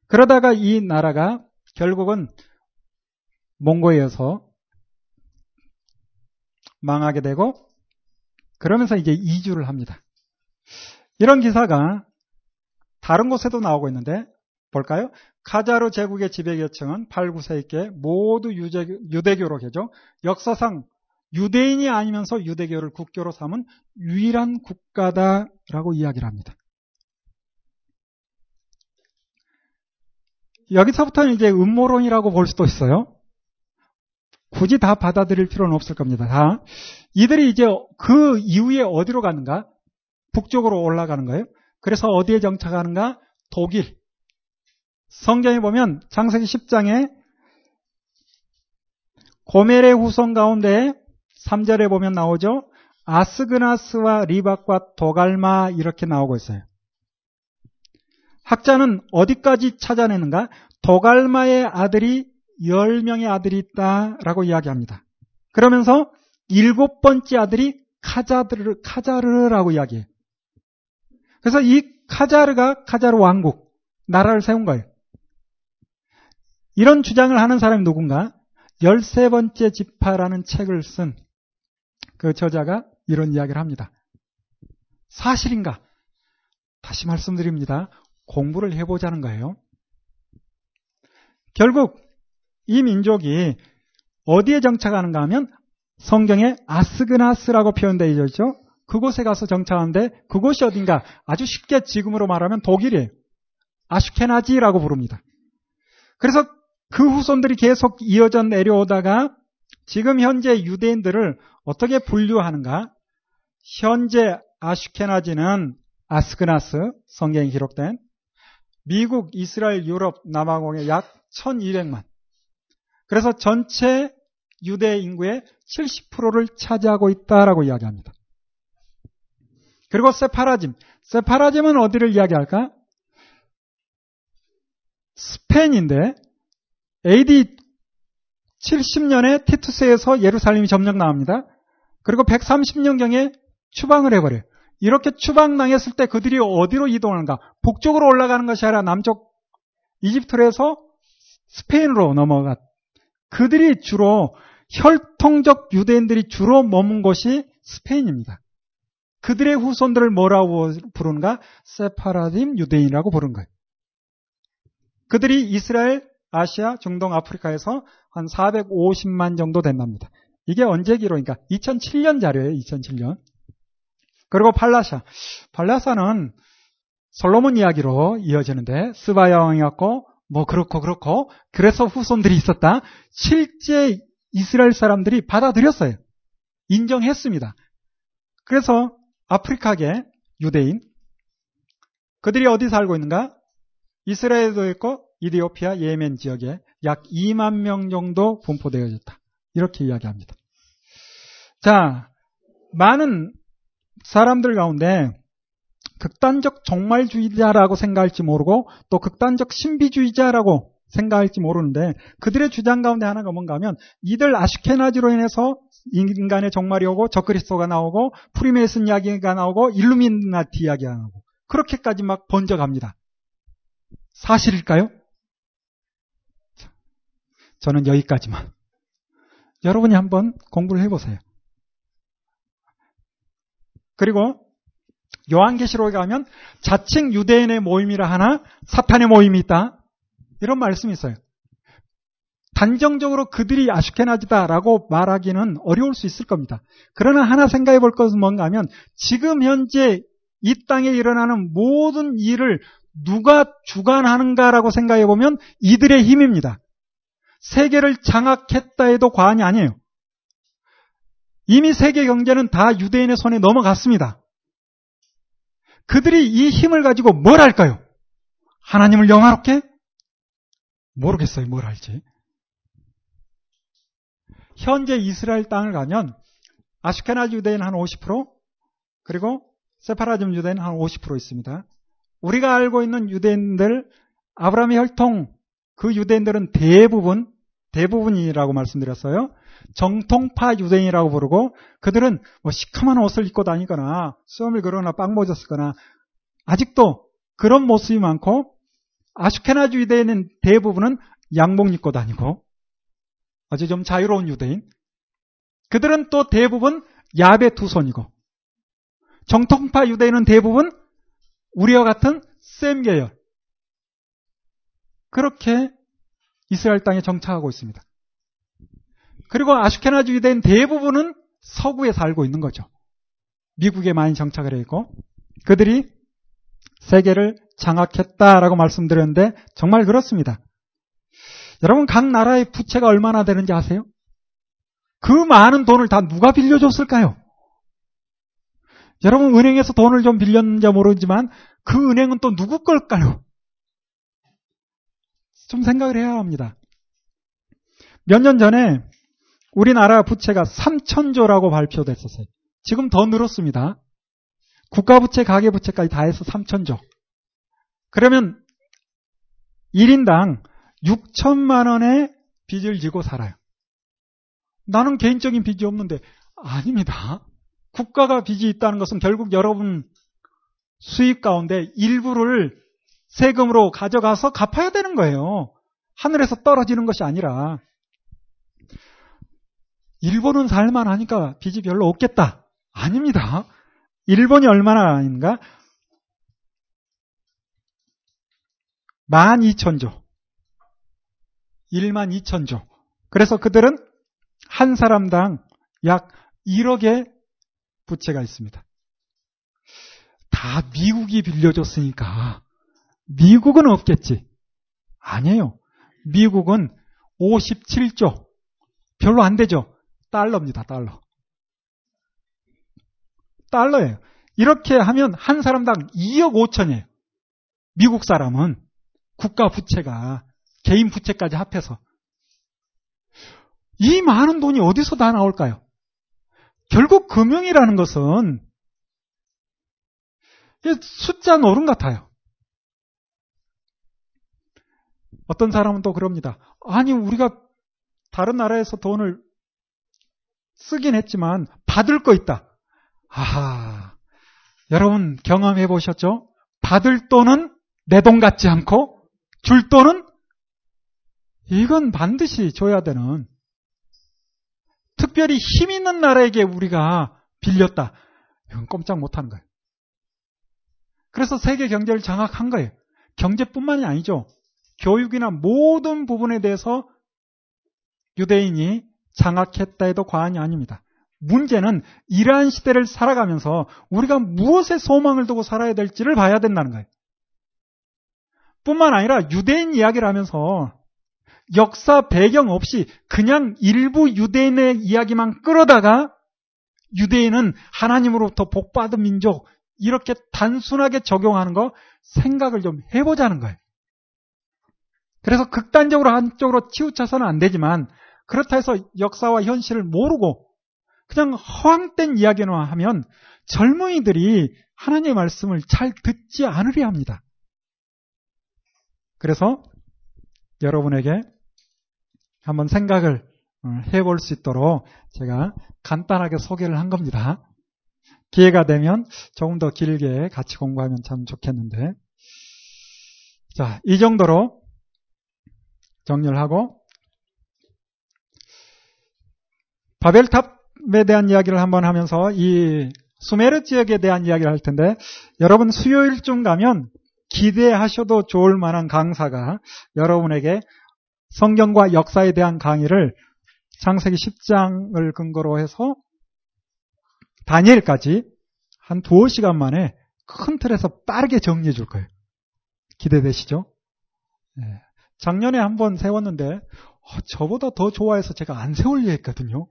그러다가 이 나라가 결국은 몽고에서 망하게 되고 그러면서 이제 이주를 합니다. 이런 기사가 다른 곳에도 나오고 있는데 볼까요? 카자르 제국의 지배계층은 8, 9세기에 모두 유대교, 로 개종, 역사상 유대인이 아니면서 유대교를 국교로 삼은 유일한 국가다라고 이야기를 합니다. 여기서부터는 이제 음모론이라고 볼 수도 있어요. 굳이 다 받아들일 필요는 없을 겁니다. 다. 이들이 이제 그 이후에 어디로 가는가? 북쪽으로 올라가는 거예요. 그래서 어디에 정착하는가? 독일. 성경에 보면 창세기 10장에 고멜의 후손 가운데 3절에 보면 나오죠. 아스그나스와 리박과 도갈마 이렇게 나오고 있어요. 학자는 어디까지 찾아내는가? 도갈마의 아들이 10명의 아들이 있다라고 이야기합니다. 그러면서 일곱 번째 아들이 카자르, 카자르라고 이야기해요. 그래서 이 카자르가 카자르 왕국, 나라를 세운 거예요. 이런 주장을 하는 사람이 누군가? 13번째 지파라는 책을 쓴 그 저자가 이런 이야기를 합니다. 사실인가? 다시 말씀드립니다. 공부를 해보자는 거예요. 결국 이 민족이 어디에 정착하는가 하면 성경에 아스그나스라고 표현되어 있죠. 그곳에 가서 정착하는데 그곳이 어딘가 아주 쉽게 지금으로 말하면 독일이에요. 아슈케나지라고 부릅니다. 그래서 그 후손들이 계속 이어져 내려오다가 지금 현재 유대인들을 어떻게 분류하는가? 현재 아슈케나지는 아스그나스 성경에 기록된 미국, 이스라엘, 유럽, 남아공의 약 1200만. 그래서 전체 유대 인구의 70%를 차지하고 있다라고 이야기합니다. 그리고 세파라짐. 세파라짐은 어디를 이야기할까? 스페인인데 AD 70년에 티투스에서 예루살렘이 점령당합니다. 그리고 130년경에 추방을 해버려요. 이렇게 추방당했을 때 그들이 어디로 이동하는가? 북쪽으로 올라가는 것이 아니라 남쪽 이집트로 해서 스페인으로 넘어갔. 그들이 주로 혈통적 유대인들이 주로 머문 곳이 스페인입니다. 그들의 후손들을 뭐라고 부르는가? 세파라딤 유대인이라고 부르는 거예요. 그들이 이스라엘, 아시아, 중동, 아프리카에서 한 450만 정도 된답니다. 이게 언제 기록이니까 2007년 자료예요. 2007년. 그리고 팔라샤. 팔라샤는 솔로몬 이야기로 이어지는데 스바야 왕이었고 뭐 그렇고 그렇고 그래서 후손들이 있었다. 실제 이스라엘 사람들이 받아들였어요. 인정했습니다. 그래서 아프리카계 유대인 그들이 어디 살고 있는가? 이스라엘도 있고 이디오피아, 예멘 지역에 약 2만 명 정도 분포되어졌다. 이렇게 이야기합니다. 자, 많은 사람들 가운데 극단적 종말주의자라고 생각할지 모르고 또 극단적 신비주의자라고 생각할지 모르는데 그들의 주장 가운데 하나가 뭔가 하면 이들 아슈케나지로 인해서 인간의 종말이 오고 적그리스도가 나오고 프리메이슨 이야기가 나오고 일루미나티 이야기가 나오고 그렇게까지 막 번져갑니다. 사실일까요? 저는 여기까지만. 여러분이 한번 공부를 해보세요. 그리고 요한계시록에 가면 자칭 유대인의 모임이라 하나 사탄의 모임이 있다. 이런 말씀이 있어요. 단정적으로 그들이 아슈케나지다라고 말하기는 어려울 수 있을 겁니다. 그러나 하나 생각해 볼 것은 뭔가 하면 지금 현재 이 땅에 일어나는 모든 일을 누가 주관하는가라고 생각해 보면 이들의 힘입니다. 세계를 장악했다 해도 과언이 아니에요. 이미 세계 경제는 다 유대인의 손에 넘어갔습니다. 그들이 이 힘을 가지고 뭘 할까요? 하나님을 영화롭게? 모르겠어요. 뭘 할지. 현재 이스라엘 땅을 가면 아슈케나즈 유대인 한 50% 그리고 세파라즘 유대인 한 50% 있습니다. 우리가 알고 있는 유대인들 아브라함의 혈통 그 유대인들은 대부분 대부분이라고 말씀드렸어요. 정통파 유대인이라고 부르고 그들은 뭐 시커먼 옷을 입고 다니거나 수염을 그러거나 빵모자 쓰거나 아직도 그런 모습이 많고 아슈케나주 유대인은 대부분은 양복 입고 다니고 아주 좀 자유로운 유대인 그들은 또 대부분 야베 투손이고 정통파 유대인은 대부분 우리와 같은 셈 계열 그렇게 이스라엘 땅에 정착하고 있습니다. 그리고 아슈케나주 유대인 대부분은 서구에 살고 있는 거죠. 미국에 많이 정착을 해 있고 그들이 세계를 장악했다라고 말씀드렸는데 정말 그렇습니다. 여러분 각 나라의 부채가 얼마나 되는지 아세요? 그 많은 돈을 다 누가 빌려줬을까요? 여러분 은행에서 돈을 좀 빌렸는지 모르지만 그 은행은 또 누구 걸까요? 좀 생각을 해야 합니다. 몇 년 전에 우리나라 부채가 3천조라고 발표됐었어요. 지금 더 늘었습니다. 국가부채, 가계부채까지 다 해서 3천조. 그러면 1인당 6천만 원의 빚을 지고 살아요. 나는 개인적인 빚이 없는데 아닙니다. 국가가 빚이 있다는 것은 결국 여러분 수입 가운데 일부를 세금으로 가져가서 갚아야 되는 거예요. 하늘에서 떨어지는 것이 아니라 일본은 살만하니까 빚이 별로 없겠다. 아닙니다. 일본이 얼마나 아닌가? 12,000조. 1만 2천조. 그래서 그들은 한 사람당 약 1억의 부채가 있습니다. 다 미국이 빌려줬으니까 미국은 없겠지. 아니에요. 미국은 57조. 별로 안 되죠. 달러입니다. 달러. 달러예요. 이렇게 하면 한 사람당 2억 5천이에요. 미국 사람은 국가 부채가 개인 부채까지 합해서 이 많은 돈이 어디서 다 나올까요? 결국 금융이라는 것은 숫자 노름 같아요. 어떤 사람은 또 그럽니다. 아니, 우리가 다른 나라에서 돈을 쓰긴 했지만 받을 거 있다. 아하. 여러분 경험해 보셨죠? 받을 돈은 내 돈 같지 않고 줄 돈은 이건 반드시 줘야 되는 특별히 힘 있는 나라에게 우리가 빌렸다. 이건 꼼짝 못 하는 거예요. 그래서 세계 경제를 장악한 거예요. 경제뿐만이 아니죠. 교육이나 모든 부분에 대해서 유대인이 장악했다 해도 과언이 아닙니다. 문제는 이러한 시대를 살아가면서 우리가 무엇에 소망을 두고 살아야 될지를 봐야 된다는 거예요. 뿐만 아니라 유대인 이야기를 하면서 역사 배경 없이 그냥 일부 유대인의 이야기만 끌어다가 유대인은 하나님으로부터 복받은 민족 이렇게 단순하게 적용하는 거 생각을 좀 해보자는 거예요. 그래서 극단적으로 한쪽으로 치우쳐서는 안 되지만 그렇다 해서 역사와 현실을 모르고 그냥 허황된 이야기만 하면 젊은이들이 하나님의 말씀을 잘 듣지 않으려 합니다. 그래서 여러분에게 한번 생각을 어, 해볼 수 있도록 제가 간단하게 소개를 한 겁니다. 기회가 되면 조금 더 길게 같이 공부하면 참 좋겠는데. 자, 이 정도로 정리를 하고, 바벨탑에 대한 이야기를 한번 하면서 이 수메르 지역에 대한 이야기를 할 텐데, 여러분 수요일쯤 가면 기대하셔도 좋을 만한 강사가 여러분에게 성경과 역사에 대한 강의를 창세기 10장을 근거로 해서 다니엘까지 한 두어 시간 만에 큰 틀에서 빠르게 정리해 줄 거예요. 기대되시죠? 네. 작년에 한번 세웠는데 어, 저보다 더 좋아해서 제가 안 세울려 했거든요.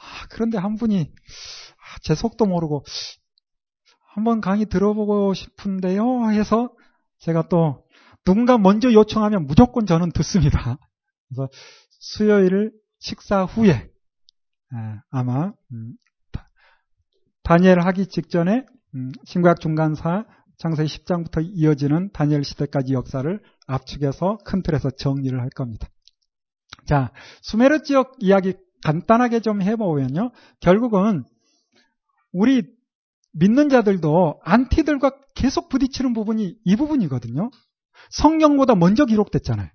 아, 그런데 한 분이 아, 제 속도 모르고 한번 강의 들어보고 싶은데요 해서 제가 또 누군가 먼저 요청하면 무조건 저는 듣습니다. 그래서 수요일 식사 후에 아마 음, 다니엘 하기 직전에 음, 신구약 중간사 창세기 10장부터 이어지는 다니엘 시대까지 역사를 압축해서 큰 틀에서 정리를 할 겁니다. 자, 수메르 지역 이야기 간단하게 좀 해보면요. 결국은 우리 믿는 자들도 안티들과 계속 부딪히는 부분이 이 부분이거든요. 성경보다 먼저 기록됐잖아요.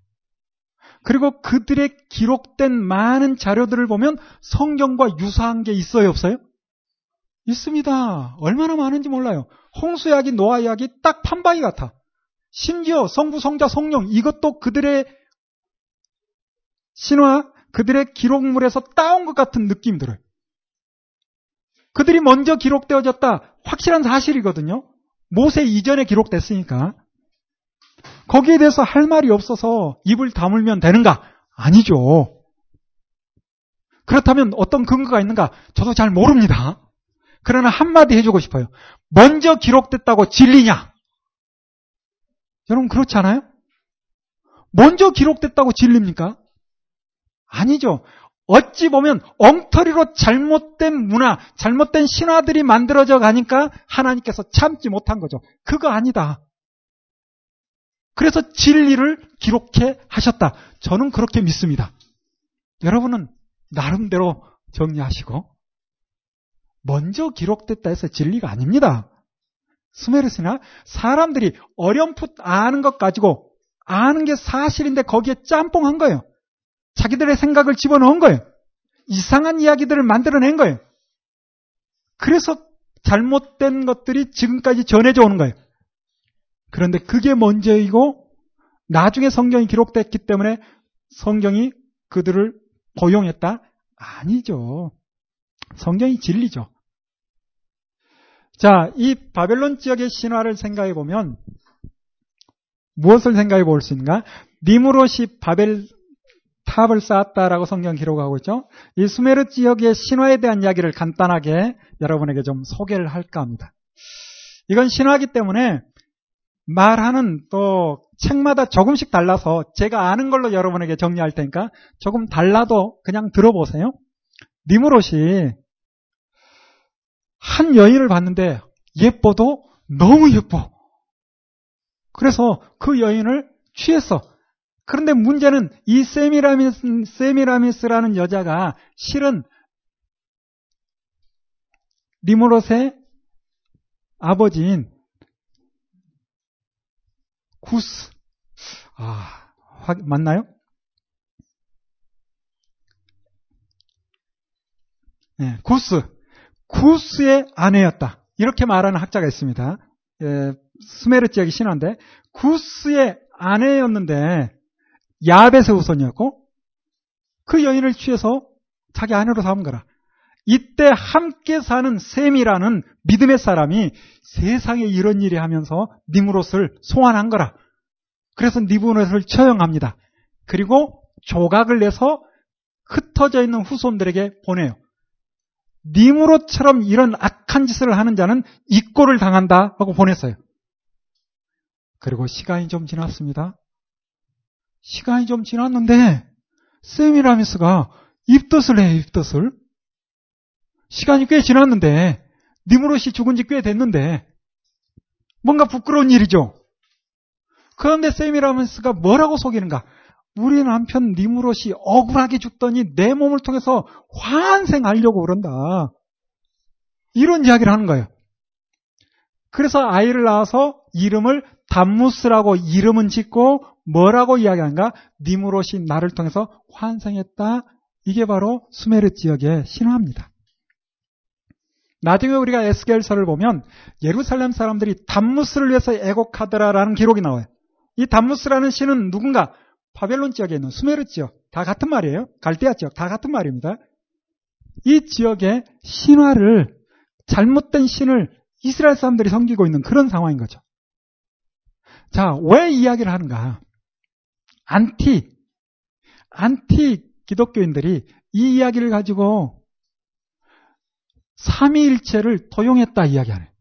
그리고 그들의 기록된 많은 자료들을 보면 성경과 유사한 게 있어요, 없어요? 있습니다. 얼마나 많은지 몰라요. 홍수 이야기, 노아 이야기 딱 판박이 같아. 심지어 성부, 성자, 성령 이것도 그들의 신화, 그들의 기록물에서 따온 것 같은 느낌이 들어요. 그들이 먼저 기록되어졌다. 확실한 사실이거든요. 모세 이전에 기록됐으니까. 거기에 대해서 할 말이 없어서 입을 다물면 되는가? 아니죠. 그렇다면 어떤 근거가 있는가? 저도 잘 모릅니다. 그러나 한마디 해주고 싶어요. 먼저 기록됐다고 진리냐? 여러분 그렇지 않아요? 먼저 기록됐다고 진리입니까? 아니죠. 어찌 보면 엉터리로 잘못된 문화, 잘못된 신화들이 만들어져 가니까 하나님께서 참지 못한 거죠. 그거 아니다. 그래서 진리를 기록해 하셨다. 저는 그렇게 믿습니다. 여러분은 나름대로 정리하시고 먼저 기록됐다 해서 진리가 아닙니다. 수메르스나 사람들이 어렴풋 아는 것 가지고 아는 게 사실인데 거기에 짬뽕한 거예요. 자기들의 생각을 집어넣은 거예요. 이상한 이야기들을 만들어낸 거예요. 그래서 잘못된 것들이 지금까지 전해져 오는 거예요. 그런데 그게 먼저이고 나중에 성경이 기록됐기 때문에 성경이 그들을 고용했다? 아니죠. 성경이 진리죠. 자, 이 바벨론 지역의 신화를 생각해 보면 무엇을 생각해 볼 수 있는가? 니무롯이 바벨 탑을 쌓았다라고 성경 기록하고 있죠. 이 수메르 지역의 신화에 대한 이야기를 간단하게 여러분에게 좀 소개를 할까 합니다. 이건 신화기 때문에 말하는 또 책마다 조금씩 달라서 제가 아는 걸로 여러분에게 정리할 테니까 조금 달라도 그냥 들어보세요. 니무롯이 한 여인을 봤는데 예뻐도 너무 예뻐. 그래서 그 여인을 취했어. 그런데 문제는 이 세미라미스, 세미라미스라는 여자가 실은 니무롯의 아버지인 구스. 아, 맞나요? 네, 구스. 구스의 아내였다. 이렇게 말하는 학자가 있습니다. 예, 스메르 지역이 신화인데 구스의 아내였는데 야벳의 후손이었고 그 여인을 취해서 자기 아내로 삼은 거라. 이때 함께 사는 셈이라는 믿음의 사람이 세상에 이런 일이 하면서 니무롯을 소환한 거라. 그래서 니무롯을 처형합니다. 그리고 조각을 내서 흩어져 있는 후손들에게 보내요. 니무롯처럼 이런 악한 짓을 하는 자는 이꼴을 당한다 하고 보냈어요. 그리고 시간이 좀 지났습니다. 시간이 좀 지났는데 세미라미스가 입덧을 해요, 입덧을. 시간이 꽤 지났는데 니무롯이 죽은 지 꽤 됐는데 뭔가 부끄러운 일이죠. 그런데 세미라미스가 뭐라고 속이는가? 우리 남편 니무롯이 억울하게 죽더니 내 몸을 통해서 환생하려고 그런다. 이런 이야기를 하는 거예요. 그래서 아이를 낳아서 이름을 담무스라고 이름은 짓고 뭐라고 이야기하는가? 니무롯이 나를 통해서 환생했다. 이게 바로 수메르 지역의 신화입니다. 나중에 우리가 에스겔서를 보면 예루살렘 사람들이 담무스를 위해서 애곡하더라라는 기록이 나와요. 이 담무스라는 신은 누군가? 바벨론 지역에 있는 수메르 지역. 다 같은 말이에요. 갈대아 지역. 다 같은 말입니다. 이 지역의 신화를 잘못된 신을 이스라엘 사람들이 섬기고 있는 그런 상황인 거죠. 자, 왜 이야기를 하는가? 안티, 안티 기독교인들이 이 이야기를 가지고 삼위일체를 도용했다 이야기하네.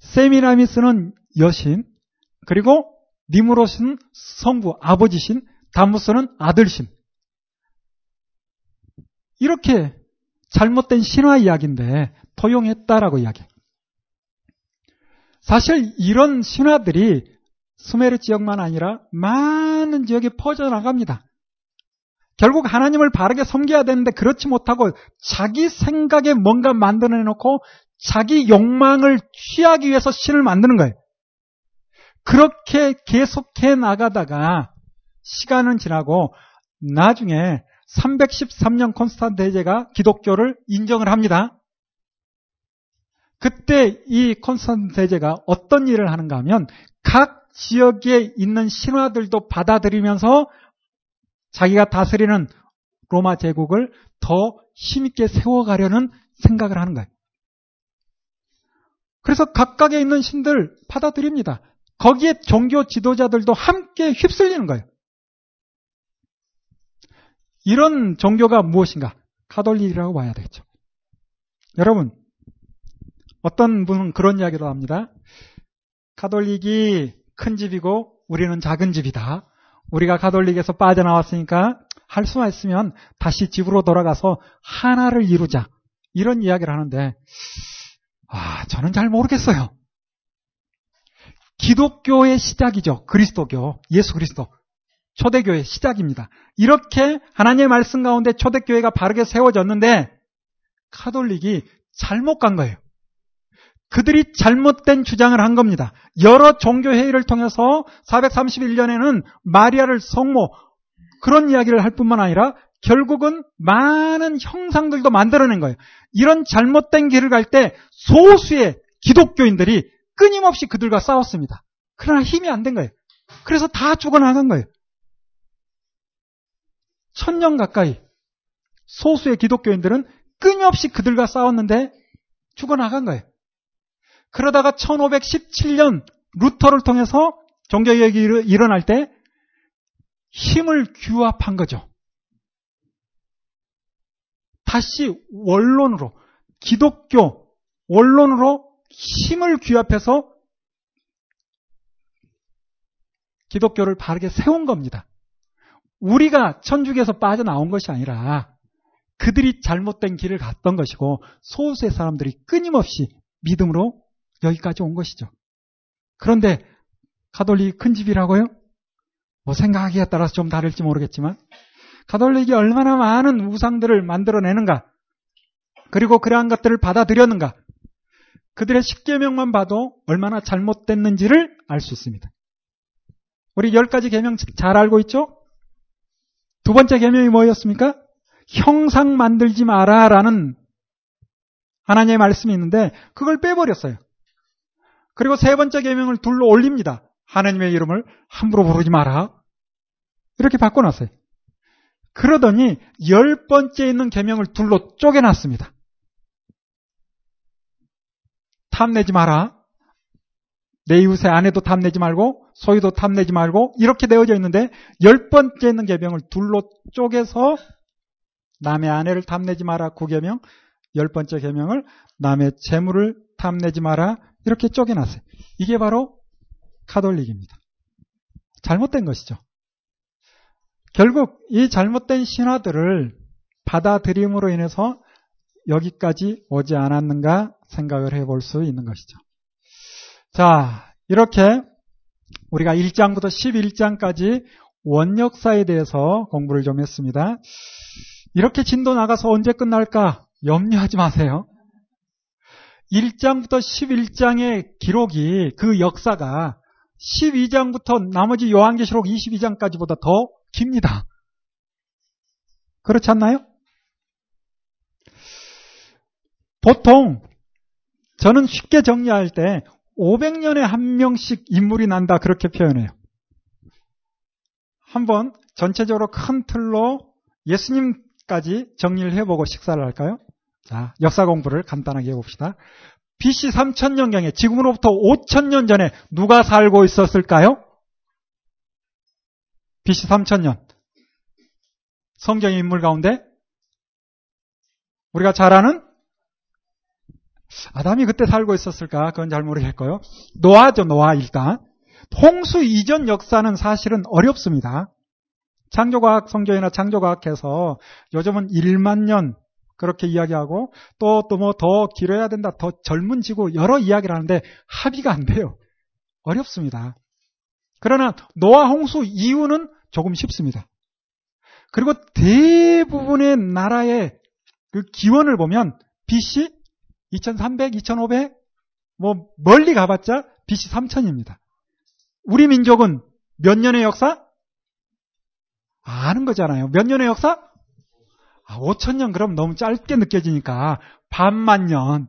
세미라미스는 여신, 그리고 니므롯은 성부, 아버지신, 담무스는 아들신. 이렇게 잘못된 신화 이야기인데 도용했다라고 이야기해. 사실 이런 신화들이 수메르 지역만 아니라 많은 지역에 퍼져나갑니다. 결국 하나님을 바르게 섬겨야 되는데 그렇지 못하고 자기 생각에 뭔가 만들어내놓고 자기 욕망을 취하기 위해서 신을 만드는 거예요. 그렇게 계속해 나가다가 시간은 지나고 나중에 313년 콘스탄트 대제가 기독교를 인정을 합니다. 그때 이 콘스탄트 대제가 어떤 일을 하는가 하면 각 지역에 있는 신화들도 받아들이면서 자기가 다스리는 로마 제국을 더 힘있게 세워가려는 생각을 하는 거예요. 그래서 각각에 있는 신들 받아들입니다. 거기에 종교 지도자들도 함께 휩쓸리는 거예요. 이런 종교가 무엇인가? 카톨릭이라고 봐야 되겠죠. 여러분, 어떤 분은 그런 이야기도 합니다. 카톨릭이 큰 집이고 우리는 작은 집이다. 우리가 카톨릭에서 빠져나왔으니까 할 수만 있으면 다시 집으로 돌아가서 하나를 이루자. 이런 이야기를 하는데, 아, 저는 잘 모르겠어요. 기독교의 시작이죠. 그리스도교, 예수 그리스도. 초대교회 시작입니다. 이렇게 하나님의 말씀 가운데 초대교회가 바르게 세워졌는데 카톨릭이 잘못 간 거예요. 그들이 잘못된 주장을 한 겁니다. 여러 종교회의를 통해서 431년에는 마리아를 성모, 그런 이야기를 할 뿐만 아니라 결국은 많은 형상들도 만들어낸 거예요. 이런 잘못된 길을 갈 때 소수의 기독교인들이 끊임없이 그들과 싸웠습니다. 그러나 힘이 안 된 거예요. 그래서 다 죽어나간 거예요. 천년 가까이 소수의 기독교인들은 끊임없이 그들과 싸웠는데 죽어나간 거예요. 그러다가 1517년 루터를 통해서 종교개혁이 일어날 때 힘을 규합한 거죠. 다시 원론으로, 기독교 원론으로 힘을 규합해서 기독교를 바르게 세운 겁니다. 우리가 천주교에서 빠져나온 것이 아니라 그들이 잘못된 길을 갔던 것이고 소수의 사람들이 끊임없이 믿음으로 여기까지 온 것이죠. 그런데 가톨릭 큰 집이라고요? 뭐 생각하기에 따라서 좀 다를지 모르겠지만 가톨릭이 얼마나 많은 우상들을 만들어내는가 그리고 그러한 것들을 받아들였는가 그들의 십계명만 봐도 얼마나 잘못됐는지를 알 수 있습니다. 우리 열 가지 계명 잘 알고 있죠? 두 번째 계명이 뭐였습니까? 형상 만들지 마라라는 하나님의 말씀이 있는데 그걸 빼버렸어요. 그리고 세 번째 계명을 둘로 올립니다. 하나님의 이름을 함부로 부르지 마라. 이렇게 바꿔놨어요. 그러더니 열 번째 있는 계명을 둘로 쪼개놨습니다. 탐내지 마라. 내 이웃의 아내도 탐내지 말고 소유도 탐내지 말고 이렇게 되어져 있는데 열 번째 있는 계명을 둘로 쪼개서 남의 아내를 탐내지 마라 구계명 열 번째 계명을 남의 재물을 탐내지 마라 이렇게 쪼개놨어요. 이게 바로 카톨릭입니다. 잘못된 것이죠. 결국 이 잘못된 신화들을 받아들임으로 인해서 여기까지 오지 않았는가 생각을 해볼 수 있는 것이죠. 자, 이렇게 우리가 1장부터 11장까지 원역사에 대해서 공부를 좀 했습니다. 이렇게 진도 나가서 언제 끝날까 염려하지 마세요. 1장부터 11장의 기록이 그 역사가 12장부터 나머지 요한계시록 22장까지보다 더 깁니다. 그렇지 않나요? 보통 저는 쉽게 정리할 때 500년에 한 명씩 인물이 난다 그렇게 표현해요. 한번 전체적으로 큰 틀로 예수님까지 정리를 해보고 식사를 할까요? 자, 역사 공부를 간단하게 해봅시다. BC 3000년경에 지금으로부터 5000년 전에 누가 살고 있었을까요? BC 3000년. 성경의 인물 가운데 우리가 잘 아는 아담이 그때 살고 있었을까? 그건 잘 모르겠고요. 노아죠, 노아 일단. 홍수 이전 역사는 사실은 어렵습니다. 창조과학 성경이나 창조과학에서 요즘은 1만 년 그렇게 이야기하고 또 또 뭐 더 길어야 된다, 더 젊은 지구 여러 이야기를 하는데 합의가 안 돼요. 어렵습니다. 그러나 노아 홍수 이후는 조금 쉽습니다. 그리고 대부분의 나라의 그 기원을 보면 BC 2300, 2500, 뭐 멀리 가봤자 BC 3000입니다. 우리 민족은 몇 년의 역사? 아는 거잖아요. 몇 년의 역사? 아, 5천 년 그럼 너무 짧게 느껴지니까 반만 년.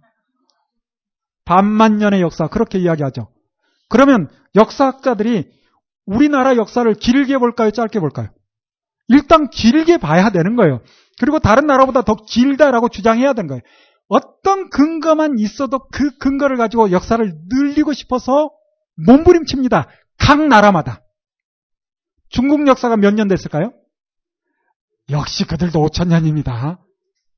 반만 년의 역사 그렇게 이야기하죠. 그러면 역사학자들이 우리나라 역사를 길게 볼까요? 짧게 볼까요? 일단 길게 봐야 되는 거예요. 그리고 다른 나라보다 더 길다라고 주장해야 되는 거예요. 어떤 근거만 있어도 그 근거를 가지고 역사를 늘리고 싶어서 몸부림칩니다. 각 나라마다. 중국 역사가 몇 년 됐을까요? 역시 그들도 5천년입니다.